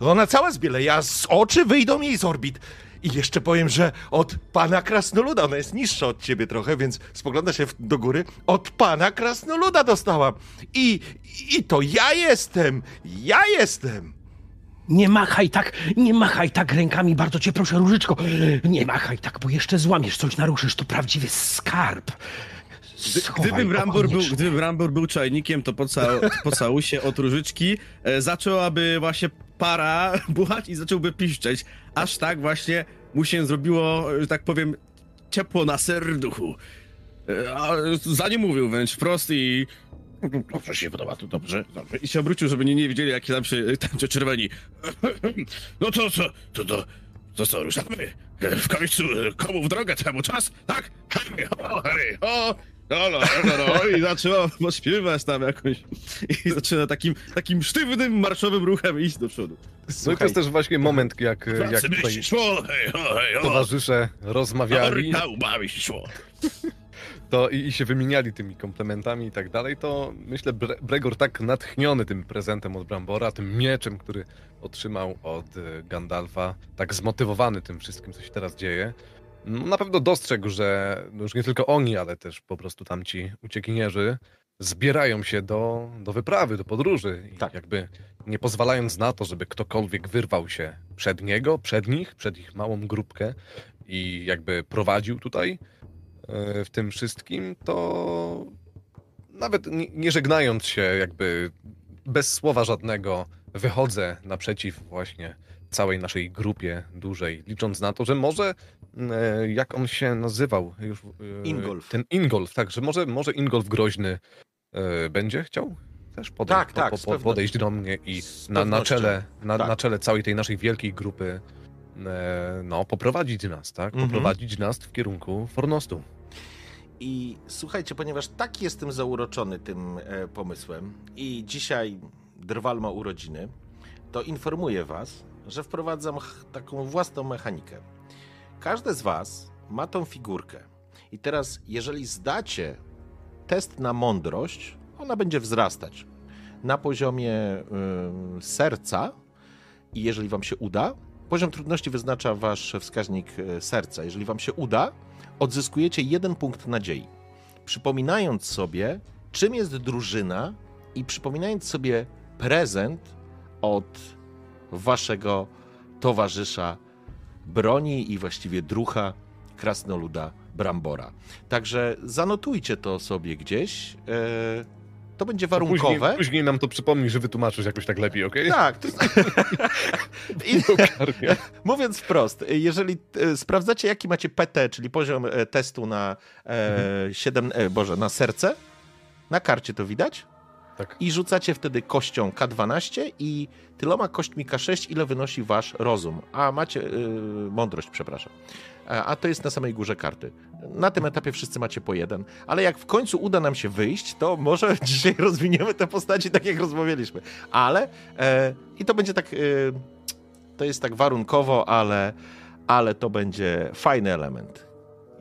[SPEAKER 1] ona cała zbieleje, a z oczy wyjdą jej z orbit. I jeszcze powiem, że od pana Krasnoluda, ona jest niższa od ciebie trochę, więc spogląda się w- do góry, od pana Krasnoluda dostałam. I, I to ja jestem, ja jestem.
[SPEAKER 6] Nie machaj tak, nie machaj tak rękami, bardzo cię proszę, Różyczko. Nie machaj tak, bo jeszcze złamiesz coś, naruszysz, to prawdziwy skarb. Schowaj
[SPEAKER 2] Gdyby
[SPEAKER 6] go
[SPEAKER 2] Brambor, był, Brambor był czajnikiem, to po, ca, po całusie od różyczki e, zaczęłaby właśnie para buchać i zacząłby piszczeć. Aż tak właśnie mu się zrobiło, że tak powiem, ciepło na serduchu. E, a za nie mówił wręcz wprost i... Dobrze się podoba, tu dobrze, dobrze. I się obrócił, żeby nie, nie wiedzieli, jakie tam się, tam się czerweni. No to co, to to, to co, ruszamy? E, W końcu e, komu w drogę temu czas, tak? Hej, ho, hej, ho! No, no, no, no, i zaczęła pośpiewać tam jakąś i zaczyna takim, takim sztywnym, marszowym ruchem iść do przodu.
[SPEAKER 4] No i to jest też właśnie moment, jak, jak tutaj
[SPEAKER 2] się szło, hej, ho, hej, ho!
[SPEAKER 4] towarzysze rozmawiali. To i, i się wymieniali tymi komplementami i tak dalej, to myślę Bre Bregor tak natchniony tym prezentem od Brambora, tym mieczem, który otrzymał od e, Gandalfa, tak zmotywowany tym wszystkim, co się teraz dzieje, no, na pewno dostrzegł, że no już nie tylko oni, ale też po prostu tamci uciekinierzy zbierają się do, do wyprawy, do podróży i
[SPEAKER 1] Tak.
[SPEAKER 4] jakby nie pozwalając na to, żeby ktokolwiek wyrwał się przed niego, przed nich, przed ich małą grupkę i jakby prowadził tutaj, e, w tym wszystkim, to nawet nie, żegnając się, jakby bez słowa żadnego, wychodzę naprzeciw właśnie całej naszej grupie dużej, licząc na to, że może, jak on się nazywał już... e,
[SPEAKER 1] Ingolf.
[SPEAKER 4] Ten Ingolf, tak, że może, może Ingolf Groźny e, będzie chciał też podejść,
[SPEAKER 1] Tak, tak,
[SPEAKER 4] po, po, podejść do mnie i na, na, czele, na,
[SPEAKER 1] Tak.
[SPEAKER 4] na czele całej tej naszej wielkiej grupy e, no, poprowadzić nas, tak?
[SPEAKER 1] Mhm.
[SPEAKER 4] Poprowadzić nas w kierunku Fornostu.
[SPEAKER 1] I słuchajcie, ponieważ tak jestem zauroczony tym e, pomysłem i dzisiaj Drwal ma urodziny, to informuję was, że wprowadzam taką własną mechanikę. Każdy z was ma tą figurkę. I teraz, jeżeli zdacie test na mądrość, ona będzie wzrastać na poziomie ym, serca i jeżeli wam się uda, poziom trudności wyznacza wasz wskaźnik e, serca. Jeżeli wam się uda, odzyskujecie jeden punkt nadziei. Przypominając sobie, czym jest drużyna i przypominając sobie prezent od waszego towarzysza broni i właściwie drucha krasnoluda Brambora. Także zanotujcie to sobie gdzieś. e, To będzie warunkowe.
[SPEAKER 4] Później, później nam to przypomni, że wytłumaczysz jakoś tak lepiej, okej?
[SPEAKER 1] Tak. To. I, mówiąc wprost, jeżeli e, sprawdzacie, jaki macie PT, czyli poziom e, testu na e, 7, e, Boże, na serce, na karcie to widać,
[SPEAKER 4] Tak.
[SPEAKER 1] i rzucacie wtedy kością K12 i tyloma kośćmi K6, ile wynosi wasz rozum. A macie y, mądrość, przepraszam. A, a to jest na samej górze karty. Na tym etapie wszyscy macie po jeden, ale jak w końcu uda nam się wyjść, to może dzisiaj rozwiniemy te postaci tak, jak rozmawialiśmy. Ale e, i to będzie tak, y, to jest tak warunkowo, ale, ale to będzie fajny element.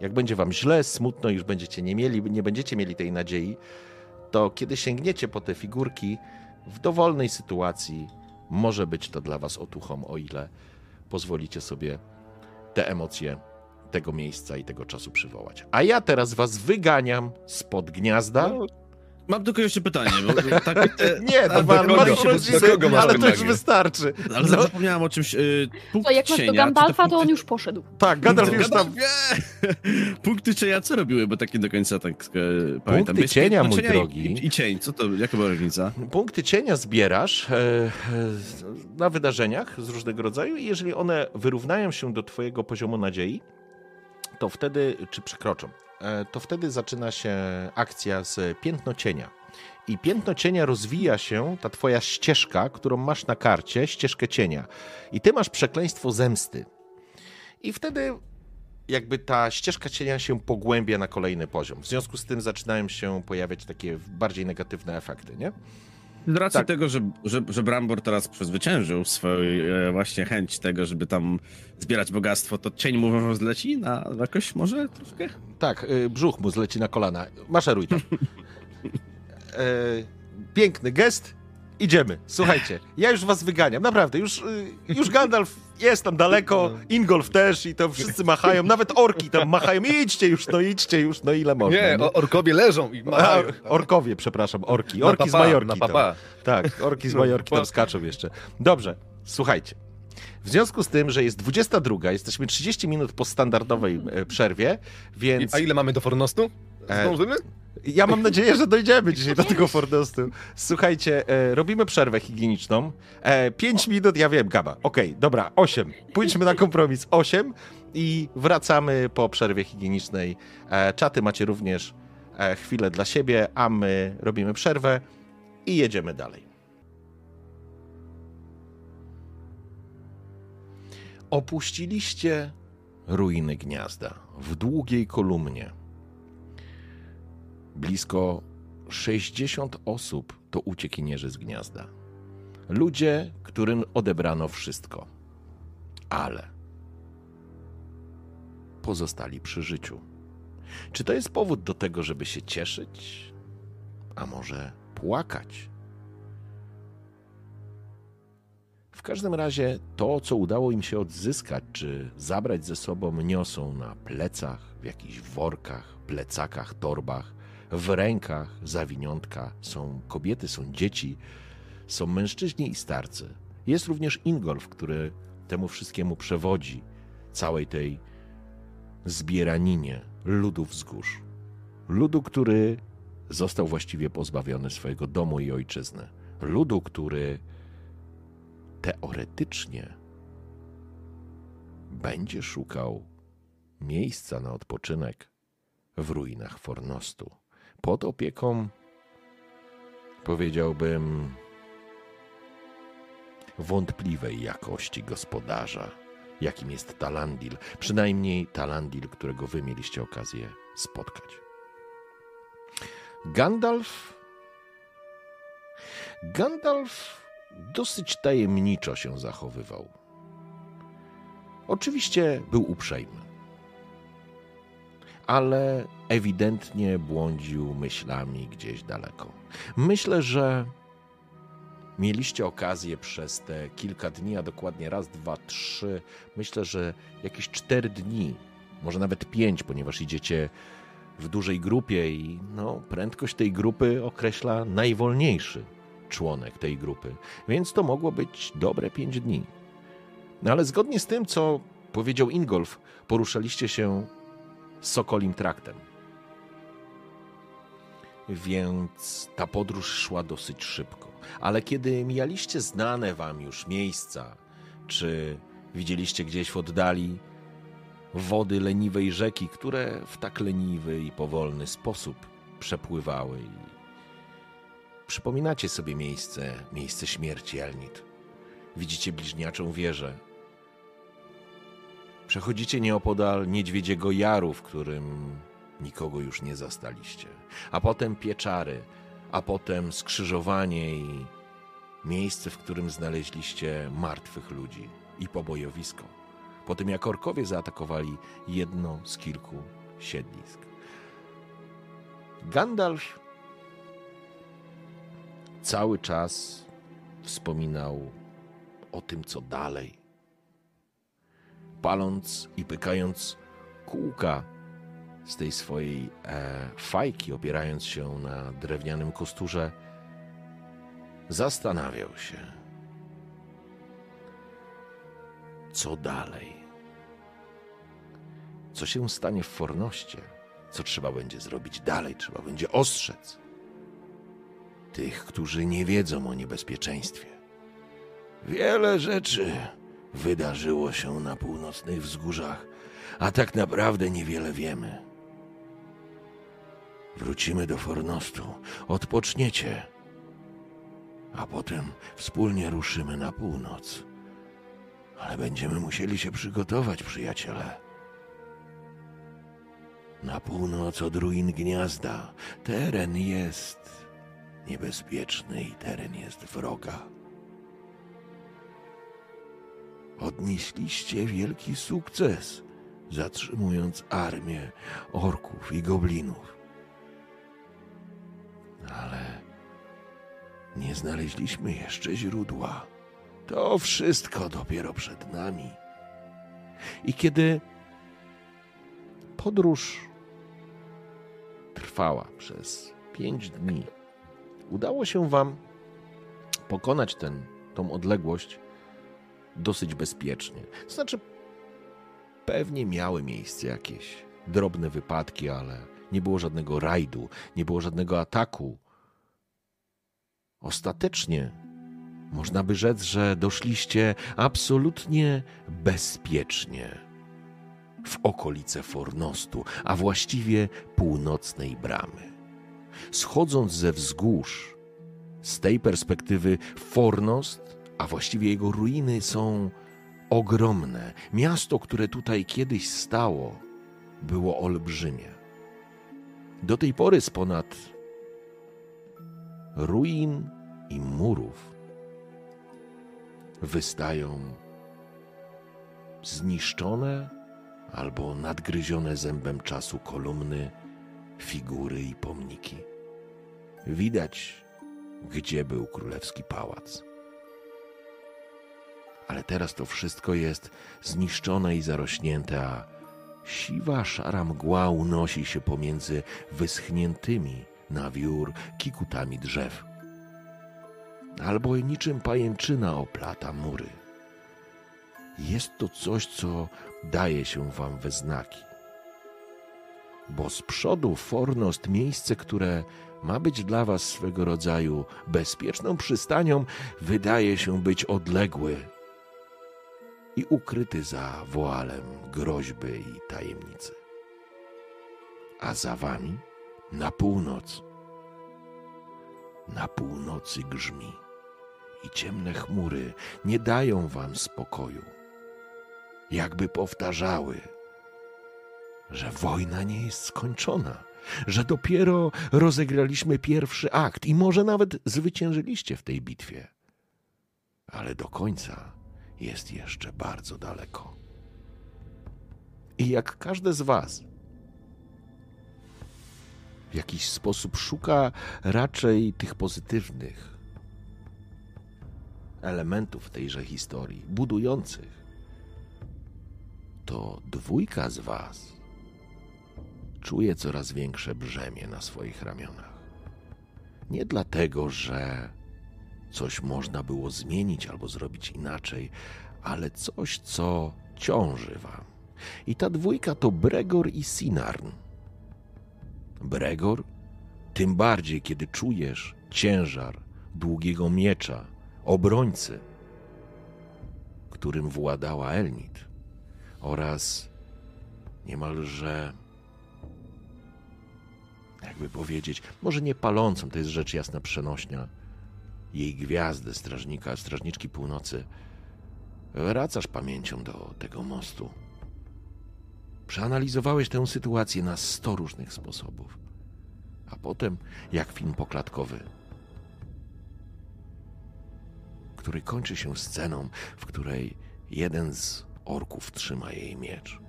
[SPEAKER 1] Jak będzie wam źle, smutno, już będziecie nie mieli, nie będziecie mieli tej nadziei, to kiedy sięgniecie po te figurki w dowolnej sytuacji, może być to dla was otuchą, o ile pozwolicie sobie te emocje tego miejsca i tego czasu przywołać. A ja teraz was wyganiam spod gniazda.
[SPEAKER 4] No,
[SPEAKER 2] Mam tylko jeszcze pytanie, bo tak, e,
[SPEAKER 1] nie, to
[SPEAKER 2] do kogo
[SPEAKER 1] masz
[SPEAKER 2] się-
[SPEAKER 1] urodziny,
[SPEAKER 4] do kogo masz
[SPEAKER 1] ale to już
[SPEAKER 4] pytanie?
[SPEAKER 1] wystarczy.
[SPEAKER 2] ale
[SPEAKER 1] No,
[SPEAKER 2] zapomniałem o czymś. Y, punkt
[SPEAKER 3] To jak masz do
[SPEAKER 2] cienia, czy
[SPEAKER 3] Gandalfa, to
[SPEAKER 2] punkty-
[SPEAKER 3] on już poszedł.
[SPEAKER 1] tak, Gandalf
[SPEAKER 2] Punkty-
[SPEAKER 1] już tam...
[SPEAKER 2] Nie! Punkty cienia co robiły, bo tak nie do końca tak e, pamiętam. Jest
[SPEAKER 1] cienia,
[SPEAKER 2] piętno
[SPEAKER 1] mój
[SPEAKER 2] cienia
[SPEAKER 1] drogi.
[SPEAKER 2] I, I cień, co to, jaka była różnica?
[SPEAKER 1] Punkty cienia zbierasz e, e, na wydarzeniach z różnego rodzaju i jeżeli one wyrównają się do twojego poziomu nadziei, to wtedy, czy przekroczą, e, to wtedy zaczyna się akcja z piętno cienia. I piętno cienia rozwija się, ta twoja ścieżka, którą masz na karcie, ścieżkę cienia. I ty masz przekleństwo zemsty. I wtedy jakby ta ścieżka cienia się pogłębia na kolejny poziom. W związku z tym zaczynają się pojawiać takie bardziej negatywne efekty, nie?
[SPEAKER 2] Z racji
[SPEAKER 1] Tak.
[SPEAKER 2] tego, że, że, że Brambor teraz przezwyciężył swoją e, właśnie chęć tego, żeby tam zbierać bogactwo, to cień mu może zleci na jakoś może troszkę?
[SPEAKER 1] Tak, y, brzuch mu zleci na kolana. Maszeruj tam. e, piękny gest. Idziemy. Słuchajcie, ja już was wyganiam, naprawdę. Już, y, już Gandalf jest tam daleko, Ingolf też i to wszyscy machają, nawet orki tam machają. Idźcie już, no idźcie już, no ile można.
[SPEAKER 4] Nie, o, orkowie leżą i
[SPEAKER 1] A,
[SPEAKER 4] machają.
[SPEAKER 1] orkowie, przepraszam, orki. Orki z
[SPEAKER 4] papa,
[SPEAKER 1] Majorki.
[SPEAKER 4] na
[SPEAKER 1] tam.
[SPEAKER 4] papa.
[SPEAKER 1] Tak, orki z Majorki tam skaczą jeszcze. Dobrze, słuchajcie. W związku z tym, że jest 22, jesteśmy 30 minut po standardowej e, przerwie, więc
[SPEAKER 4] A ile mamy do Fornostu?
[SPEAKER 1] E,
[SPEAKER 4] Zdążymy?
[SPEAKER 1] ja mam nadzieję, że dojdziemy dzisiaj do tego Fordostu. Słuchajcie, e, robimy przerwę higieniczną. E, 5 minut, ja wiem, Gaba. Okej, dobra, 8. Pójdźmy na kompromis. 8 i wracamy po przerwie higienicznej. E, czaty macie również e, chwilę dla siebie, a my robimy przerwę i jedziemy dalej. Opuściliście ruiny gniazda w długiej kolumnie. Blisko 60 osób to uciekinierzy z gniazda. Ludzie, którym odebrano wszystko. Ale pozostali przy życiu. Czy to jest powód do tego, żeby się cieszyć? A może płakać? W każdym razie to, co udało im się odzyskać czy zabrać ze sobą, niosą na plecach, w jakichś workach, plecakach, torbach, w rękach zawiniątka. Są kobiety, są dzieci, są mężczyźni i starcy. Jest również Ingolf, który temu wszystkiemu przewodzi, całej tej zbieraninie ludów wzgórz. Ludu, który został właściwie pozbawiony swojego domu i ojczyzny. Ludu, który teoretycznie będzie szukał miejsca na odpoczynek w ruinach Fornostu. Pod opieką, powiedziałbym, wątpliwej jakości gospodarza, jakim jest Talandil, przynajmniej Talandil, którego wy mieliście okazję spotkać. Gandalf. Gandalf dosyć tajemniczo się zachowywał. Oczywiście był uprzejmy, ale ewidentnie błądził myślami gdzieś daleko. Myślę, że mieliście okazję przez te kilka dni, a dokładnie raz, dwa, trzy, myślę, że jakieś cztery dni, może nawet pięć, ponieważ idziecie w dużej grupie i no, prędkość tej grupy określa najwolniejszy członek tej grupy, więc to mogło być dobre pięć dni. No ale zgodnie z tym, co powiedział Ingolf, poruszaliście się Sokolim traktem. Więc ta podróż szła dosyć szybko. Ale kiedy mijaliście znane wam już miejsca, czy widzieliście gdzieś w oddali wody leniwej rzeki, które w tak leniwy i powolny sposób przepływały przypominacie sobie miejsce, miejsce śmierci Elnit. Widzicie bliźniaczą wieżę. Przechodzicie nieopodal niedźwiedziego jaru, w którym nikogo już nie zastaliście. A potem pieczary, a potem skrzyżowanie i miejsce, w którym znaleźliście martwych ludzi i pobojowisko. Po tym jak orkowie zaatakowali jedno z kilku siedlisk. Gandalf cały czas wspominał o tym, co dalej. Paląc i pykając kółka z tej swojej e, fajki, opierając się na drewnianym kosturze, zastanawiał się, co dalej. Co się stanie w Fornoście? Co trzeba będzie zrobić dalej? Trzeba będzie ostrzec tych, którzy nie wiedzą o niebezpieczeństwie. Wiele rzeczy wydarzyło się na północnych wzgórzach, a tak naprawdę niewiele wiemy. Wrócimy do Fornostu, odpoczniecie, a potem wspólnie ruszymy na północ. Ale będziemy musieli się przygotować, przyjaciele. Na północ od ruin gniazda teren jest niebezpieczny i teren jest wroga. Odnieśliście wielki sukces, zatrzymując armię orków i goblinów. Ale nie znaleźliśmy jeszcze źródła. To wszystko dopiero przed nami. I kiedy podróż trwała przez pięć dni, udało się Wam pokonać ten, tą odległość dosyć bezpiecznie. To znaczy, pewnie miały miejsce jakieś drobne wypadki, ale nie było żadnego rajdu, nie było żadnego ataku. Ostatecznie można by rzec, że doszliście absolutnie bezpiecznie w okolice Fornostu, a właściwie północnej bramy. Schodząc ze wzgórz, z tej perspektywy Fornost, a właściwie jego ruiny są ogromne. Miasto, które tutaj kiedyś stało, było olbrzymie. Do tej pory z ponad ruin i murów wystają zniszczone albo nadgryzione zębem czasu kolumny, figury i pomniki. Widać, gdzie był królewski pałac. Ale teraz to wszystko jest zniszczone i zarośnięte, a siwa, szara mgła unosi się pomiędzy wyschniętymi na wiór kikutami drzew. Albo niczym pajęczyna oplata mury. Jest to coś, co daje się wam we znaki. Bo z przodu Fornost, miejsce, które ma być dla was swego rodzaju bezpieczną przystanią, wydaje się być odległy i ukryty za woalem groźby i tajemnicy. A za wami, na północ, na północy grzmi i ciemne chmury nie dają wam spokoju. Jakby powtarzały, że wojna nie jest skończona, że dopiero rozegraliśmy pierwszy akt i może nawet zwyciężyliście w tej bitwie. Ale do końca jest jeszcze bardzo daleko. I jak każde z Was w jakiś sposób szuka raczej tych pozytywnych elementów tejże historii, budujących, to dwójka z Was czuje coraz większe brzemię na swoich ramionach. Nie dlatego, że coś można było zmienić albo zrobić inaczej, ale coś, co ciąży wam. I ta dwójka to Bregor i Sinarn. Bregor, tym bardziej, kiedy czujesz ciężar długiego miecza, obrońcy, którym władała Elnit, oraz niemalże, jakby powiedzieć, może nie palącą, to jest rzecz jasna przenośnia, jej gwiazdy, strażnika, strażniczki północy, wracasz pamięcią do tego mostu. Przeanalizowałeś tę sytuację na sto różnych sposobów. A potem, jak film poklatkowy, który kończy się sceną, w której jeden z orków trzyma jej miecz,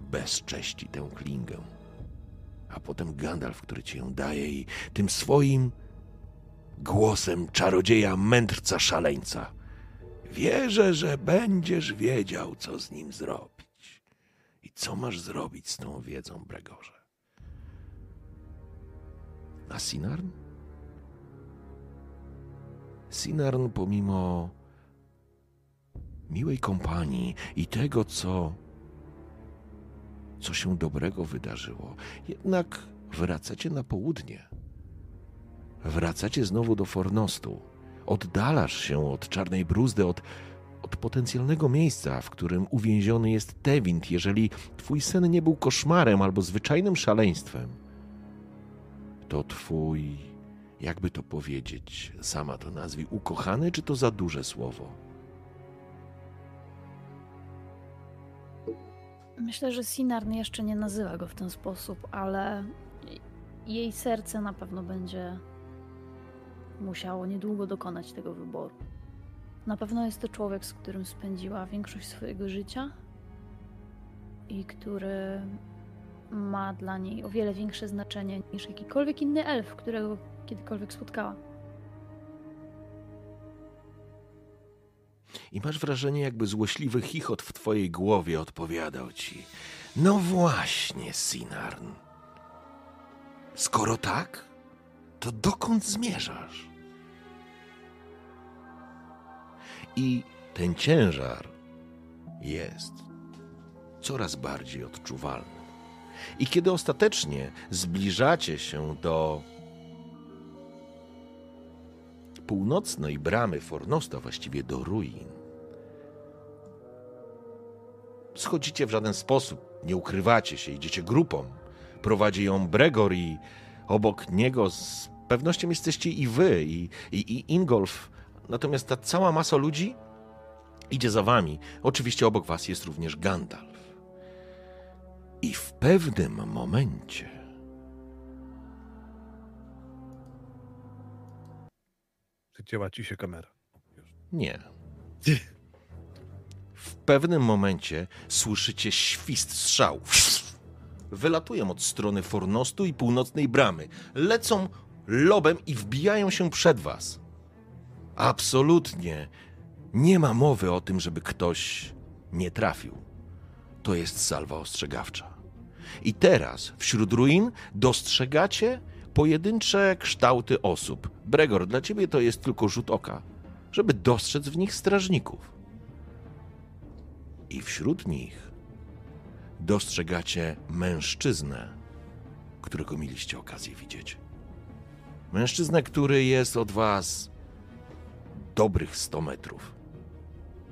[SPEAKER 1] bezcześci tę klingę, a potem Gandalf, który ci ją daje i tym swoim głosem czarodzieja mędrca szaleńca. Wierzę, że będziesz wiedział, co z nim zrobić. I co masz zrobić z tą wiedzą, Bregorze? A Sinarn? Sinarn, pomimo miłej kompanii i tego, co, co się dobrego wydarzyło, jednak wracacie na południe. Wracacie znowu do Fornostu. Oddalasz się od czarnej bruzdy, od, od potencjalnego miejsca, w którym uwięziony jest Tewint, jeżeli twój sen nie był koszmarem albo zwyczajnym szaleństwem. To twój, jakby to powiedzieć, sama to nazwij, ukochany, czy to za duże słowo?
[SPEAKER 3] Myślę, że Sinarn jeszcze nie nazywa go w ten sposób, ale jej serce na pewno będzie musiało niedługo dokonać tego wyboru. Na pewno jest to człowiek, z którym spędziła większość swojego życia i który ma dla niej o wiele większe znaczenie niż jakikolwiek inny elf, którego kiedykolwiek spotkała.
[SPEAKER 1] I masz wrażenie, jakby złośliwy chichot w twojej głowie odpowiadał ci. No właśnie, Sinarn. Skoro tak, to dokąd zmierzasz? I ten ciężar jest coraz bardziej odczuwalny. I kiedy ostatecznie zbliżacie się do północnej bramy Fornosta, właściwie do ruin, schodzicie w żaden sposób, nie ukrywacie się, idziecie grupą. Prowadzi ją Bregor i obok niego z pewnością jesteście i wy, i, i, i Ingolf. Natomiast ta cała masa ludzi idzie za wami. Oczywiście obok was jest również Gandalf. I w pewnym momencie
[SPEAKER 4] Przycięła ci się kamera.
[SPEAKER 1] Nie. W pewnym momencie słyszycie świst strzał. Wylatują od strony Fornostu i północnej bramy. Lecą lobem i wbijają się przed was. Absolutnie nie ma mowy o tym, żeby ktoś nie trafił. To jest salwa ostrzegawcza. I teraz wśród ruin dostrzegacie pojedyncze kształty osób. Bregor, dla ciebie to jest tylko rzut oka, żeby dostrzec w nich strażników. I wśród nich dostrzegacie mężczyznę, którego mieliście okazję widzieć. Mężczyznę, który jest od was dobrych 100 metrów,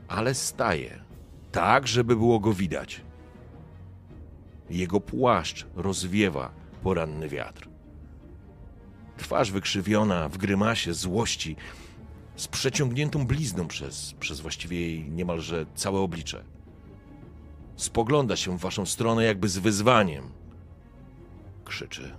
[SPEAKER 1] ale staje tak, żeby było go widać. Jego płaszcz rozwiewa poranny wiatr. Twarz wykrzywiona w grymasie złości, z przeciągniętą blizną przez, przez właściwie jej niemalże całe oblicze. Spogląda się w waszą stronę jakby z wyzwaniem. Krzyczy.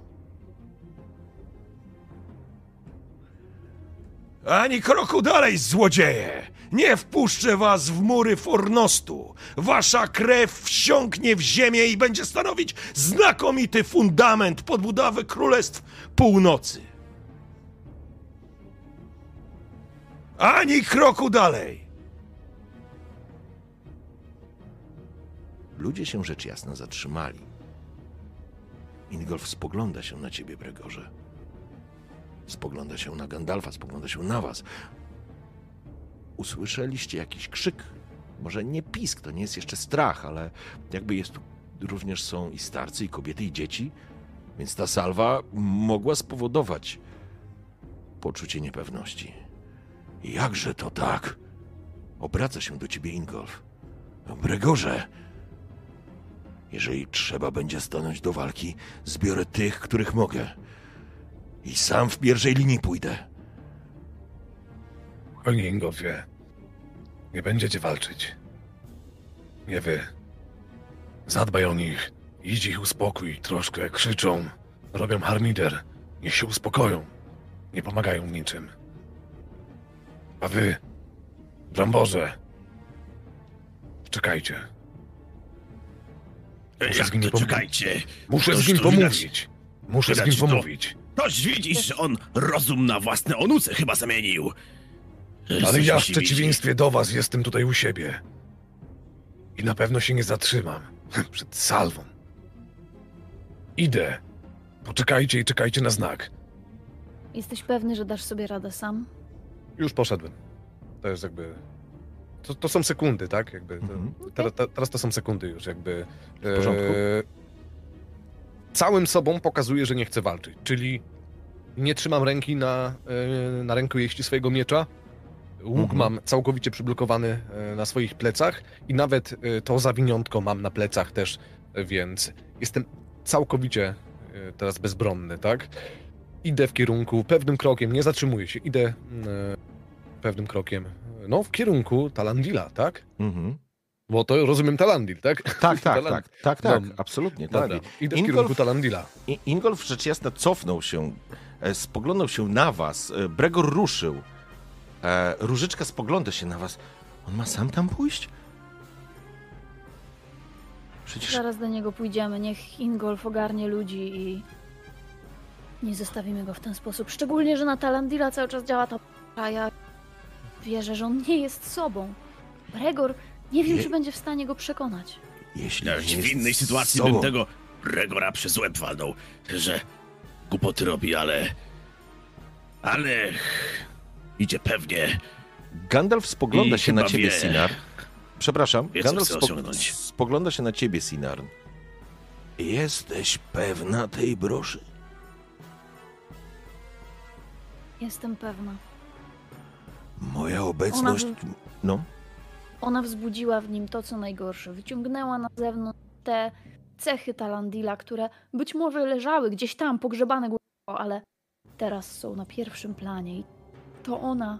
[SPEAKER 1] Ani kroku dalej, złodzieje! Nie wpuszczę was w mury Fornostu. Wasza krew wsiąknie w ziemię i będzie stanowić znakomity fundament podbudowy Królestw Północy. Ani kroku dalej! Ludzie się rzecz jasna zatrzymali. Ingolf spogląda się na ciebie, Bregorze. Spogląda się na Gandalfa, spogląda się na was. Usłyszeliście jakiś krzyk. Może nie pisk, to nie jest jeszcze strach, ale jakby jest tu również są i starcy, i kobiety, i dzieci. Więc ta salwa mogła spowodować poczucie niepewności. Jakże to tak? Obraca się do ciebie Ingolf. Bregorze, jeżeli trzeba będzie stanąć do walki, zbiorę tych, których mogę. I sam w pierwszej linii pójdę.
[SPEAKER 4] Panie Ingolfie, nie będziecie walczyć. Nie wy. Zadbaj o nich. Idź ich uspokój. Troszkę krzyczą. Robią harmider. Niech się uspokoją. Nie pomagają w niczym. A wy, Bramborze, czekajcie. Muszę z nim
[SPEAKER 2] Jak
[SPEAKER 4] pomówić.
[SPEAKER 2] czekajcie?
[SPEAKER 4] Muszę z nim pomówić. Muszę z nim
[SPEAKER 2] to.
[SPEAKER 4] pomówić.
[SPEAKER 2] Toż widzisz, że on rozum na własne onuce chyba zamienił.
[SPEAKER 4] Ale
[SPEAKER 2] Coś
[SPEAKER 4] ja w przeciwieństwie do was jestem tutaj u siebie. I na pewno się nie zatrzymam. Przed salwą. Idę. Poczekajcie i czekajcie na znak.
[SPEAKER 3] Jesteś pewny, że dasz sobie radę sam?
[SPEAKER 4] Już poszedłem. To jest jakby... To, to są sekundy, tak? Jakby to,
[SPEAKER 1] Mhm.
[SPEAKER 4] teraz, te- teraz to są sekundy już, jakby...
[SPEAKER 1] W porządku.
[SPEAKER 4] e, całym sobą pokazuję, że nie chcę walczyć. Czyli nie trzymam ręki na, e, na rękojeści swojego miecza. Łuk
[SPEAKER 1] Mhm.
[SPEAKER 4] mam całkowicie przyblokowany e, na swoich plecach i nawet e, to zawiniątko mam na plecach też, więc jestem całkowicie teraz bezbronny, tak? Idę w kierunku, pewnym krokiem, nie zatrzymuję się, idę mm, pewnym krokiem, no w kierunku Talandila, tak?
[SPEAKER 1] Mhm.
[SPEAKER 4] Bo to rozumiem Talandil, tak?
[SPEAKER 1] Tak, tak,
[SPEAKER 4] Talan-
[SPEAKER 1] tak, tak, tak,
[SPEAKER 4] No.
[SPEAKER 1] absolutnie.
[SPEAKER 4] Dobra,
[SPEAKER 1] Talandil.
[SPEAKER 4] idę w
[SPEAKER 1] Ingolf-
[SPEAKER 4] kierunku Talandila.
[SPEAKER 1] Ingolf rzecz jasna cofnął się, e, spoglądał się na was. e, Bregor ruszył. E, Różyczka spogląda się na was. On ma sam tam pójść? Przecież
[SPEAKER 3] Zaraz do niego pójdziemy. Niech Ingolf ogarnie ludzi i nie zostawimy go w ten sposób. Szczególnie, że na Talandila cały czas działa ta a ja wierzę, że on nie jest sobą. Bregor, nie wiem,
[SPEAKER 1] Nie-
[SPEAKER 3] czy będzie w stanie go przekonać.
[SPEAKER 1] jeśli
[SPEAKER 2] Ja
[SPEAKER 1] nie
[SPEAKER 2] w
[SPEAKER 1] jest
[SPEAKER 2] innej sytuacji bym tego Regora przez łeb walnął, że głupoty robi, ale... Ale... Idzie pewnie.
[SPEAKER 1] Gandalf spogląda
[SPEAKER 2] I
[SPEAKER 1] się na
[SPEAKER 2] chyba
[SPEAKER 1] ciebie,
[SPEAKER 2] wie.
[SPEAKER 1] Sinar. Przepraszam,
[SPEAKER 2] Wie, co
[SPEAKER 1] Gandalf
[SPEAKER 2] chce osiągnąć.
[SPEAKER 1] spogląda się na ciebie, Sinar. Jesteś pewna tej broszy?
[SPEAKER 3] Jestem pewna.
[SPEAKER 1] Moja obecność...
[SPEAKER 3] Ona
[SPEAKER 1] No,
[SPEAKER 3] Ona wzbudziła w nim to, co najgorsze. Wyciągnęła na zewnątrz te cechy Talandila, które być może leżały gdzieś tam, pogrzebane głęboko, ale teraz są na pierwszym planie. I to ona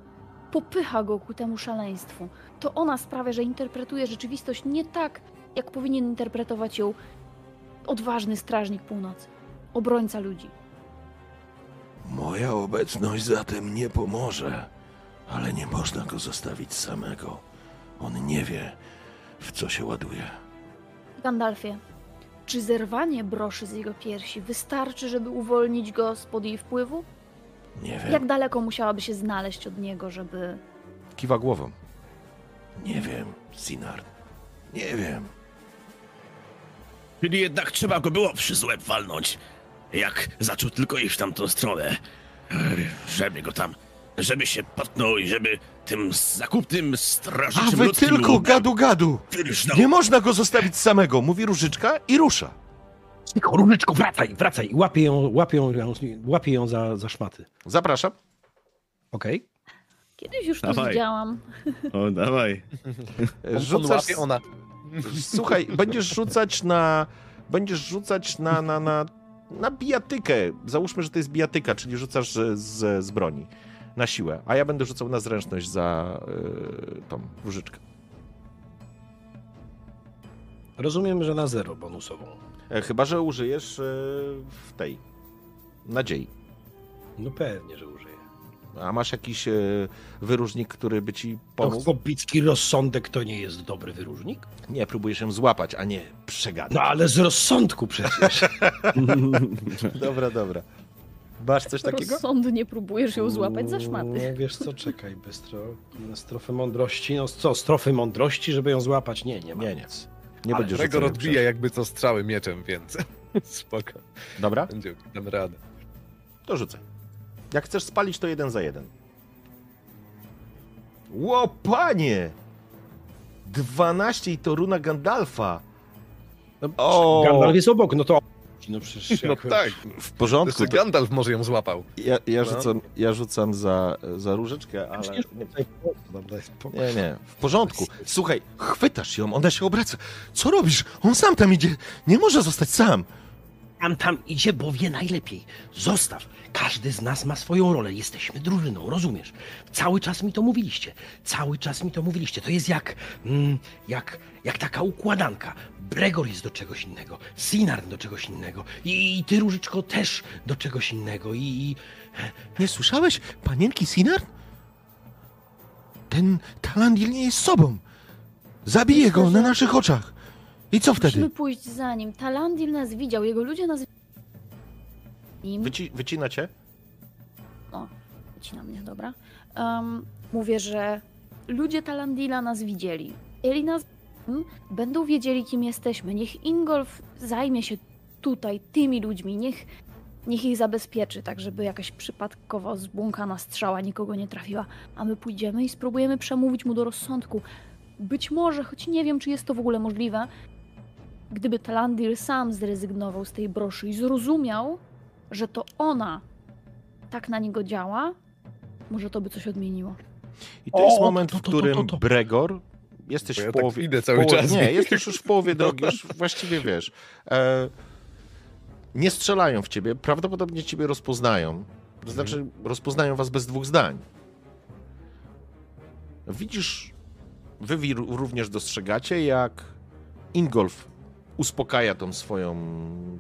[SPEAKER 3] popycha go ku temu szaleństwu. To ona sprawia, że interpretuje rzeczywistość nie tak, jak powinien interpretować ją odważny strażnik północy, obrońca ludzi.
[SPEAKER 1] Moja obecność zatem nie pomoże, ale nie można go zostawić samego. On nie wie, w co się ładuje.
[SPEAKER 3] Gandalfie, czy zerwanie broszy z jego piersi wystarczy, żeby uwolnić go spod jej wpływu?
[SPEAKER 1] Nie wiem.
[SPEAKER 3] Jak daleko musiałaby się znaleźć od niego, żeby.
[SPEAKER 1] Kiwa głową. Nie wiem, Sinar. Nie wiem.
[SPEAKER 2] Czyli jednak trzeba go było przy łeb walnąć. Jak zaczął tylko iść w tamtą stronę. Żeby go tam... Żeby się potknął i żeby tym zakupnym
[SPEAKER 1] A
[SPEAKER 2] strażniczym
[SPEAKER 1] wy
[SPEAKER 2] ludzkim
[SPEAKER 1] tylko gadu gadu! Nie można go zostawić samego, mówi Różyczka i rusza.
[SPEAKER 6] Cicho, Różyczko, wracaj, wracaj. Łapie ją, łapie ją, łapie ją za, za szmaty.
[SPEAKER 1] Zapraszam.
[SPEAKER 6] Okej?
[SPEAKER 3] Kiedyś już to
[SPEAKER 2] Dawaj.
[SPEAKER 3] widziałam.
[SPEAKER 2] O, dawaj.
[SPEAKER 4] On, on
[SPEAKER 1] Rzucasz,
[SPEAKER 4] łapie, ona...
[SPEAKER 1] słuchaj, będziesz rzucać na, będziesz rzucać na, na, na, na bijatykę. Załóżmy, że to jest bijatyka, czyli rzucasz z, z, z broni na siłę, a ja będę rzucał na zręczność za y, tą różyczkę.
[SPEAKER 6] Rozumiem, że na zero bonusową.
[SPEAKER 1] E, chyba, że użyjesz y, w tej nadziei.
[SPEAKER 6] No pewnie, że użyję.
[SPEAKER 1] A masz jakiś y, wyróżnik, który by ci
[SPEAKER 6] To
[SPEAKER 1] pomógł?
[SPEAKER 6] chłopicki rozsądek to nie jest dobry wyróżnik?
[SPEAKER 1] Nie, próbujesz ją złapać, a nie przegadać.
[SPEAKER 6] No ale z rozsądku przecież.
[SPEAKER 1] Dobra, dobra. Masz coś takiego?
[SPEAKER 3] Rozsądnie próbujesz ją złapać za szmaty.
[SPEAKER 6] No wiesz co, czekaj, bystro. Strofy mądrości. No co, strofy mądrości, żeby ją złapać? Nie, nie ma
[SPEAKER 1] Nie, nie.
[SPEAKER 6] nic.
[SPEAKER 1] Nie
[SPEAKER 4] Ale
[SPEAKER 1] będziesz
[SPEAKER 4] odbija jakby co strzały mieczem, więc spoko.
[SPEAKER 1] Dobra,
[SPEAKER 4] Będzie, dam radę.
[SPEAKER 1] to rzucaj. Jak chcesz spalić, to jeden za jeden. Ło, panie! 12 i to runa Gandalfa. O,
[SPEAKER 6] Gandalf jest obok, no to... No przecież
[SPEAKER 4] No tak,
[SPEAKER 1] w porządku. To
[SPEAKER 4] Gandalf może ją złapał.
[SPEAKER 1] ja, ja,
[SPEAKER 4] No.
[SPEAKER 1] rzucam, ja rzucam za, za różyczkę, ale...
[SPEAKER 6] Spokój.
[SPEAKER 1] Nie, nie, w porządku. Słuchaj, chwytasz ją, ona się obraca. Co robisz? On sam tam idzie. Nie może zostać sam.
[SPEAKER 6] Tam, tam idzie, bo wie najlepiej. Zostaw. Każdy z nas ma swoją rolę. Jesteśmy drużyną, rozumiesz? Cały czas mi to mówiliście. Cały czas mi to mówiliście. To jest jak, mm, jak, jak taka układanka. Bregor jest do czegoś innego, Sinar do czegoś innego i, i ty, Różyczko, też do czegoś innego i... i...
[SPEAKER 1] Nie słyszałeś, panienki Sinar? Ten Talandil nie jest sobą. Zabije go na naszych oczach. I co
[SPEAKER 3] Musimy
[SPEAKER 1] wtedy?
[SPEAKER 3] pójść za nim. Talandil nas widział, jego ludzie nas nim.
[SPEAKER 1] Wyci wycina cię?
[SPEAKER 3] O, wycina mnie, dobra. Um, mówię, że ludzie Talandila nas widzieli. Jeżeli nas będą wiedzieli, kim jesteśmy, niech Ingolf zajmie się tutaj tymi ludźmi, niech, niech ich zabezpieczy, tak żeby jakaś przypadkowo zbłąkana strzała nikogo nie trafiła, a my pójdziemy i spróbujemy przemówić mu do rozsądku. Być może, choć nie wiem, czy jest to w ogóle możliwe, gdyby Talandil sam zrezygnował z tej broszy i zrozumiał, że to ona tak na niego działa, może to by coś odmieniło.
[SPEAKER 1] I to jest
[SPEAKER 6] O,
[SPEAKER 1] moment,
[SPEAKER 6] to,
[SPEAKER 1] w
[SPEAKER 6] to, to,
[SPEAKER 1] którym
[SPEAKER 6] to, to.
[SPEAKER 1] Bregor, jesteś
[SPEAKER 4] Bo
[SPEAKER 1] w
[SPEAKER 4] ja tak
[SPEAKER 1] połowie...
[SPEAKER 4] idę
[SPEAKER 1] w
[SPEAKER 4] cały
[SPEAKER 1] połowie-
[SPEAKER 4] czas.
[SPEAKER 1] Nie, jesteś już w połowie drogi, już właściwie wiesz. E, nie strzelają w ciebie, prawdopodobnie ciebie rozpoznają. To znaczy,
[SPEAKER 4] Mhm.
[SPEAKER 1] rozpoznają was bez dwóch zdań. Widzisz wy również dostrzegacie, jak Ingolf uspokaja tą swoją,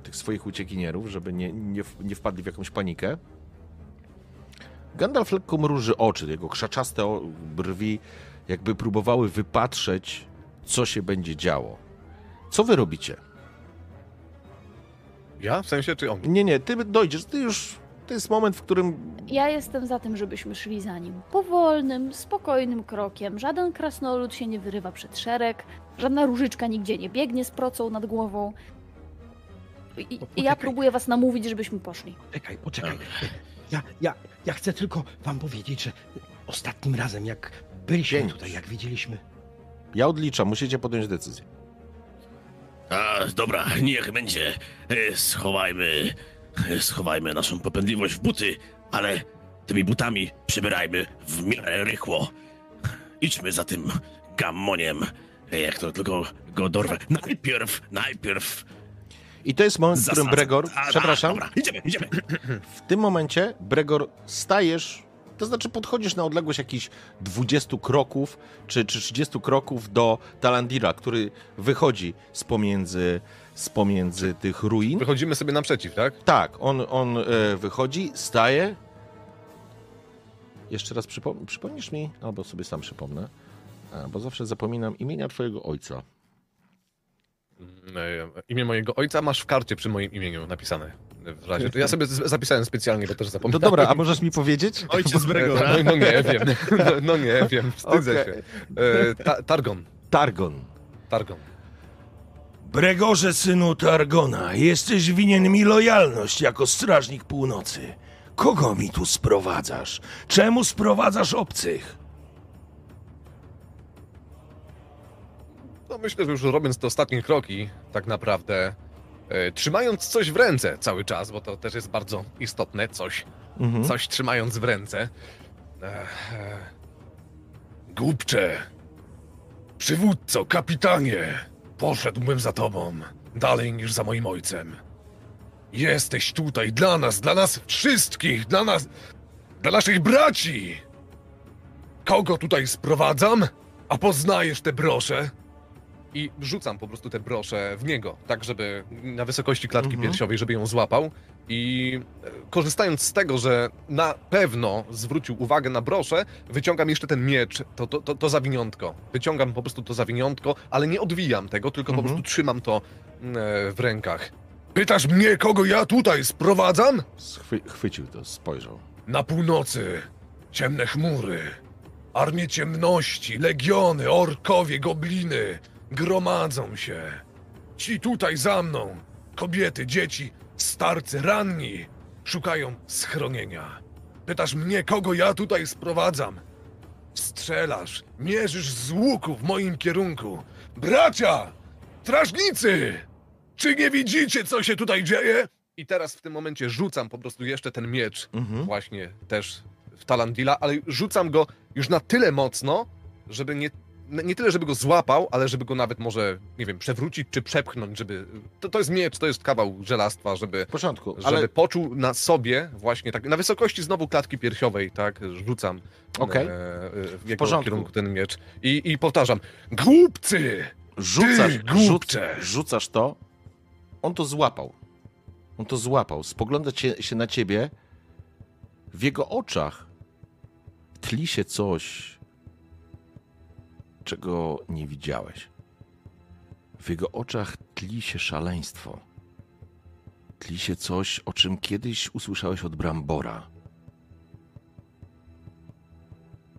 [SPEAKER 1] tych swoich uciekinierów, żeby nie, nie, nie wpadli w jakąś panikę. Gandalf lekko mruży oczy, jego krzaczaste brwi jakby próbowały wypatrzeć, co się będzie działo. Co wy robicie?
[SPEAKER 4] Ja? W sensie, czy on?
[SPEAKER 1] Nie, nie, ty dojdziesz, ty już, to jest moment, w którym
[SPEAKER 3] Ja jestem za tym, żebyśmy szli za nim. Powolnym, spokojnym krokiem. Żaden krasnolud się nie wyrywa przed szereg, żadna różyczka nigdzie nie biegnie z procą nad głową. I, i ja próbuję was namówić, żebyśmy poszli.
[SPEAKER 6] Czekaj, poczekaj. Ja, ja, ja chcę tylko wam powiedzieć, że ostatnim razem, jak byliśmy
[SPEAKER 1] Pięć.
[SPEAKER 6] tutaj, jak widzieliśmy,
[SPEAKER 1] ja odliczam, musicie podjąć decyzję.
[SPEAKER 2] A, dobra, niech będzie. E, Schowajmy, schowajmy naszą popędliwość w buty, ale tymi butami przybierajmy w miarę rychło. Idźmy za tym gammoniem, e, jak to tylko go dorwę. Najpierw, najpierw...
[SPEAKER 1] I to jest moment, w którym Bregor,
[SPEAKER 2] a,
[SPEAKER 1] przepraszam,
[SPEAKER 2] Dobra, idziemy, idziemy.
[SPEAKER 1] w tym momencie Bregor stajesz, to znaczy podchodzisz na odległość jakichś 20 kroków, czy, czy 30 kroków do Talandira, który wychodzi z pomiędzy, z pomiędzy tych ruin.
[SPEAKER 4] Wychodzimy sobie naprzeciw, tak?
[SPEAKER 1] Tak, on, on e, wychodzi, staje. Jeszcze raz przypom- przypomnisz mi, albo sobie sam przypomnę, a, bo zawsze zapominam imienia twojego ojca.
[SPEAKER 4] E, Imię mojego ojca masz w karcie przy moim imieniu napisane. W razie. Ja sobie zapisałem specjalnie, bo też
[SPEAKER 1] No
[SPEAKER 4] zapomniałem.
[SPEAKER 1] dobra, a możesz mi powiedzieć?
[SPEAKER 2] Ojciec Bregora.
[SPEAKER 4] No, no nie wiem. No, no nie wiem, wstydzę
[SPEAKER 1] Okej.
[SPEAKER 4] się. E, ta, Targon.
[SPEAKER 1] Targon.
[SPEAKER 4] Targon.
[SPEAKER 7] Bregorze, synu Targona, jesteś winien mi lojalność jako strażnik północy. Kogo mi tu sprowadzasz? Czemu sprowadzasz obcych?
[SPEAKER 4] No myślę, że już robiąc te ostatnie kroki, tak naprawdę, e, trzymając coś w ręce cały czas, bo to też jest bardzo istotne, coś,
[SPEAKER 1] Mhm.
[SPEAKER 4] coś trzymając w ręce. E, e,
[SPEAKER 7] Głupcze, przywódco, kapitanie, poszedłbym za tobą, dalej niż za moim ojcem. Jesteś tutaj dla nas, dla nas wszystkich, dla nas, dla naszych braci. Kogo tutaj sprowadzam? A poznajesz te brosze?
[SPEAKER 4] I rzucam po prostu te brosze w niego, tak żeby na wysokości klatki
[SPEAKER 1] Mhm.
[SPEAKER 4] piersiowej, żeby ją złapał. I e, korzystając z tego, że na pewno zwrócił uwagę na brosze, wyciągam jeszcze ten miecz, to, to, to, to zawiniątko. Wyciągam po prostu to zawiniątko, ale nie odwijam tego, tylko po
[SPEAKER 1] Mhm.
[SPEAKER 4] prostu trzymam to e, w rękach.
[SPEAKER 7] Pytasz mnie, kogo ja tutaj sprowadzam?
[SPEAKER 1] Schwy- chwycił to, spojrzał.
[SPEAKER 7] Na północy ciemne chmury, armie ciemności, legiony, orkowie, gobliny gromadzą się. Ci tutaj za mną, kobiety, dzieci, starcy, ranni, szukają schronienia. Pytasz mnie, kogo ja tutaj sprowadzam? Strzelasz, mierzysz z łuku w moim kierunku. Bracia! Strażnicy! Czy nie widzicie, co się tutaj dzieje?
[SPEAKER 4] I teraz w tym momencie rzucam po prostu jeszcze ten miecz,
[SPEAKER 1] Mhm.
[SPEAKER 4] właśnie też w Talandila, ale rzucam go już na tyle mocno, żeby nie, nie tyle, żeby go złapał, ale żeby go nawet może, nie wiem, przewrócić czy przepchnąć, żeby... To, to jest miecz, to jest kawał żelastwa, żeby,
[SPEAKER 1] W porządku,
[SPEAKER 4] żeby
[SPEAKER 1] ale
[SPEAKER 4] poczuł na sobie właśnie tak, na wysokości znowu klatki piersiowej, tak, rzucam
[SPEAKER 1] Okej.
[SPEAKER 4] e, e, w jego kierunku ten miecz. I, i powtarzam,
[SPEAKER 7] Głupcy!
[SPEAKER 1] rzucasz,
[SPEAKER 7] Ty,
[SPEAKER 1] rzuc,
[SPEAKER 7] głupcze!
[SPEAKER 1] rzucasz to, on to złapał. On to złapał. Spogląda cię, się na ciebie. W jego oczach tli się coś, czego nie widziałeś. W jego oczach tli się szaleństwo. Tli się coś, o czym kiedyś usłyszałeś od Brambora.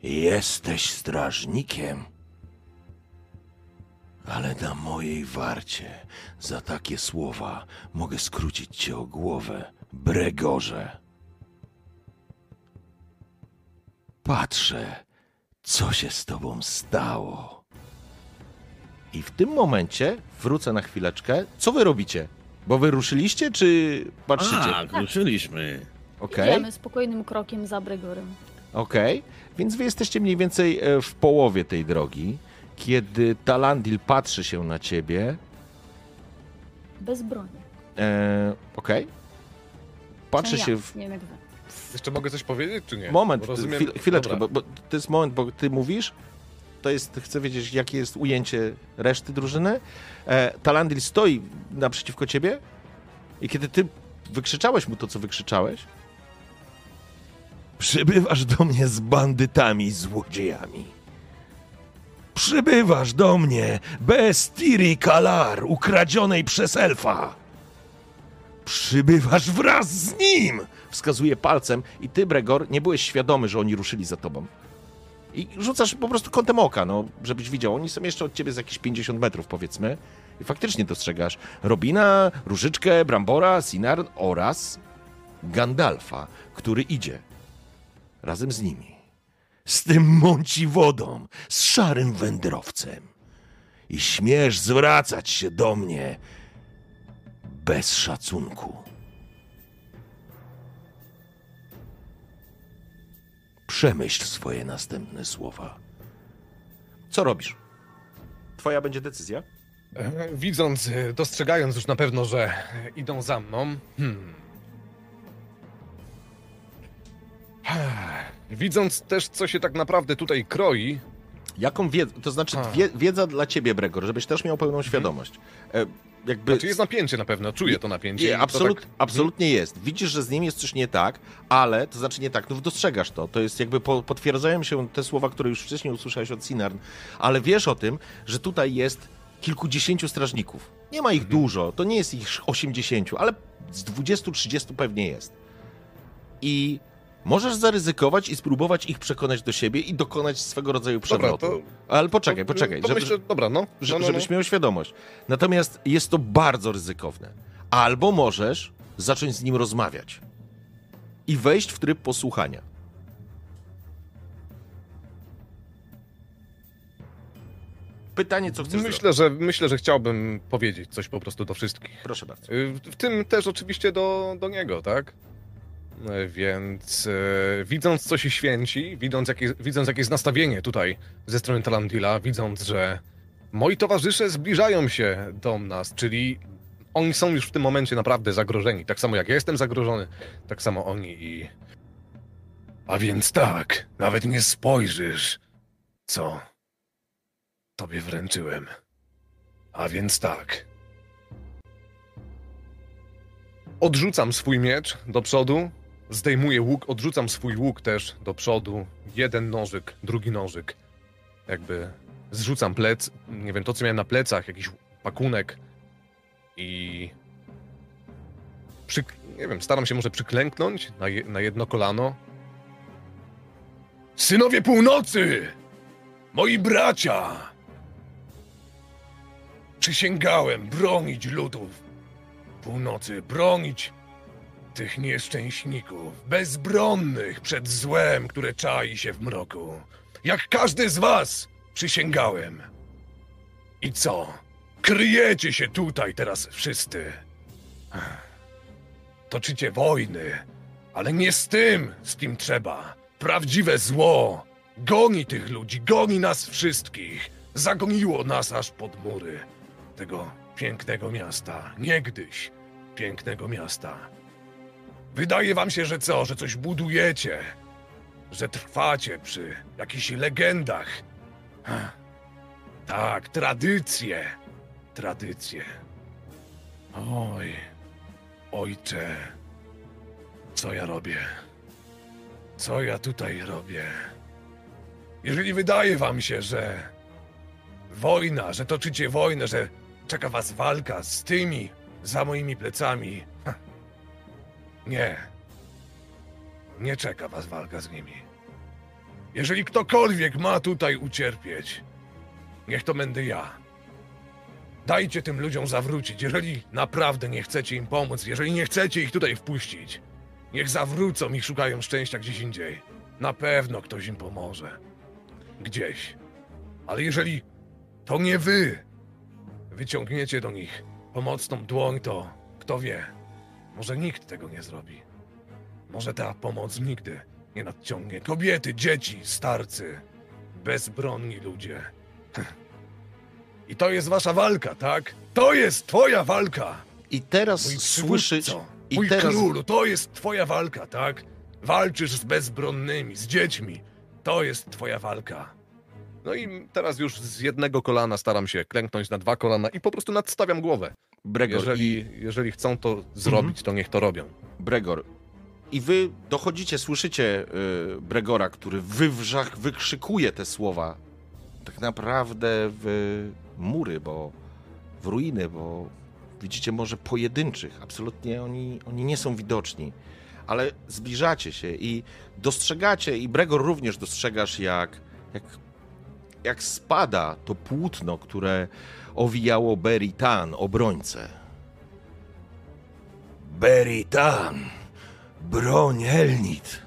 [SPEAKER 7] Jesteś strażnikiem. Ale na mojej warcie za takie słowa mogę skrócić cię o głowę, Bregorze. Patrzę, co się z tobą stało.
[SPEAKER 1] I w tym momencie wrócę na chwileczkę. Co wy robicie? Bo wy ruszyliście, czy patrzycie?
[SPEAKER 2] Tak, ruszyliśmy.
[SPEAKER 1] Okej.
[SPEAKER 3] Idziemy spokojnym krokiem za Bregorem.
[SPEAKER 1] Okej, więc wy jesteście mniej więcej e, w połowie tej drogi, kiedy Talandil patrzy się na ciebie.
[SPEAKER 3] Bez broni.
[SPEAKER 1] E, Okej. Patrzy
[SPEAKER 3] Przynajmniej
[SPEAKER 1] się
[SPEAKER 3] ja,
[SPEAKER 1] w.
[SPEAKER 3] Nie wiem jak wy.
[SPEAKER 4] Jeszcze mogę coś powiedzieć, czy nie?
[SPEAKER 1] Moment,
[SPEAKER 4] rozumiem-
[SPEAKER 1] chwil, chwileczkę, bo, bo to jest moment, bo ty mówisz to jest, chcę wiedzieć, jakie jest ujęcie reszty drużyny. E, Talandil stoi naprzeciwko ciebie i kiedy ty wykrzyczałeś mu to, co wykrzyczałeś, przybywasz do mnie z bandytami złodziejami. Przybywasz do mnie bez Tiri Kalar, ukradzionej przez elfa. Przybywasz wraz z nim! Wskazuje palcem i ty, Bregor, nie byłeś świadomy, że oni ruszyli za tobą. I rzucasz po prostu kątem oka, no, żebyś widział. Oni są jeszcze od ciebie z jakieś 50 metrów, powiedzmy. I faktycznie dostrzegasz Robina, Różyczkę, Brambora, Sinarn oraz Gandalfa, który idzie razem z nimi. Z tym mąci wodą, z szarym wędrowcem. I śmiesz zwracać się do mnie bez szacunku. Przemyśl swoje następne słowa. Co robisz? Twoja będzie decyzja.
[SPEAKER 8] E, Widząc, e, dostrzegając już na pewno, że idą za mną. Hmm. Widząc też, co się tak naprawdę tutaj kroi,
[SPEAKER 1] Jaką wiedzę, to znaczy
[SPEAKER 8] A.
[SPEAKER 1] wiedza dla ciebie, Bregor, żebyś też miał pełną świadomość. E, jakby
[SPEAKER 8] znaczy jest napięcie na pewno, czuję to napięcie.
[SPEAKER 1] Nie, absolut,
[SPEAKER 8] tak-
[SPEAKER 1] absolutnie jest. Widzisz, że z nim jest coś nie tak, ale to znaczy nie tak, no dostrzegasz to. To jest jakby po, potwierdzają się te słowa, które już wcześniej usłyszałeś od Sinarn, ale wiesz o tym, że tutaj jest kilkudziesięciu strażników. Nie ma ich dużo, to nie jest ich 80, ale z 20-30 pewnie jest. I możesz zaryzykować i spróbować ich przekonać do siebie i dokonać swego rodzaju
[SPEAKER 8] Dobra,
[SPEAKER 1] przewrotu.
[SPEAKER 8] to,
[SPEAKER 1] Ale poczekaj,
[SPEAKER 8] to,
[SPEAKER 1] poczekaj.
[SPEAKER 8] To
[SPEAKER 1] żeby-
[SPEAKER 8] myślę, dobra, no. no, no,
[SPEAKER 1] żebyś
[SPEAKER 8] no.
[SPEAKER 1] miał świadomość. Natomiast jest to bardzo ryzykowne. Albo możesz zacząć z nim rozmawiać i wejść w tryb posłuchania. Pytanie, co chcesz zrobić?
[SPEAKER 8] Myślę, że, myślę, że chciałbym powiedzieć coś po prostu do wszystkich.
[SPEAKER 1] Proszę bardzo.
[SPEAKER 8] Y, W tym też oczywiście do, do niego, tak? Y, Więc e, widząc, co się święci, widząc jakie, widząc, jakie jest nastawienie tutaj ze strony Talandila, widząc, że moi towarzysze zbliżają się do nas, czyli oni są już w tym momencie naprawdę zagrożeni. Tak samo jak ja jestem zagrożony, tak samo oni i.
[SPEAKER 4] A więc tak, nawet nie spojrzysz, co tobie wręczyłem. A więc tak,
[SPEAKER 8] Odrzucam swój miecz do przodu, zdejmuję łuk, odrzucam swój łuk też do przodu. Jeden nożyk, drugi nożyk. Jakby zrzucam plec, nie wiem, to co miałem na plecach, jakiś pakunek i nie wiem, staram się może przyklęknąć na, je, na jedno kolano.
[SPEAKER 4] synowie północy, moi bracia, przysięgałem bronić ludów północy, bronić tych nieszczęśników, bezbronnych przed złem, które czai się w mroku. Jak każdy z was przysięgałem. I co? Kryjecie się tutaj teraz wszyscy. Toczycie wojny, ale nie z tym, z kim trzeba. Prawdziwe zło goni tych ludzi, goni nas wszystkich. Zagoniło nas aż pod mury tego pięknego miasta. Niegdyś pięknego miasta. Wydaje wam się, że co, że coś budujecie, że trwacie przy jakichś legendach. Ach, Tak, tradycje, tradycje. Oj, ojcze, co ja robię? Co ja tutaj robię? Jeżeli wydaje wam się, że wojna, że toczycie wojnę, że czeka was walka z tymi za moimi plecami. Nie. Nie czeka was walka z nimi. Jeżeli ktokolwiek ma tutaj ucierpieć, niech to będę ja. Dajcie tym ludziom zawrócić. Jeżeli naprawdę nie chcecie im pomóc, jeżeli nie chcecie ich tutaj wpuścić, niech zawrócą i szukają szczęścia gdzieś indziej. Na pewno ktoś im pomoże. Gdzieś. Ale jeżeli to nie wy wyciągniecie do nich pomocną dłoń, to kto wie, może nikt tego nie zrobi. Może ta pomoc nigdy nie nadciągnie. Kobiety, dzieci, starcy, bezbronni ludzie. I to jest wasza walka, tak? To jest twoja walka!
[SPEAKER 1] I teraz
[SPEAKER 4] Mój
[SPEAKER 1] I
[SPEAKER 4] mój
[SPEAKER 1] teraz.
[SPEAKER 4] królu, to jest twoja walka, tak? Walczysz z bezbronnymi, z dziećmi. To jest twoja walka.
[SPEAKER 7] No i teraz już z jednego kolana staram się klęknąć na dwa kolana i po prostu nadstawiam głowę.
[SPEAKER 1] Bregor,
[SPEAKER 7] Jeżeli, jeżeli chcą to zrobić, to niech to robią.
[SPEAKER 1] Bregor. I wy dochodzicie, słyszycie y, Bregora, który wywrzach, wykrzykuje te słowa. Tak naprawdę w mury, bo w ruiny, bo widzicie może pojedynczych. Absolutnie oni, oni nie są widoczni. Ale zbliżacie się i dostrzegacie, i Bregor również dostrzegasz, jak, jak, jak spada to płótno, które owijało Beritan, obrońcę. Beritan! Broń Elnit.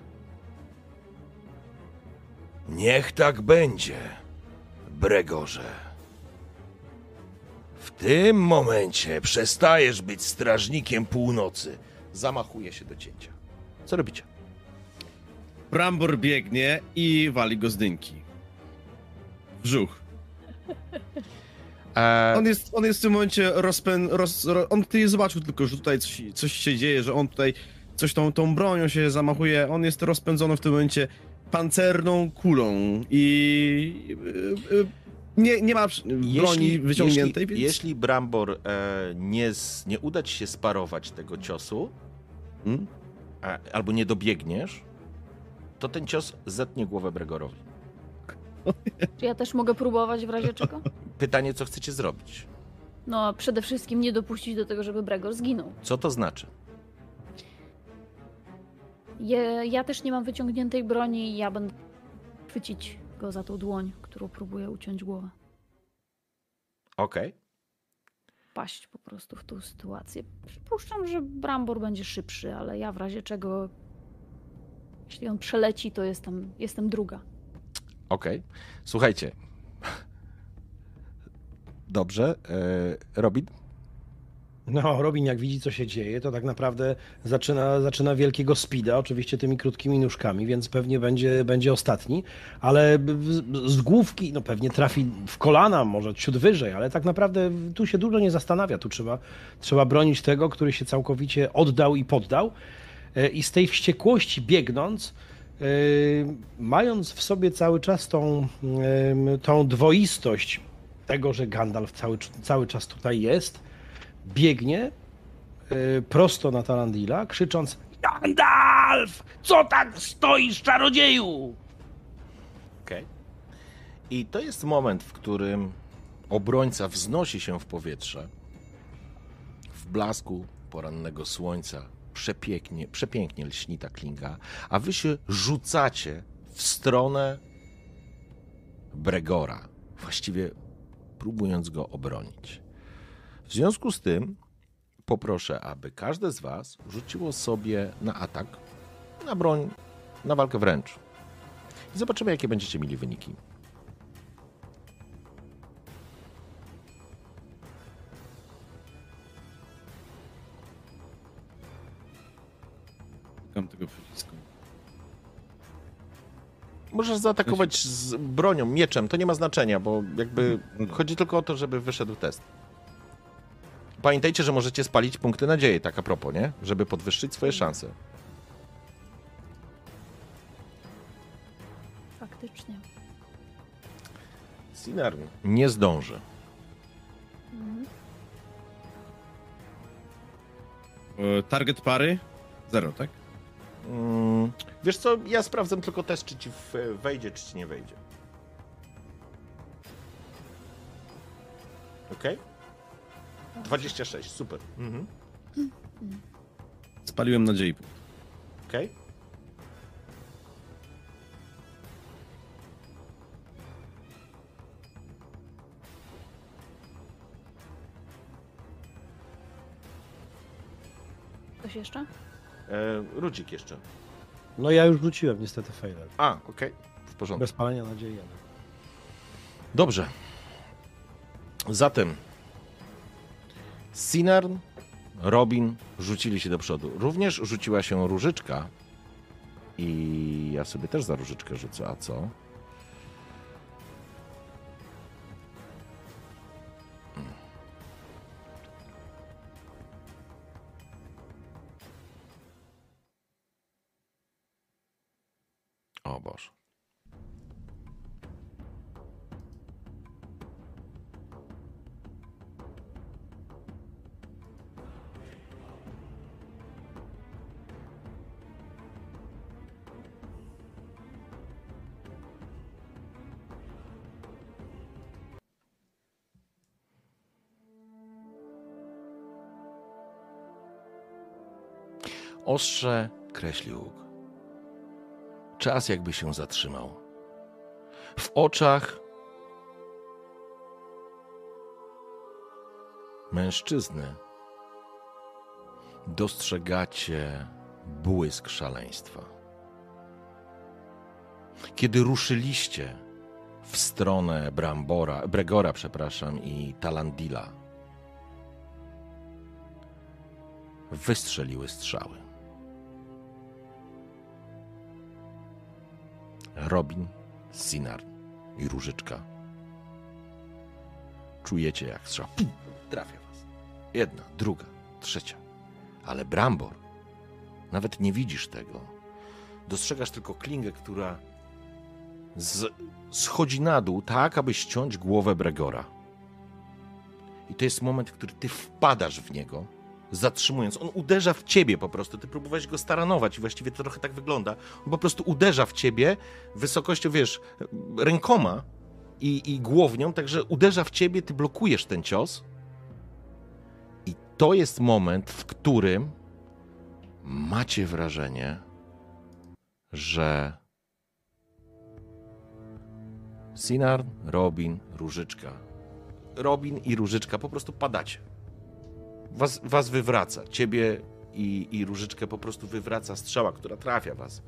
[SPEAKER 1] Niech tak będzie, Bregorze. W tym momencie przestajesz być strażnikiem północy. Zamachuje się do cięcia. Co robicie?
[SPEAKER 2] Brambor biegnie i wali go z dynki. Brzuch.
[SPEAKER 1] E,
[SPEAKER 2] On jest, on jest w tym momencie rozpę... Roz, ro, on tutaj zobaczył tylko, że tutaj coś, coś się dzieje, że on tutaj coś tą, tą bronią się zamachuje. On jest rozpędzony w tym momencie pancerną kulą i y, y, nie, nie ma broni wyciągniętej,
[SPEAKER 1] jeśli,
[SPEAKER 2] więc...
[SPEAKER 1] jeśli Brambor e, nie, z, nie uda ci się sparować tego ciosu,
[SPEAKER 2] Hmm?
[SPEAKER 1] a, albo nie dobiegniesz, to ten cios zetnie głowę Bregorowi.
[SPEAKER 3] Czy ja też mogę próbować w razie czego?
[SPEAKER 1] Pytanie, co chcecie zrobić?
[SPEAKER 3] No, przede wszystkim nie dopuścić do tego, żeby Bregor zginął.
[SPEAKER 1] Co to znaczy?
[SPEAKER 3] Je, ja też nie mam wyciągniętej broni i ja będę chwycić go za tą dłoń, którą próbuję uciąć głowę.
[SPEAKER 1] Okej.
[SPEAKER 3] Paść po prostu w tą sytuację. Przypuszczam, że Brambor będzie szybszy, ale ja w razie czego, jeśli on przeleci, to jestem, jestem druga.
[SPEAKER 1] Okej. Słuchajcie. Dobrze. E, Robin?
[SPEAKER 6] No, Robin jak widzi, co się dzieje, to tak naprawdę zaczyna, zaczyna wielkiego speeda, oczywiście tymi krótkimi nóżkami, więc pewnie będzie, będzie ostatni, ale z- główki, no pewnie trafi w kolana, może ciut wyżej, ale tak naprawdę tu się dużo nie zastanawia, tu trzeba, trzeba bronić tego, który się całkowicie oddał i poddał E, i z tej wściekłości biegnąc, mając w sobie cały czas tą, em, tą dwoistość tego, że Gandalf cały, cały czas tutaj jest, biegnie y, prosto na Tarandila, krzycząc Gandalf! Co tak stoisz, czarodzieju?
[SPEAKER 1] Okej. I to jest moment, w którym obrońca wznosi się w powietrze. W blasku porannego słońca przepięknie, przepięknie lśni ta klinga, a wy się rzucacie w stronę Bregora, właściwie próbując go obronić. W związku z tym poproszę, aby każde z was rzuciło sobie na atak, na broń, na walkę wręcz. I zobaczymy, jakie będziecie mieli wyniki.
[SPEAKER 2] Szukam tego przycisku.
[SPEAKER 1] Możesz zaatakować z bronią, mieczem, to nie ma znaczenia, bo jakby chodzi tylko o to, żeby wyszedł test. Pamiętajcie, że możecie spalić punkty nadziei, tak a propos, nie? Żeby podwyższyć swoje szanse.
[SPEAKER 3] Faktycznie.
[SPEAKER 1] Sinarn nie zdąży.
[SPEAKER 2] E, Target pary? Zero, tak?
[SPEAKER 1] Wiesz co, ja sprawdzam tylko test, czy ci wejdzie, czy ci nie wejdzie. Okej? 26, super. Mhm.
[SPEAKER 2] Spaliłem nadziei.
[SPEAKER 1] Okej?
[SPEAKER 3] Coś jeszcze?
[SPEAKER 1] E, Rudzik jeszcze.
[SPEAKER 6] No ja już rzuciłem niestety failer.
[SPEAKER 1] A, okej, w porządku.
[SPEAKER 6] Bez palenia nadziei.
[SPEAKER 1] Dobrze. Zatem Sinarn, Robin rzucili się do przodu. Również rzuciła się Różyczka. I ja sobie też za Różyczkę rzucę. A co? Ostrze kreśli łuk. Czas jakby się zatrzymał. W oczach mężczyzny dostrzegacie błysk szaleństwa. Kiedy ruszyliście w stronę Brambora, Bregora, przepraszam, i Talandila, wystrzeliły strzały. Robin, Sinar i Różyczka. Czujecie jak strzał trafia was. Jedna, druga, trzecia. Ale Brambor, nawet nie widzisz tego. Dostrzegasz tylko klingę, która z, schodzi na dół, tak aby ściąć głowę Bregora. I to jest moment, w który ty wpadasz w niego, zatrzymując. On uderza w ciebie po prostu. Ty próbowałeś go staranować i właściwie to trochę tak wygląda. On po prostu uderza w ciebie wysokością, wiesz, rękoma i, i głownią, także uderza w ciebie, ty blokujesz ten cios. I to jest moment, w którym macie wrażenie, że Sinar, Robin, Różyczka. Robin i Różyczka po prostu padacie. Was, was wywraca. Ciebie i, i Różyczkę po prostu wywraca strzała, która trafia was.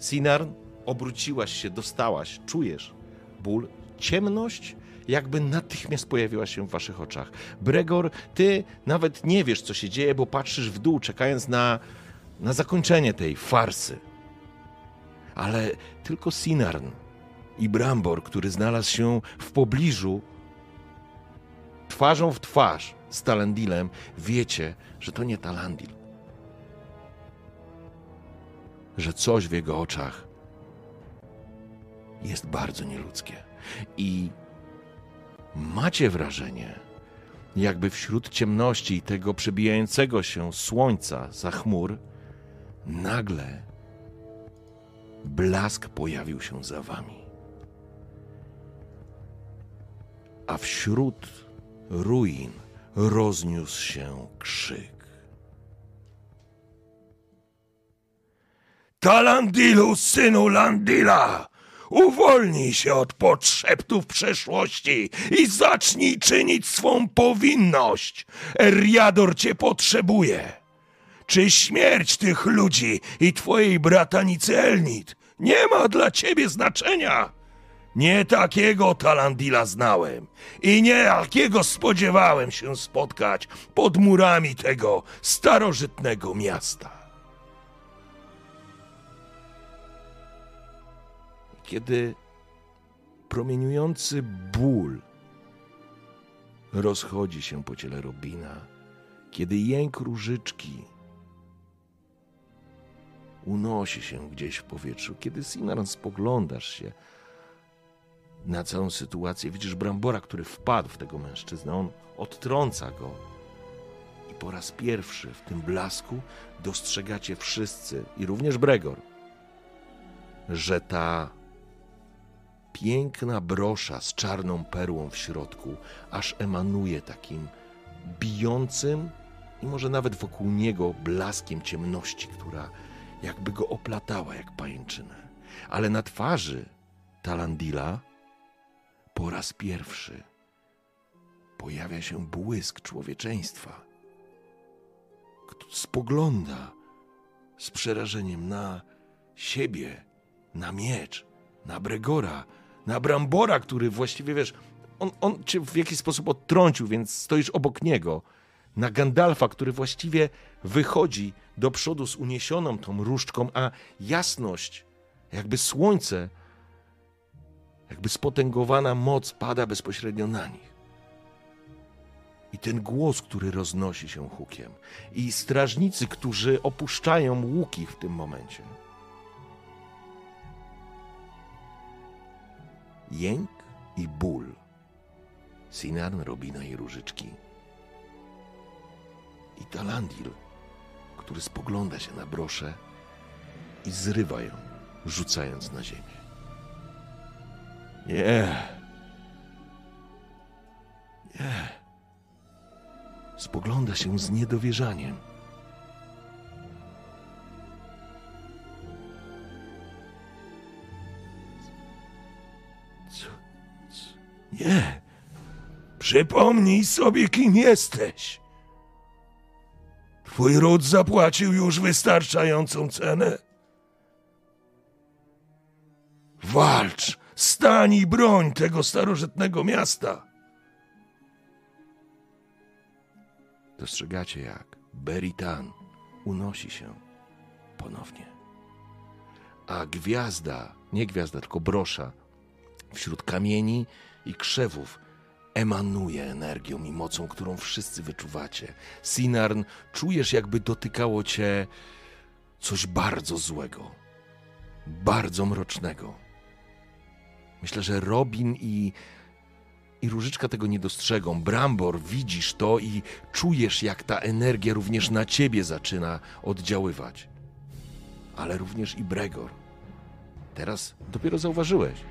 [SPEAKER 1] Sinar, obróciłaś się, dostałaś, czujesz ból, ciemność, jakby natychmiast pojawiła się w waszych oczach. Bregor, ty nawet nie wiesz, co się dzieje, bo patrzysz w dół, czekając na, na zakończenie tej farsy. Ale tylko Sinarn i Brambor, który znalazł się w pobliżu, twarzą w twarz z Talandilem, wiecie, że to nie Talandil. Że coś w jego oczach jest bardzo nieludzkie. I macie wrażenie, jakby wśród ciemności tego przebijającego się słońca za chmur, nagle blask pojawił się za wami. A wśród ruin rozniósł się krzyk. Talandilu, synu Landila! Uwolnij się od podszeptów przeszłości i zacznij czynić swą powinność. Eriador cię potrzebuje. Czy śmierć tych ludzi i twojej bratanicy Elnit nie ma dla ciebie znaczenia? Nie takiego Talandila znałem i nie jakiego spodziewałem się spotkać pod murami tego starożytnego miasta. Kiedy promieniujący ból rozchodzi się po ciele Robina, kiedy jęk różyczki unosi się gdzieś w powietrzu, kiedy Sinaran spoglądasz się na całą sytuację, widzisz Brambora, który wpadł w tego mężczyznę, on odtrąca go. I po raz pierwszy w tym blasku dostrzegacie wszyscy, i również Bregor, że ta piękna brosza z czarną perłą w środku aż emanuje takim bijącym i może nawet wokół niego blaskiem ciemności, która jakby go oplatała jak pajęczynę. Ale na twarzy Talandila po raz pierwszy pojawia się błysk człowieczeństwa. Spogląda z przerażeniem na siebie, na miecz, na Bregora, na Brambora, który właściwie, wiesz, on, on cię w jakiś sposób odtrącił, więc stoisz obok niego. Na Gandalfa, który właściwie wychodzi do przodu z uniesioną tą różdżką, a jasność, jakby słońce, jakby spotęgowana moc pada bezpośrednio na nich. I ten głos, który roznosi się hukiem, i strażnicy, którzy opuszczają łuki w tym momencie. Jęk i ból. Sinarn, Robina i Różyczki. I Talandil, który spogląda się na broszę i zrywa ją, rzucając na ziemię. Nie. Nie. Spogląda się z niedowierzaniem. Co? co?
[SPEAKER 9] Nie. Przypomnij sobie, kim jesteś. Twój ród zapłacił już wystarczającą cenę. Walcz stań i broń tego starożytnego miasta.
[SPEAKER 1] Dostrzegacie, jak Beritan unosi się ponownie. A gwiazda, nie gwiazda, tylko brosza, wśród kamieni i krzewów emanuje energią i mocą, którą wszyscy wyczuwacie. Sinarn, czujesz, jakby dotykało cię coś bardzo złego, bardzo mrocznego. Myślę, że Robin i i Różyczka tego nie dostrzegą. Brambor, widzisz to i czujesz, jak ta energia również na ciebie zaczyna oddziaływać. Ale również i Bregor. Teraz dopiero zauważyłeś.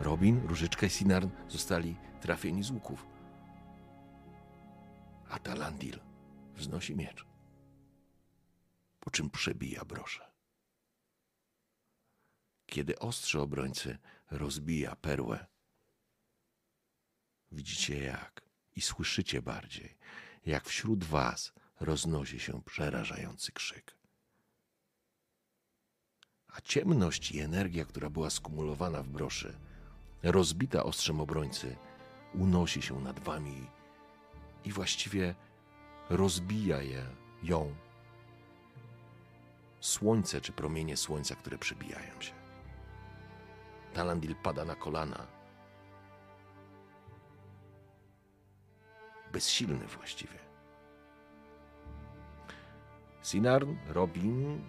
[SPEAKER 1] Robin, Różyczka i Sinarn zostali trafieni z łuków. A Talandil wznosi miecz. Po czym przebija broszę. Kiedy ostrze obrońcy rozbija perłę, Widzicie jak i słyszycie bardziej, jak wśród was roznosi się przerażający krzyk. A ciemność i energia, która była skumulowana w broszy, rozbita ostrzem obrońcy, unosi się nad wami i właściwie rozbija je, ją słońce czy promienie słońca, które przebijają się. Talandil pada na kolana bezsilny właściwie. Sinarn, Robin,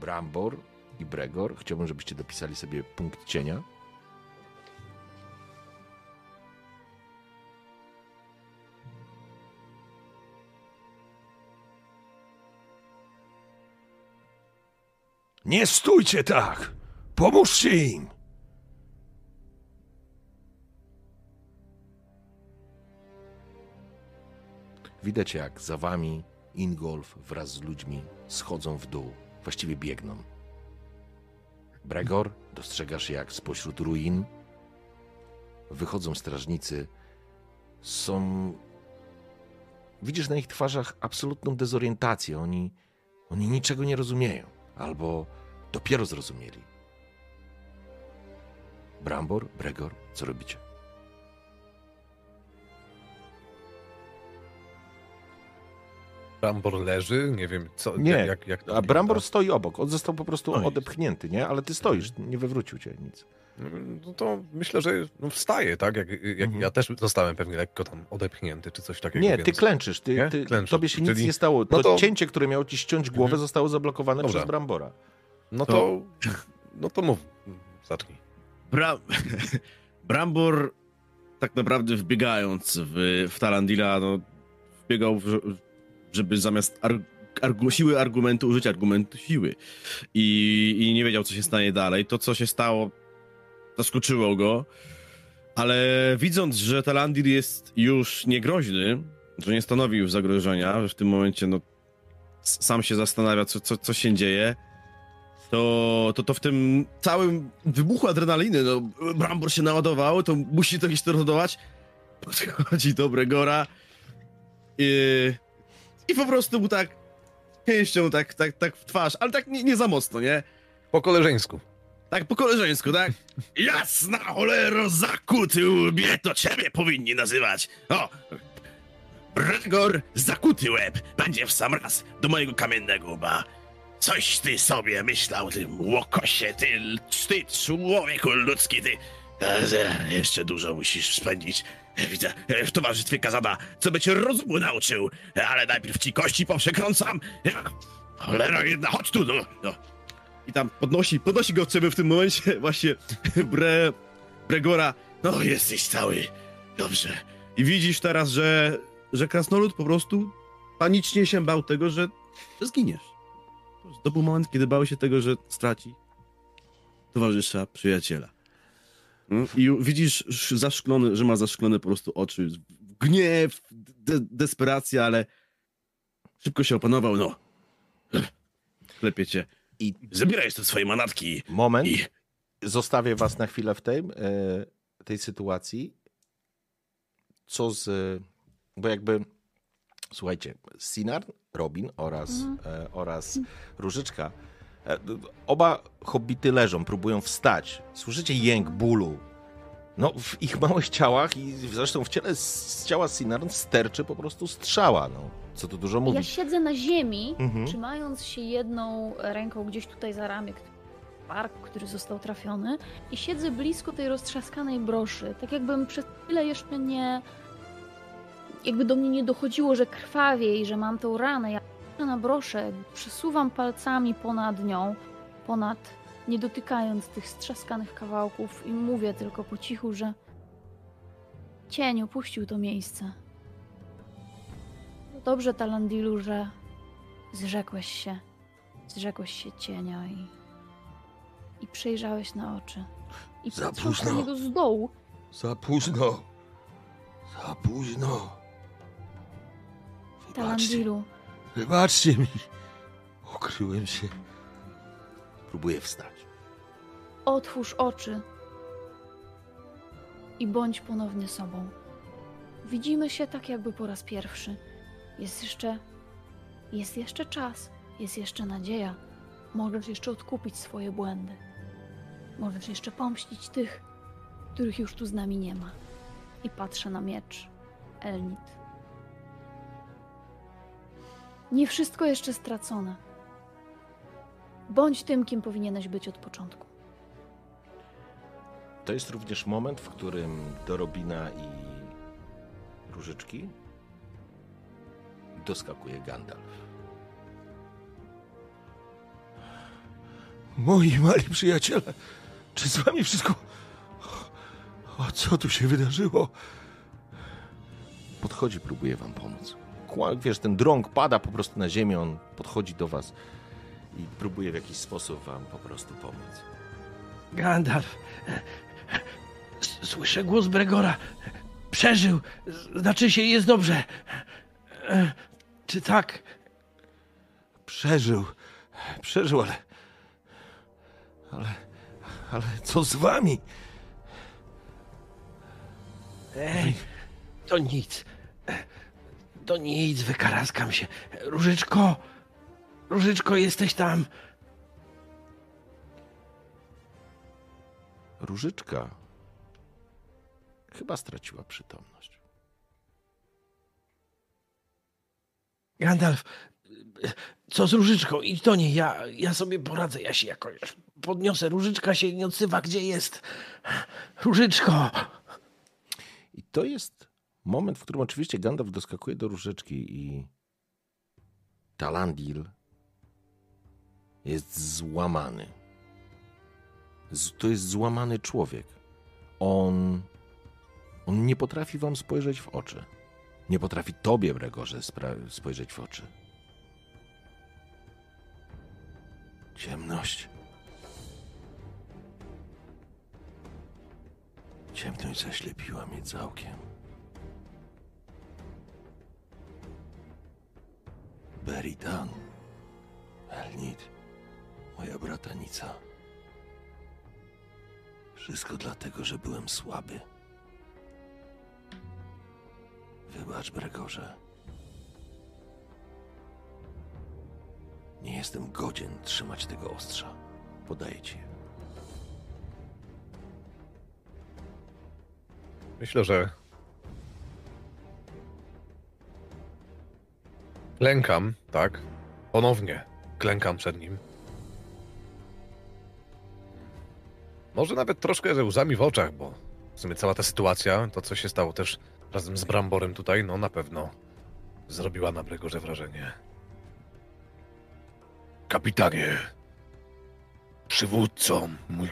[SPEAKER 1] Brambor i Bregor. Chciałbym, żebyście dopisali sobie punkt cienia.
[SPEAKER 9] Nie stójcie tak! Pomóżcie im!
[SPEAKER 1] Widać jak za wami Ingolf wraz z ludźmi schodzą w dół, właściwie biegną. Bregor, dostrzegasz jak spośród ruin wychodzą strażnicy. Są. Widzisz na ich twarzach absolutną dezorientację. Oni, oni niczego nie rozumieją, albo dopiero zrozumieli. Brambor, Bregor, co robicie?
[SPEAKER 4] Brambor leży, nie wiem co.
[SPEAKER 10] Nie,
[SPEAKER 4] jak, jak, to
[SPEAKER 10] a Brambor stoi obok. On został po prostu
[SPEAKER 4] No
[SPEAKER 10] odepchnięty, nie? Ale ty stoisz, nie wywrócił cię nic.
[SPEAKER 4] No to myślę, że no wstaje, tak? Jak, jak
[SPEAKER 10] Mhm.
[SPEAKER 4] Ja też zostałem pewnie lekko tam odepchnięty, czy coś takiego.
[SPEAKER 10] Nie,
[SPEAKER 4] więc...
[SPEAKER 10] ty klęczysz. Ty,
[SPEAKER 4] Nie?
[SPEAKER 10] ty,
[SPEAKER 4] Klęczę.
[SPEAKER 10] tobie się nic
[SPEAKER 4] Czyli-
[SPEAKER 10] nie stało. To,
[SPEAKER 4] no to-
[SPEAKER 10] cięcie, które miało ci ściąć głowę,
[SPEAKER 4] Mhm.
[SPEAKER 10] zostało zablokowane
[SPEAKER 4] Dobra.
[SPEAKER 10] przez Brambora.
[SPEAKER 4] No to. No to mów. Zacznij.
[SPEAKER 2] Bra... Brambor tak naprawdę wbiegając w, w Talandila, no, wbiegał, w, żeby zamiast ar, argu, siły argumentu użyć argumentu siły. I, I nie wiedział, co się stanie dalej. To, co się stało, zaskoczyło go, ale widząc, że Talandir jest już niegroźny, że nie stanowi już zagrożenia, że w tym momencie no, sam się zastanawia, co, co, co się dzieje, to, to, to w tym całym wybuchu adrenaliny, no, Brambor się naładował, to musi to gdzieś to rozładować. Podchodzi do Bregora i, i po prostu mu tak pięścią tak, tak, tak w twarz, ale tak nie, nie za mocno, nie?
[SPEAKER 4] Po koleżeńsku.
[SPEAKER 2] Tak po koleżeńsku, tak? Jasna cholero, zakuty łbie, to ciebie powinni nazywać. O, Bregor, zakuty łeb, będzie w sam raz do mojego kamiennego łba. Coś ty sobie myślał, ty łokosie, ty, ty człowieku ludzki, ty. Jeszcze dużo musisz spędzić. Widzę, e, w towarzystwie Kazada, co by cię rozumu nauczył, ale najpierw ci kości poprzekrącam. Cholera jedna, chodź tu, no. no. I tam podnosi, podnosi go siebie w tym momencie właśnie Bre, Bregora. No, jesteś cały. Dobrze. I widzisz teraz, że, że krasnolud po prostu panicznie się bał tego, że, że zginiesz. To był moment, kiedy bał się tego, że straci towarzysza, przyjaciela. Mm, I widzisz sz- zaszklony, że ma zaszklone po prostu oczy. Gniew, de desperacja, ale szybko się opanował, no. Klepie cię.
[SPEAKER 1] I
[SPEAKER 2] Zabieraj te swoje manatki.
[SPEAKER 10] Moment.
[SPEAKER 2] I
[SPEAKER 10] Zostawię was na chwilę w tej, e, tej sytuacji.
[SPEAKER 1] co z... Bo jakby, słuchajcie, Sinar, Robin oraz, e, oraz Różyczka, d- d- oba hobbity leżą, próbują wstać. Słyszycie jęk bólu. No, w ich małych ciałach i zresztą w ciele z ciała Sinarn sterczy po prostu strzała, no. Co tu dużo
[SPEAKER 3] Ja
[SPEAKER 1] mówić.
[SPEAKER 3] siedzę na ziemi,
[SPEAKER 1] Mhm.
[SPEAKER 3] trzymając się jedną ręką gdzieś tutaj za ramię, park, który został trafiony i siedzę blisko tej roztrzaskanej broszy, tak jakbym przez chwilę jeszcze nie... jakby do mnie nie dochodziło, że krwawie i że mam tą ranę. Ja na broszę, przesuwam palcami ponad nią, ponad, nie dotykając tych strzaskanych kawałków i mówię tylko po cichu, że cień opuścił to miejsce. Dobrze, Talandilu, że zrzekłeś się. Zrzekłeś się cienia i. i przejrzałeś na oczy. I
[SPEAKER 11] Za
[SPEAKER 3] patrząc na niego z dołu,
[SPEAKER 11] Za późno. Za późno. Wybaczcie,
[SPEAKER 3] Talandilu,
[SPEAKER 11] wybaczcie mi. Ukryłem się.
[SPEAKER 1] Próbuje wstać.
[SPEAKER 3] otwórz oczy i bądź ponownie sobą. Widzimy się tak jakby po raz pierwszy. Jest jeszcze. Jest jeszcze czas, jest jeszcze nadzieja. Możesz jeszcze odkupić swoje błędy. Możesz jeszcze pomścić tych, których już tu z nami nie ma. I patrzę na miecz. Elnit. Nie wszystko jeszcze stracone. Bądź tym, kim powinieneś być od początku.
[SPEAKER 1] To jest również moment, w którym do Robina i Różyczki doskakuje Gandalf.
[SPEAKER 11] Moi mali przyjaciele, czy z wami wszystko... O co tu się wydarzyło?
[SPEAKER 1] Podchodzi, próbuje wam pomóc. Wiesz, ten drąg pada po prostu na ziemię, on podchodzi do was i próbuje w jakiś sposób wam po prostu pomóc.
[SPEAKER 6] Gandalf. Słyszę głos Bregora. Przeżył. Znaczy się, jest dobrze. Czy tak?
[SPEAKER 11] Przeżył. Przeżył, ale... Ale... Ale co z wami?
[SPEAKER 6] Ej, to nic. To nic, wykaraskam się. Różyczko! Różyczko, jesteś tam.
[SPEAKER 1] Różyczka chyba straciła przytomność.
[SPEAKER 6] Gandalf, co z Różyczką? Idź do niej, ja, ja sobie poradzę, ja się jakoś podniosę. Różyczka się nie odsywa, gdzie jest. Różyczko!
[SPEAKER 1] I to jest moment, w którym oczywiście Gandalf doskakuje do Różyczki i Talandil jest złamany. To jest złamany człowiek. On, on nie potrafi wam spojrzeć w oczy. Nie potrafi tobie, Bregorze, spojrzeć w oczy.
[SPEAKER 11] Ciemność. Ciemność zaślepiła mnie całkiem. Beridan. Elnit. Moja bratanica. Wszystko dlatego, że byłem słaby. Wybacz, Bregorze. Nie jestem godzien trzymać tego ostrza. Podaję ci.
[SPEAKER 4] Myślę, że klękam, tak? Ponownie klękam przed nim. Może nawet troszkę ze łzami w oczach, bo w sumie cała ta sytuacja, to co się stało też razem z Bramborem tutaj, no na pewno zrobiła na Bregorze wrażenie.
[SPEAKER 7] Kapitanie, przywódco, mój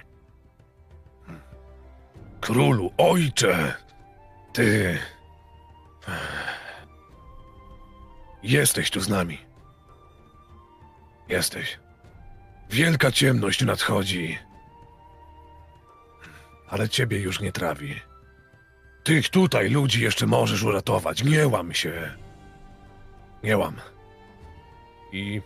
[SPEAKER 7] królu, ojcze, ty jesteś tu z nami. Jesteś. Wielka ciemność nadchodzi, ale ciebie już nie trawi. Tych tutaj ludzi jeszcze możesz uratować. Nie łam się. Nie łam.
[SPEAKER 4] I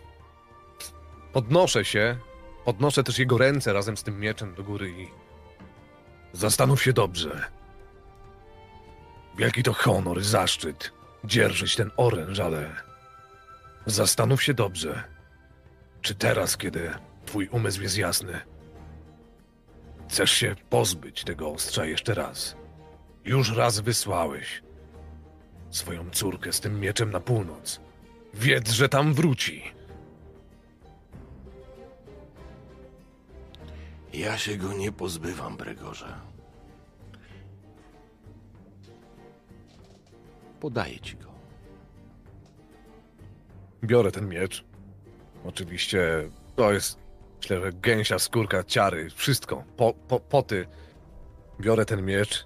[SPEAKER 4] podnoszę się, podnoszę też jego ręce razem z tym mieczem do góry i
[SPEAKER 7] Zastanów się dobrze.
[SPEAKER 4] Wielki to honor, zaszczyt dzierżyć ten oręż, ale zastanów się dobrze, czy teraz, kiedy twój umysł jest jasny, chcesz się pozbyć tego ostrza jeszcze raz. Już raz wysłałeś swoją córkę z tym mieczem na północ. Wiedz, że tam wróci.
[SPEAKER 12] Ja się go nie pozbywam, Bregorze.
[SPEAKER 1] Podaję ci go.
[SPEAKER 4] Biorę ten miecz. Oczywiście to jest, myślę, że gęsia skórka, ciary, wszystko, po, po, poty. Biorę ten miecz,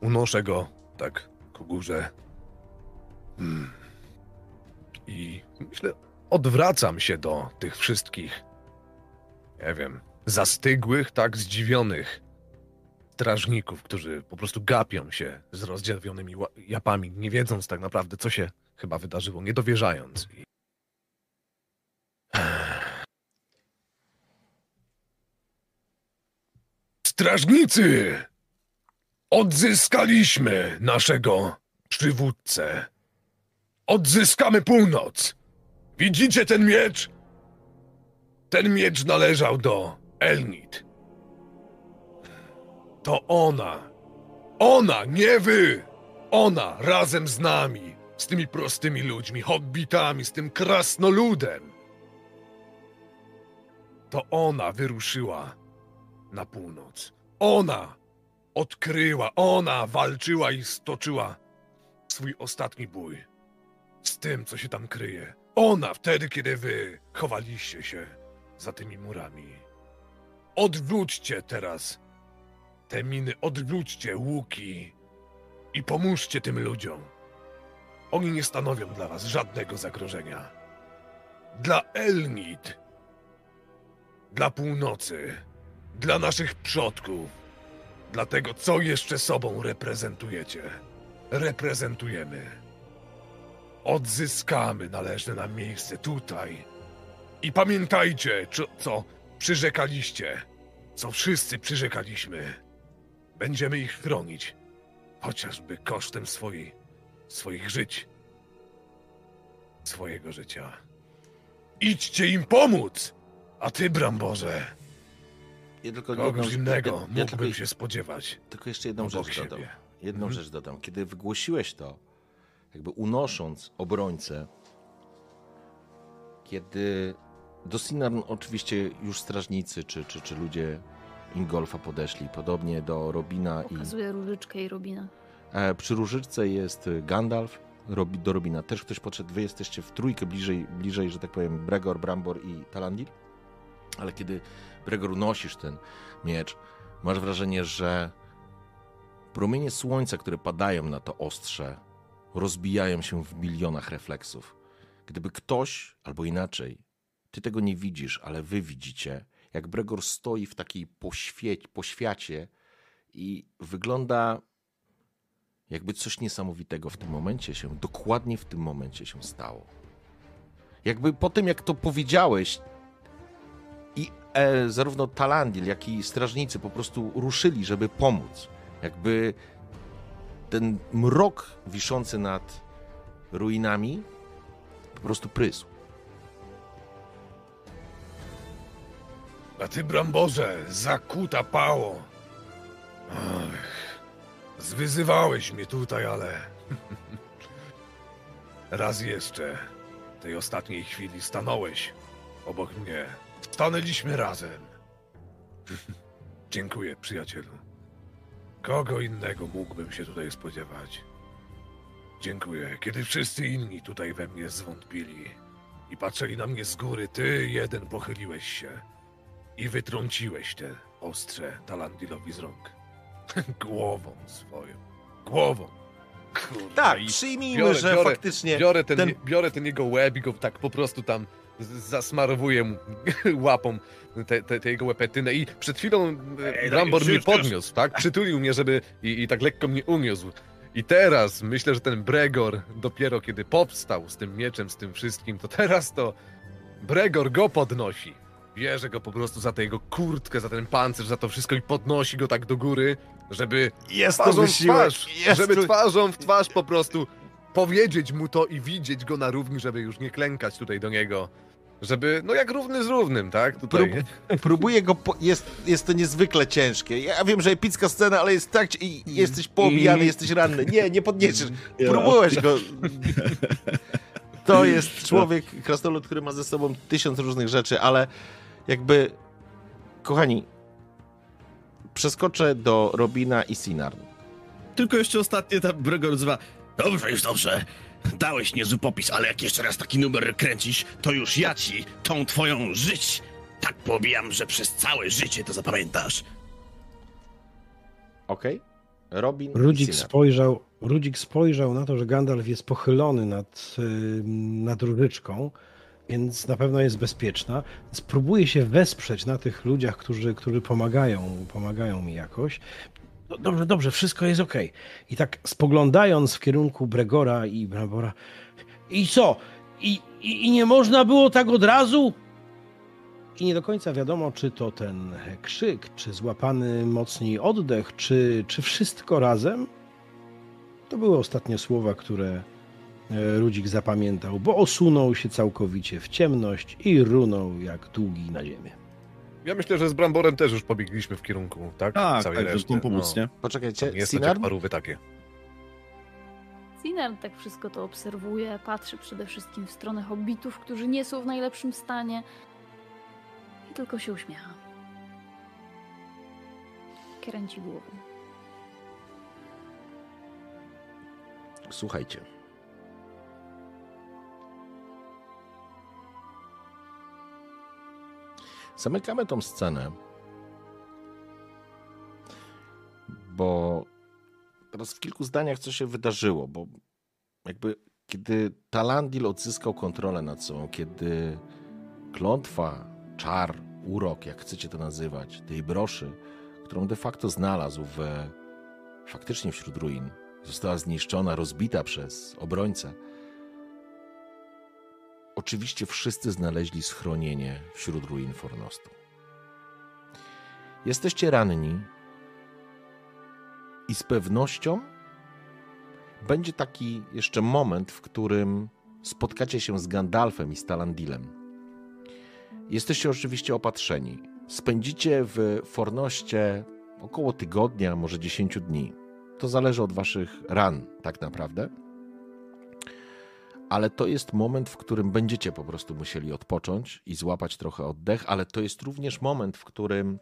[SPEAKER 4] unoszę go tak ku górze. Hmm. I myślę, odwracam się do tych wszystkich, nie wiem, zastygłych, tak zdziwionych strażników, którzy po prostu gapią się z rozdzielwionymi ła- japami, nie wiedząc tak naprawdę, co się chyba wydarzyło, nie dowierzając. I... Strażnicy! Odzyskaliśmy naszego przywódcę. Odzyskamy północ. Widzicie ten miecz? Ten miecz należał do Elnit. To ona. Ona, nie wy! Ona razem z nami, z tymi prostymi ludźmi, hobbitami, z tym krasnoludem. To ona wyruszyła na północ. Ona odkryła, ona walczyła i stoczyła swój ostatni bój z tym, co się tam kryje. Ona wtedy, kiedy wy chowaliście się za tymi murami. Odwróćcie teraz te miny, odwróćcie łuki i pomóżcie tym ludziom. Oni nie stanowią dla was żadnego zagrożenia. Dla Elnit, dla północy, dla naszych przodków, dla tego, co jeszcze sobą reprezentujecie. Reprezentujemy. Odzyskamy należne nam miejsce tutaj. I pamiętajcie, co, co przyrzekaliście, co wszyscy przyrzekaliśmy. Będziemy ich chronić, chociażby kosztem swojej, swoich żyć, swojego życia. Idźcie im pomóc! A ty, Bramborze,
[SPEAKER 1] Ja tylko
[SPEAKER 4] kogoś
[SPEAKER 1] jedną-
[SPEAKER 4] innego
[SPEAKER 1] ja, ja
[SPEAKER 4] mógłbym
[SPEAKER 1] tylko,
[SPEAKER 4] się spodziewać.
[SPEAKER 1] tylko jeszcze jedną rzecz
[SPEAKER 4] siebie.
[SPEAKER 1] dodam. Jedną
[SPEAKER 4] Mhm.
[SPEAKER 1] rzecz dodam. Kiedy wygłosiłeś to, jakby unosząc obrońcę, kiedy do Sinarn oczywiście już strażnicy czy, czy, czy ludzie Ingolfa podeszli, podobnie do Robina i
[SPEAKER 3] Pokazuje różyczkę i Robina.
[SPEAKER 1] E, przy Różyczce jest Gandalf, Robi, do Robina też ktoś podszedł. Wy jesteście w trójkę bliżej, bliżej, że tak powiem, Bregor, Brambor i Talandil. Ale kiedy Bregor nosisz ten miecz, masz wrażenie, że promienie słońca, które padają na to ostrze, rozbijają się w milionach refleksów. Gdyby ktoś, albo inaczej, ty tego nie widzisz, ale wy widzicie, jak Bregor stoi w takiej poświe- poświacie i wygląda jakby coś niesamowitego w tym momencie się, dokładnie w tym momencie się stało. Jakby po tym, jak to powiedziałeś, i e, zarówno Talandil, jak i strażnicy po prostu ruszyli, żeby pomóc. Jakby ten mrok wiszący nad ruinami po prostu prysł.
[SPEAKER 4] A ty, Bramborze, zakuta pało. Zwyzywałeś mnie tutaj, ale... Raz jeszcze, w tej ostatniej chwili stanąłeś obok mnie. Stanęliśmy razem. Dziękuję, przyjacielu. Kogo innego mógłbym się tutaj spodziewać? Dziękuję. Kiedy wszyscy inni tutaj we mnie zwątpili i patrzyli na mnie z góry, ty jeden pochyliłeś się i wytrąciłeś te ostrze Talandilowi z rąk. Głową swoją. Głową. Kurwa,
[SPEAKER 1] Tak, przyjmijmy,
[SPEAKER 4] biorę-
[SPEAKER 1] że
[SPEAKER 4] biorę-
[SPEAKER 1] faktycznie
[SPEAKER 4] Biorę ten,
[SPEAKER 1] ten-
[SPEAKER 4] biorę ten jego łeb i go tak po prostu tam zasmarowuję mu łapą tę te, te jego łepetynę i przed chwilą
[SPEAKER 2] Ej,
[SPEAKER 4] Ej,
[SPEAKER 2] daj,
[SPEAKER 4] Rambor
[SPEAKER 2] już,
[SPEAKER 4] mnie podniósł, tak? Przytulił mnie, żeby i, i tak lekko mnie uniósł. I teraz myślę, że ten Bregor dopiero kiedy powstał z tym mieczem, z tym wszystkim, to teraz to Bregor go podnosi.
[SPEAKER 7] bierze go po prostu za tę jego kurtkę, za ten pancerz, za to wszystko i podnosi go tak do góry, żeby
[SPEAKER 11] Jest to
[SPEAKER 7] twarzą w
[SPEAKER 11] wysiłek.
[SPEAKER 7] twarz,
[SPEAKER 11] Jest
[SPEAKER 7] żeby
[SPEAKER 11] to...
[SPEAKER 7] twarzą w twarz po prostu powiedzieć mu to i widzieć go na równi, żeby już nie klękać tutaj do niego. Żeby, no jak równy z równym, tak? Tutaj,
[SPEAKER 1] Prób-? Próbuję go. Po... Jest, jest to niezwykle ciężkie. Ja wiem, że epicka scena, ale jest tak. I jesteś poobijany, jesteś ranny. Nie, nie podniesiesz. Próbowałeś go. To jest człowiek, krasnolud, który ma ze sobą tysiąc różnych rzeczy, ale jakby. Kochani, przeskoczę do Robina i Sinarn.
[SPEAKER 2] Tylko jeszcze ostatnie ta Bregor zwa. Dobrze, już dobrze. Dałeś niezły popis, ale jak jeszcze raz taki numer kręcisz, to już ja ci tą twoją żyć tak pobijam, że przez całe życie to zapamiętasz.
[SPEAKER 1] Okej? Robin i
[SPEAKER 6] Rudzik spojrzał, Rudzik spojrzał na to, że Gandalf jest pochylony nad, nad różyczką, więc na pewno jest bezpieczna. Spróbuję się wesprzeć na tych ludziach, którzy, którzy pomagają, pomagają mi jakoś. No, dobrze, dobrze, wszystko jest okej. I tak spoglądając w kierunku Bregora i Brabora. I co? I, i, I nie można było tak od razu? I nie do końca wiadomo, czy to ten krzyk, czy złapany mocniej oddech, czy, czy wszystko razem. To były ostatnie słowa, które Rudzik zapamiętał, bo osunął się całkowicie w ciemność i runął jak długi na ziemię.
[SPEAKER 7] Ja myślę, że z Bramborem też już pobiegliśmy w kierunku, tak?
[SPEAKER 2] Tak,
[SPEAKER 7] Całej
[SPEAKER 2] tak, żeby pomóc,
[SPEAKER 7] no.
[SPEAKER 2] nie?
[SPEAKER 1] Poczekajcie,
[SPEAKER 7] Jest
[SPEAKER 1] Sinarn?
[SPEAKER 7] chociaż parówy takie.
[SPEAKER 3] Sinar tak wszystko to obserwuje, patrzy przede wszystkim w stronę hobbitów, którzy nie są w najlepszym stanie i tylko się uśmiecha. Kręci głową.
[SPEAKER 1] Słuchajcie. Zamykamy tą scenę, bo teraz w kilku zdaniach co się wydarzyło, bo jakby kiedy Talandil odzyskał kontrolę nad sobą, kiedy klątwa, czar, urok, jak chcecie to nazywać, tej broszy, którą de facto znalazł we, faktycznie wśród ruin, została zniszczona, rozbita przez obrońcę. Oczywiście wszyscy znaleźli schronienie wśród ruin Fornostu. Jesteście ranni i z pewnością będzie taki jeszcze moment, w którym spotkacie się z Gandalfem i z Talandilem. Jesteście oczywiście opatrzeni. Spędzicie w Fornoście około tygodnia, może 10 dni. To zależy od waszych ran, tak naprawdę. Ale to jest moment, w którym będziecie po prostu musieli odpocząć i złapać trochę oddech, ale to jest również moment, w którym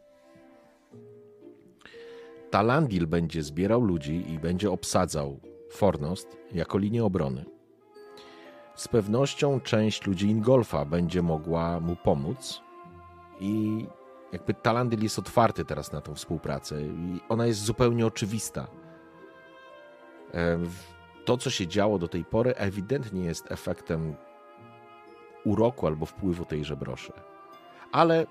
[SPEAKER 1] Talandil będzie zbierał ludzi i będzie obsadzał Fornost jako linię obrony. Z pewnością część ludzi Ingolfa będzie mogła mu pomóc i jakby Talandil jest otwarty teraz na tą współpracę i ona jest zupełnie oczywista. Em, To, co się działo do tej pory, ewidentnie jest efektem uroku albo wpływu tejże broszy. Ale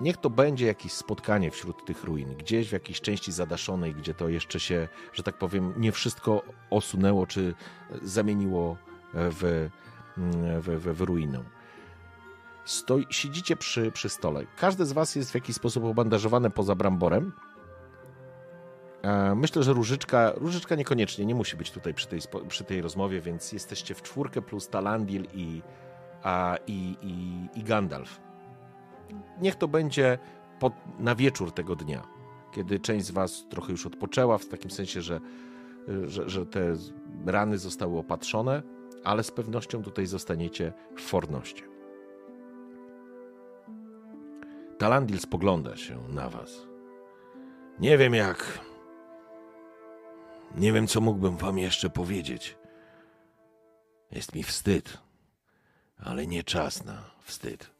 [SPEAKER 1] niech to będzie jakieś spotkanie wśród tych ruin, gdzieś w jakiejś części zadaszonej, gdzie to jeszcze się, że tak powiem, nie wszystko osunęło czy zamieniło w, w, w, w ruinę. Stoi, siedzicie przy, przy stole. Każdy z was jest w jakiś sposób obandażowany poza bramborem. E, Myślę, że Różyczka, Różyczka niekoniecznie, nie musi być tutaj przy tej, przy tej rozmowie, więc jesteście w czwórkę plus Talandil i, a, i, i, i Gandalf. Niech to będzie pod, na wieczór tego dnia, kiedy część z was trochę już odpoczęła, w takim sensie, że, że, że te rany zostały opatrzone, ale z pewnością tutaj zostaniecie w Fornoście. Talandil spogląda się na was. Nie wiem jak. Nie wiem, co mógłbym wam jeszcze powiedzieć. Jest mi wstyd, ale nie czas na wstyd.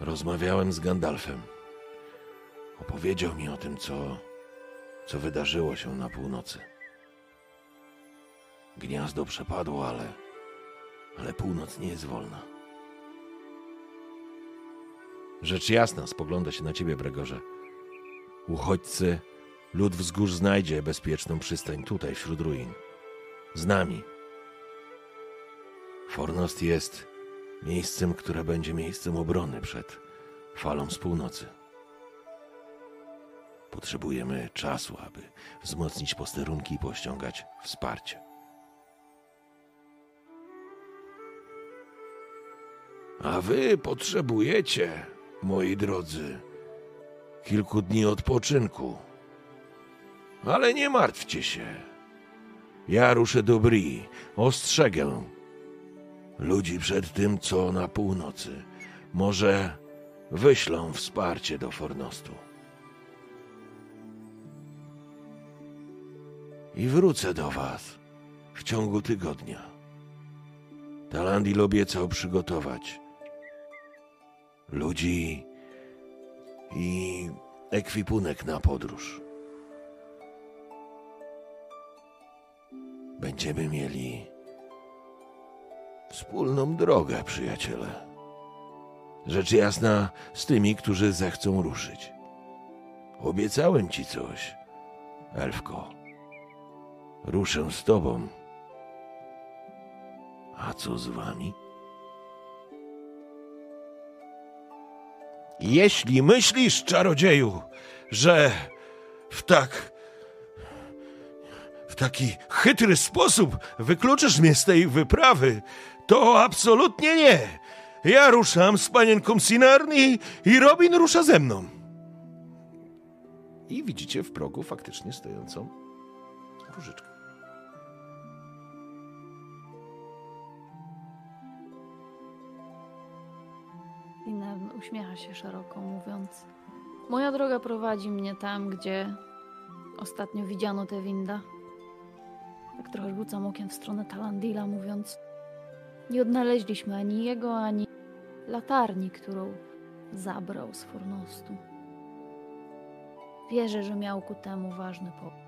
[SPEAKER 1] Rozmawiałem z Gandalfem. Opowiedział mi o tym, co, co wydarzyło się na północy. Gniazdo przepadło, ale, ale północ nie jest wolna. Rzecz jasna, spogląda się na ciebie, Bregorze. Uchodźcy, lud wzgórz znajdzie bezpieczną przystań tutaj, wśród ruin. Z nami. Fornost jest miejscem, które będzie miejscem obrony przed falą z północy. Potrzebujemy czasu, aby wzmocnić posterunki i pościągać wsparcie. A wy potrzebujecie, moi drodzy, kilku dni odpoczynku. Ale nie martwcie się. Ja ruszę do Bri, ostrzegę ludzi przed tym, co na północy. Może wyślą wsparcie do Fornostu. I wrócę do was w ciągu tygodnia. Talandil obiecał przygotować ludzi i ekwipunek na podróż. Będziemy mieli wspólną drogę, przyjaciele. Rzecz jasna z tymi, którzy zechcą ruszyć. Obiecałem ci coś, Elfko. Ruszę z tobą. A co z wami? Jeśli myślisz, czarodzieju, że w tak. w taki chytry sposób wykluczysz mnie z tej wyprawy, to absolutnie nie. Ja ruszam z panienką Sinarni i Robin rusza ze mną. I widzicie w progu faktycznie stojącą różyczkę.
[SPEAKER 3] Uśmiecha się szeroko, mówiąc: Moja droga prowadzi mnie tam, gdzie ostatnio widziano tę winda. Tak trochę rzucam okiem w stronę Talandila, mówiąc: Nie odnaleźliśmy ani jego, ani latarni, którą zabrał z Fornostu. Wierzę, że miał ku temu ważny powód.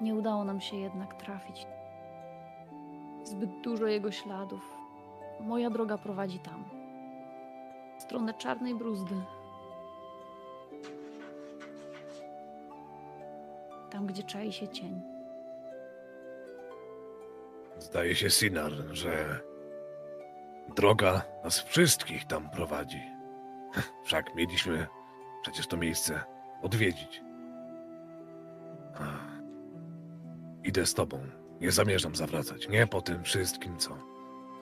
[SPEAKER 3] Nie udało nam się jednak trafić. Zbyt dużo jego śladów. Moja droga prowadzi tam stronę czarnej bruzdy. Tam, gdzie czai się cień.
[SPEAKER 4] Zdaje się, Sinar, że droga nas wszystkich tam prowadzi. Wszak mieliśmy przecież to miejsce odwiedzić. Idę z tobą. Nie zamierzam zawracać. Nie po tym wszystkim, co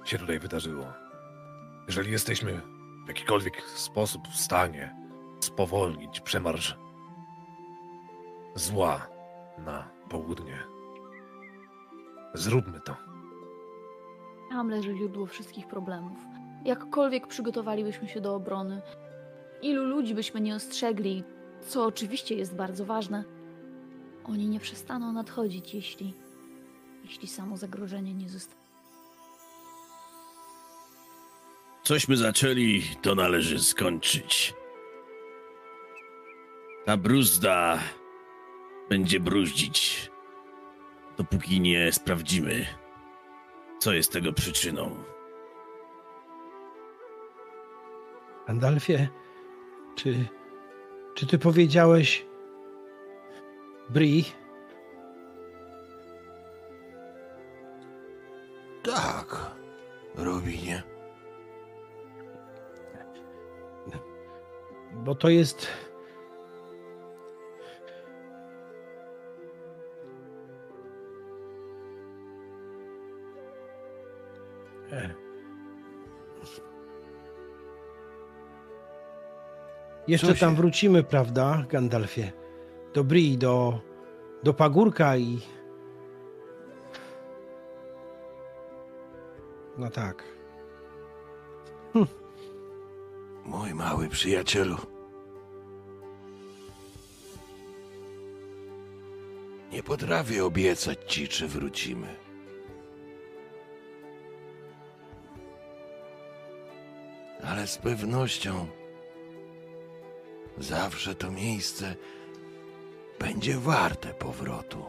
[SPEAKER 4] się tutaj wydarzyło. Jeżeli jesteśmy w jakikolwiek sposób w stanie spowolnić przemarsz zła na południe, zróbmy to.
[SPEAKER 3] Tam leży źródło wszystkich problemów. Jakkolwiek przygotowalibyśmy się do obrony, ilu ludzi byśmy nie ostrzegli, co oczywiście jest bardzo ważne, oni nie przestaną nadchodzić, jeśli, jeśli samo zagrożenie nie zostanie.
[SPEAKER 2] Cośmy zaczęli, to należy skończyć. Ta bruzda będzie bruździć, dopóki nie sprawdzimy, co jest tego przyczyną.
[SPEAKER 6] Andalfie, czy, czy ty powiedziałeś Bri?
[SPEAKER 1] Tak, Robinie.
[SPEAKER 6] Bo to jest. Jeszcze tam wrócimy, prawda, Gandalfie? Do Bri, do, do pagórka i. No tak.
[SPEAKER 1] Mój mały przyjacielu. Nie potrafię obiecać ci, czy wrócimy. Ale z pewnością zawsze to miejsce będzie warte powrotu.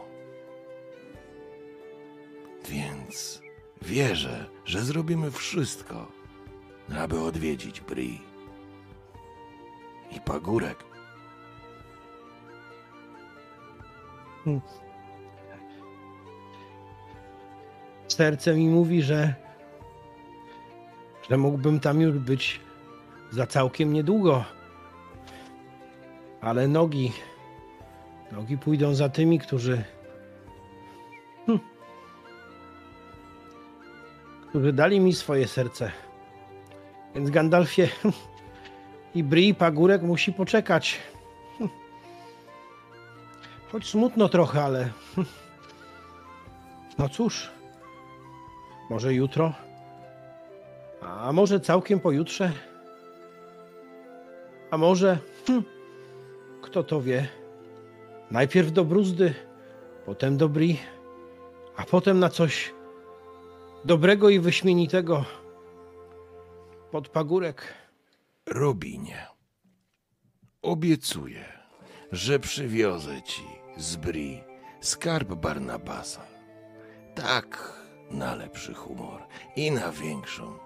[SPEAKER 1] Więc wierzę, że zrobimy wszystko, aby odwiedzić Bri i pagórek.
[SPEAKER 6] Serce mi mówi, że że mógłbym tam już być za całkiem niedługo. Ale nogi, nogi pójdą za tymi, którzy. Hm, którzy dali mi swoje serce. Więc Gandalfie i Bri Pagórek musi poczekać. Choć smutno trochę, ale. No cóż, może jutro, a może całkiem pojutrze, a może, hm, kto to wie, najpierw do bruzdy, potem do Bri, a potem na coś dobrego i wyśmienitego pod pagórek.
[SPEAKER 11] Robinie, obiecuję, że przywiozę ci z Bri skarb Barnabasa. Tak na lepszy humor i na większą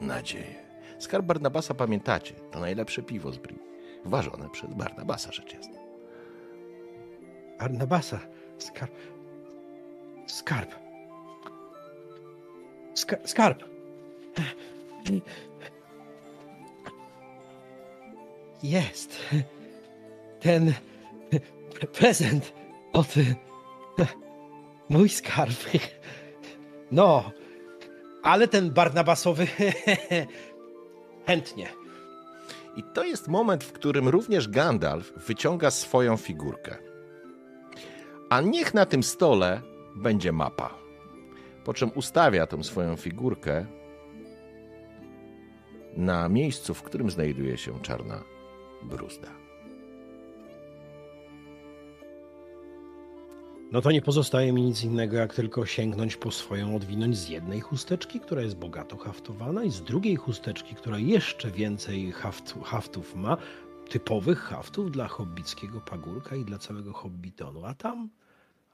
[SPEAKER 11] nadzieję.
[SPEAKER 1] Skarb Barnabasa pamiętacie, to najlepsze piwo z Bri. Ważone przez Barnabasa, rzecz jasna.
[SPEAKER 6] Barnabasa, skarb. Skarb. Ska skarb. Jest. Ten prezent od. Mój skarb. No, ale ten Barnabasowy. Chętnie.
[SPEAKER 1] I to jest moment, w którym również Gandalf wyciąga swoją figurkę. A niech na tym stole będzie mapa. Po czym ustawia tą swoją figurkę na miejscu, w którym znajduje się czarna bruzda.
[SPEAKER 6] No to nie pozostaje mi nic innego, jak tylko sięgnąć po swoją, odwinąć z jednej chusteczki, która jest bogato haftowana, i z drugiej chusteczki, która jeszcze więcej haftu, haftów ma, typowych haftów dla hobbickiego pagórka i dla całego hobbitonu. A tam,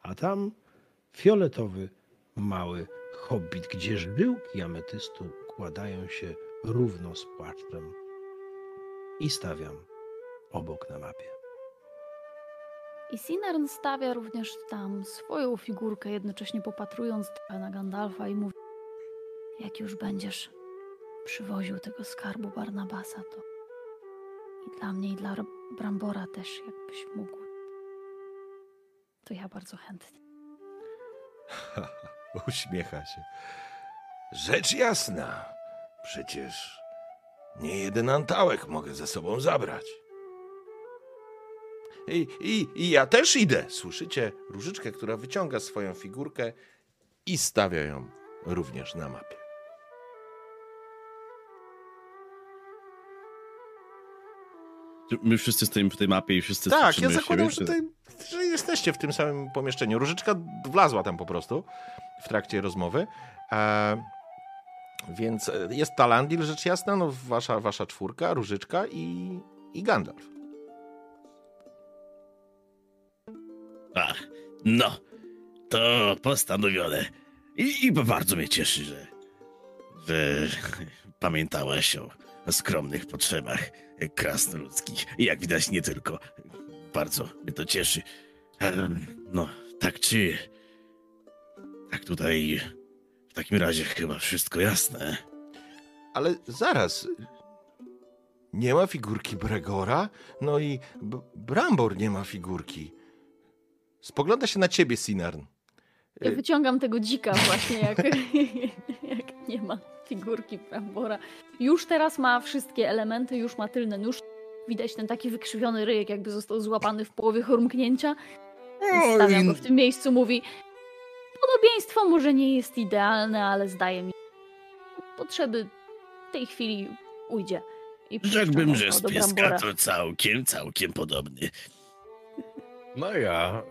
[SPEAKER 6] a tam fioletowy, mały hobbit, gdzie żyłki ametystu układają się równo z płaczem. I stawiam obok na mapie.
[SPEAKER 3] I Sinarn stawia również tam swoją figurkę, jednocześnie popatrując na Gandalfa i mówi: Jak już będziesz przywoził tego skarbu Barnabasa, to i dla mnie, i dla Brambora też, jakbyś mógł. To ja bardzo chętnie.
[SPEAKER 1] Uśmiecha się.
[SPEAKER 11] Rzecz jasna, przecież nie jeden antałek mogę ze sobą zabrać.
[SPEAKER 1] I, i, I ja też idę. Słyszycie różyczkę, która wyciąga swoją figurkę i stawia ją również na mapie.
[SPEAKER 2] My wszyscy stoimy przy tej mapie i wszyscy
[SPEAKER 1] Tak, ja zakładam,
[SPEAKER 2] siebie,
[SPEAKER 1] że, tutaj, że jesteście w tym samym pomieszczeniu. Różyczka wlazła tam po prostu w trakcie rozmowy. E, więc jest Talandil, rzecz jasna, no, wasza, wasza czwórka, Różyczka i, i Gandalf.
[SPEAKER 2] Ach, no, to postanowione. I, I bardzo mnie cieszy, że, że pamiętałaś o, o skromnych potrzebach krasnoludzkich. I jak widać, nie tylko. Bardzo mnie to cieszy. No, tak czy... Tak tutaj... W takim razie chyba wszystko jasne.
[SPEAKER 1] Ale zaraz. Nie ma figurki Bregora? No i B- Brambor nie ma figurki. Spogląda się na ciebie, Sinarn.
[SPEAKER 3] Ja wyciągam tego dzika właśnie, jak, jak nie ma figurki Brambora. Już teraz ma wszystkie elementy, już ma tylny nóż. Widać ten taki wykrzywiony ryjek, jakby został złapany w połowie chrumknięcia. Stawia go w tym miejscu, mówi Podobieństwo może nie jest idealne, ale zdaje mi potrzeby w tej chwili ujdzie. I
[SPEAKER 2] Rzekłbym, że z pieska to całkiem, całkiem podobny.
[SPEAKER 4] No ja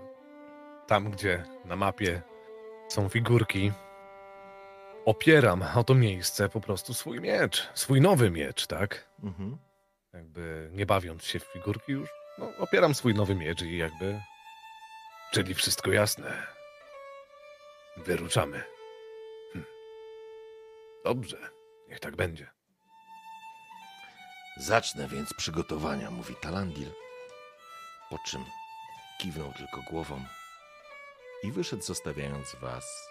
[SPEAKER 4] tam, gdzie na mapie są figurki, opieram o to miejsce po prostu swój miecz, swój nowy miecz, tak?
[SPEAKER 1] Mhm.
[SPEAKER 4] Jakby nie bawiąc się w figurki już, no, opieram swój nowy miecz i jakby, czyli wszystko jasne, wyruszamy. Hm. Dobrze, niech tak będzie.
[SPEAKER 1] Zacznę więc przygotowania, mówi Talandil. Po czym kiwnął tylko głową i wyszedł, zostawiając was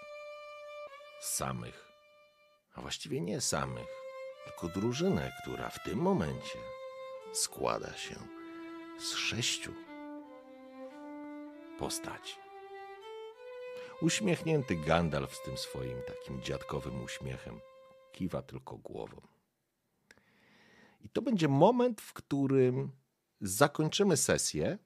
[SPEAKER 1] samych. A właściwie nie samych, tylko drużynę, która w tym momencie składa się z sześciu postaci. Uśmiechnięty Gandalf z tym swoim takim dziadkowym uśmiechem kiwa tylko głową. I to będzie moment, w którym zakończymy sesję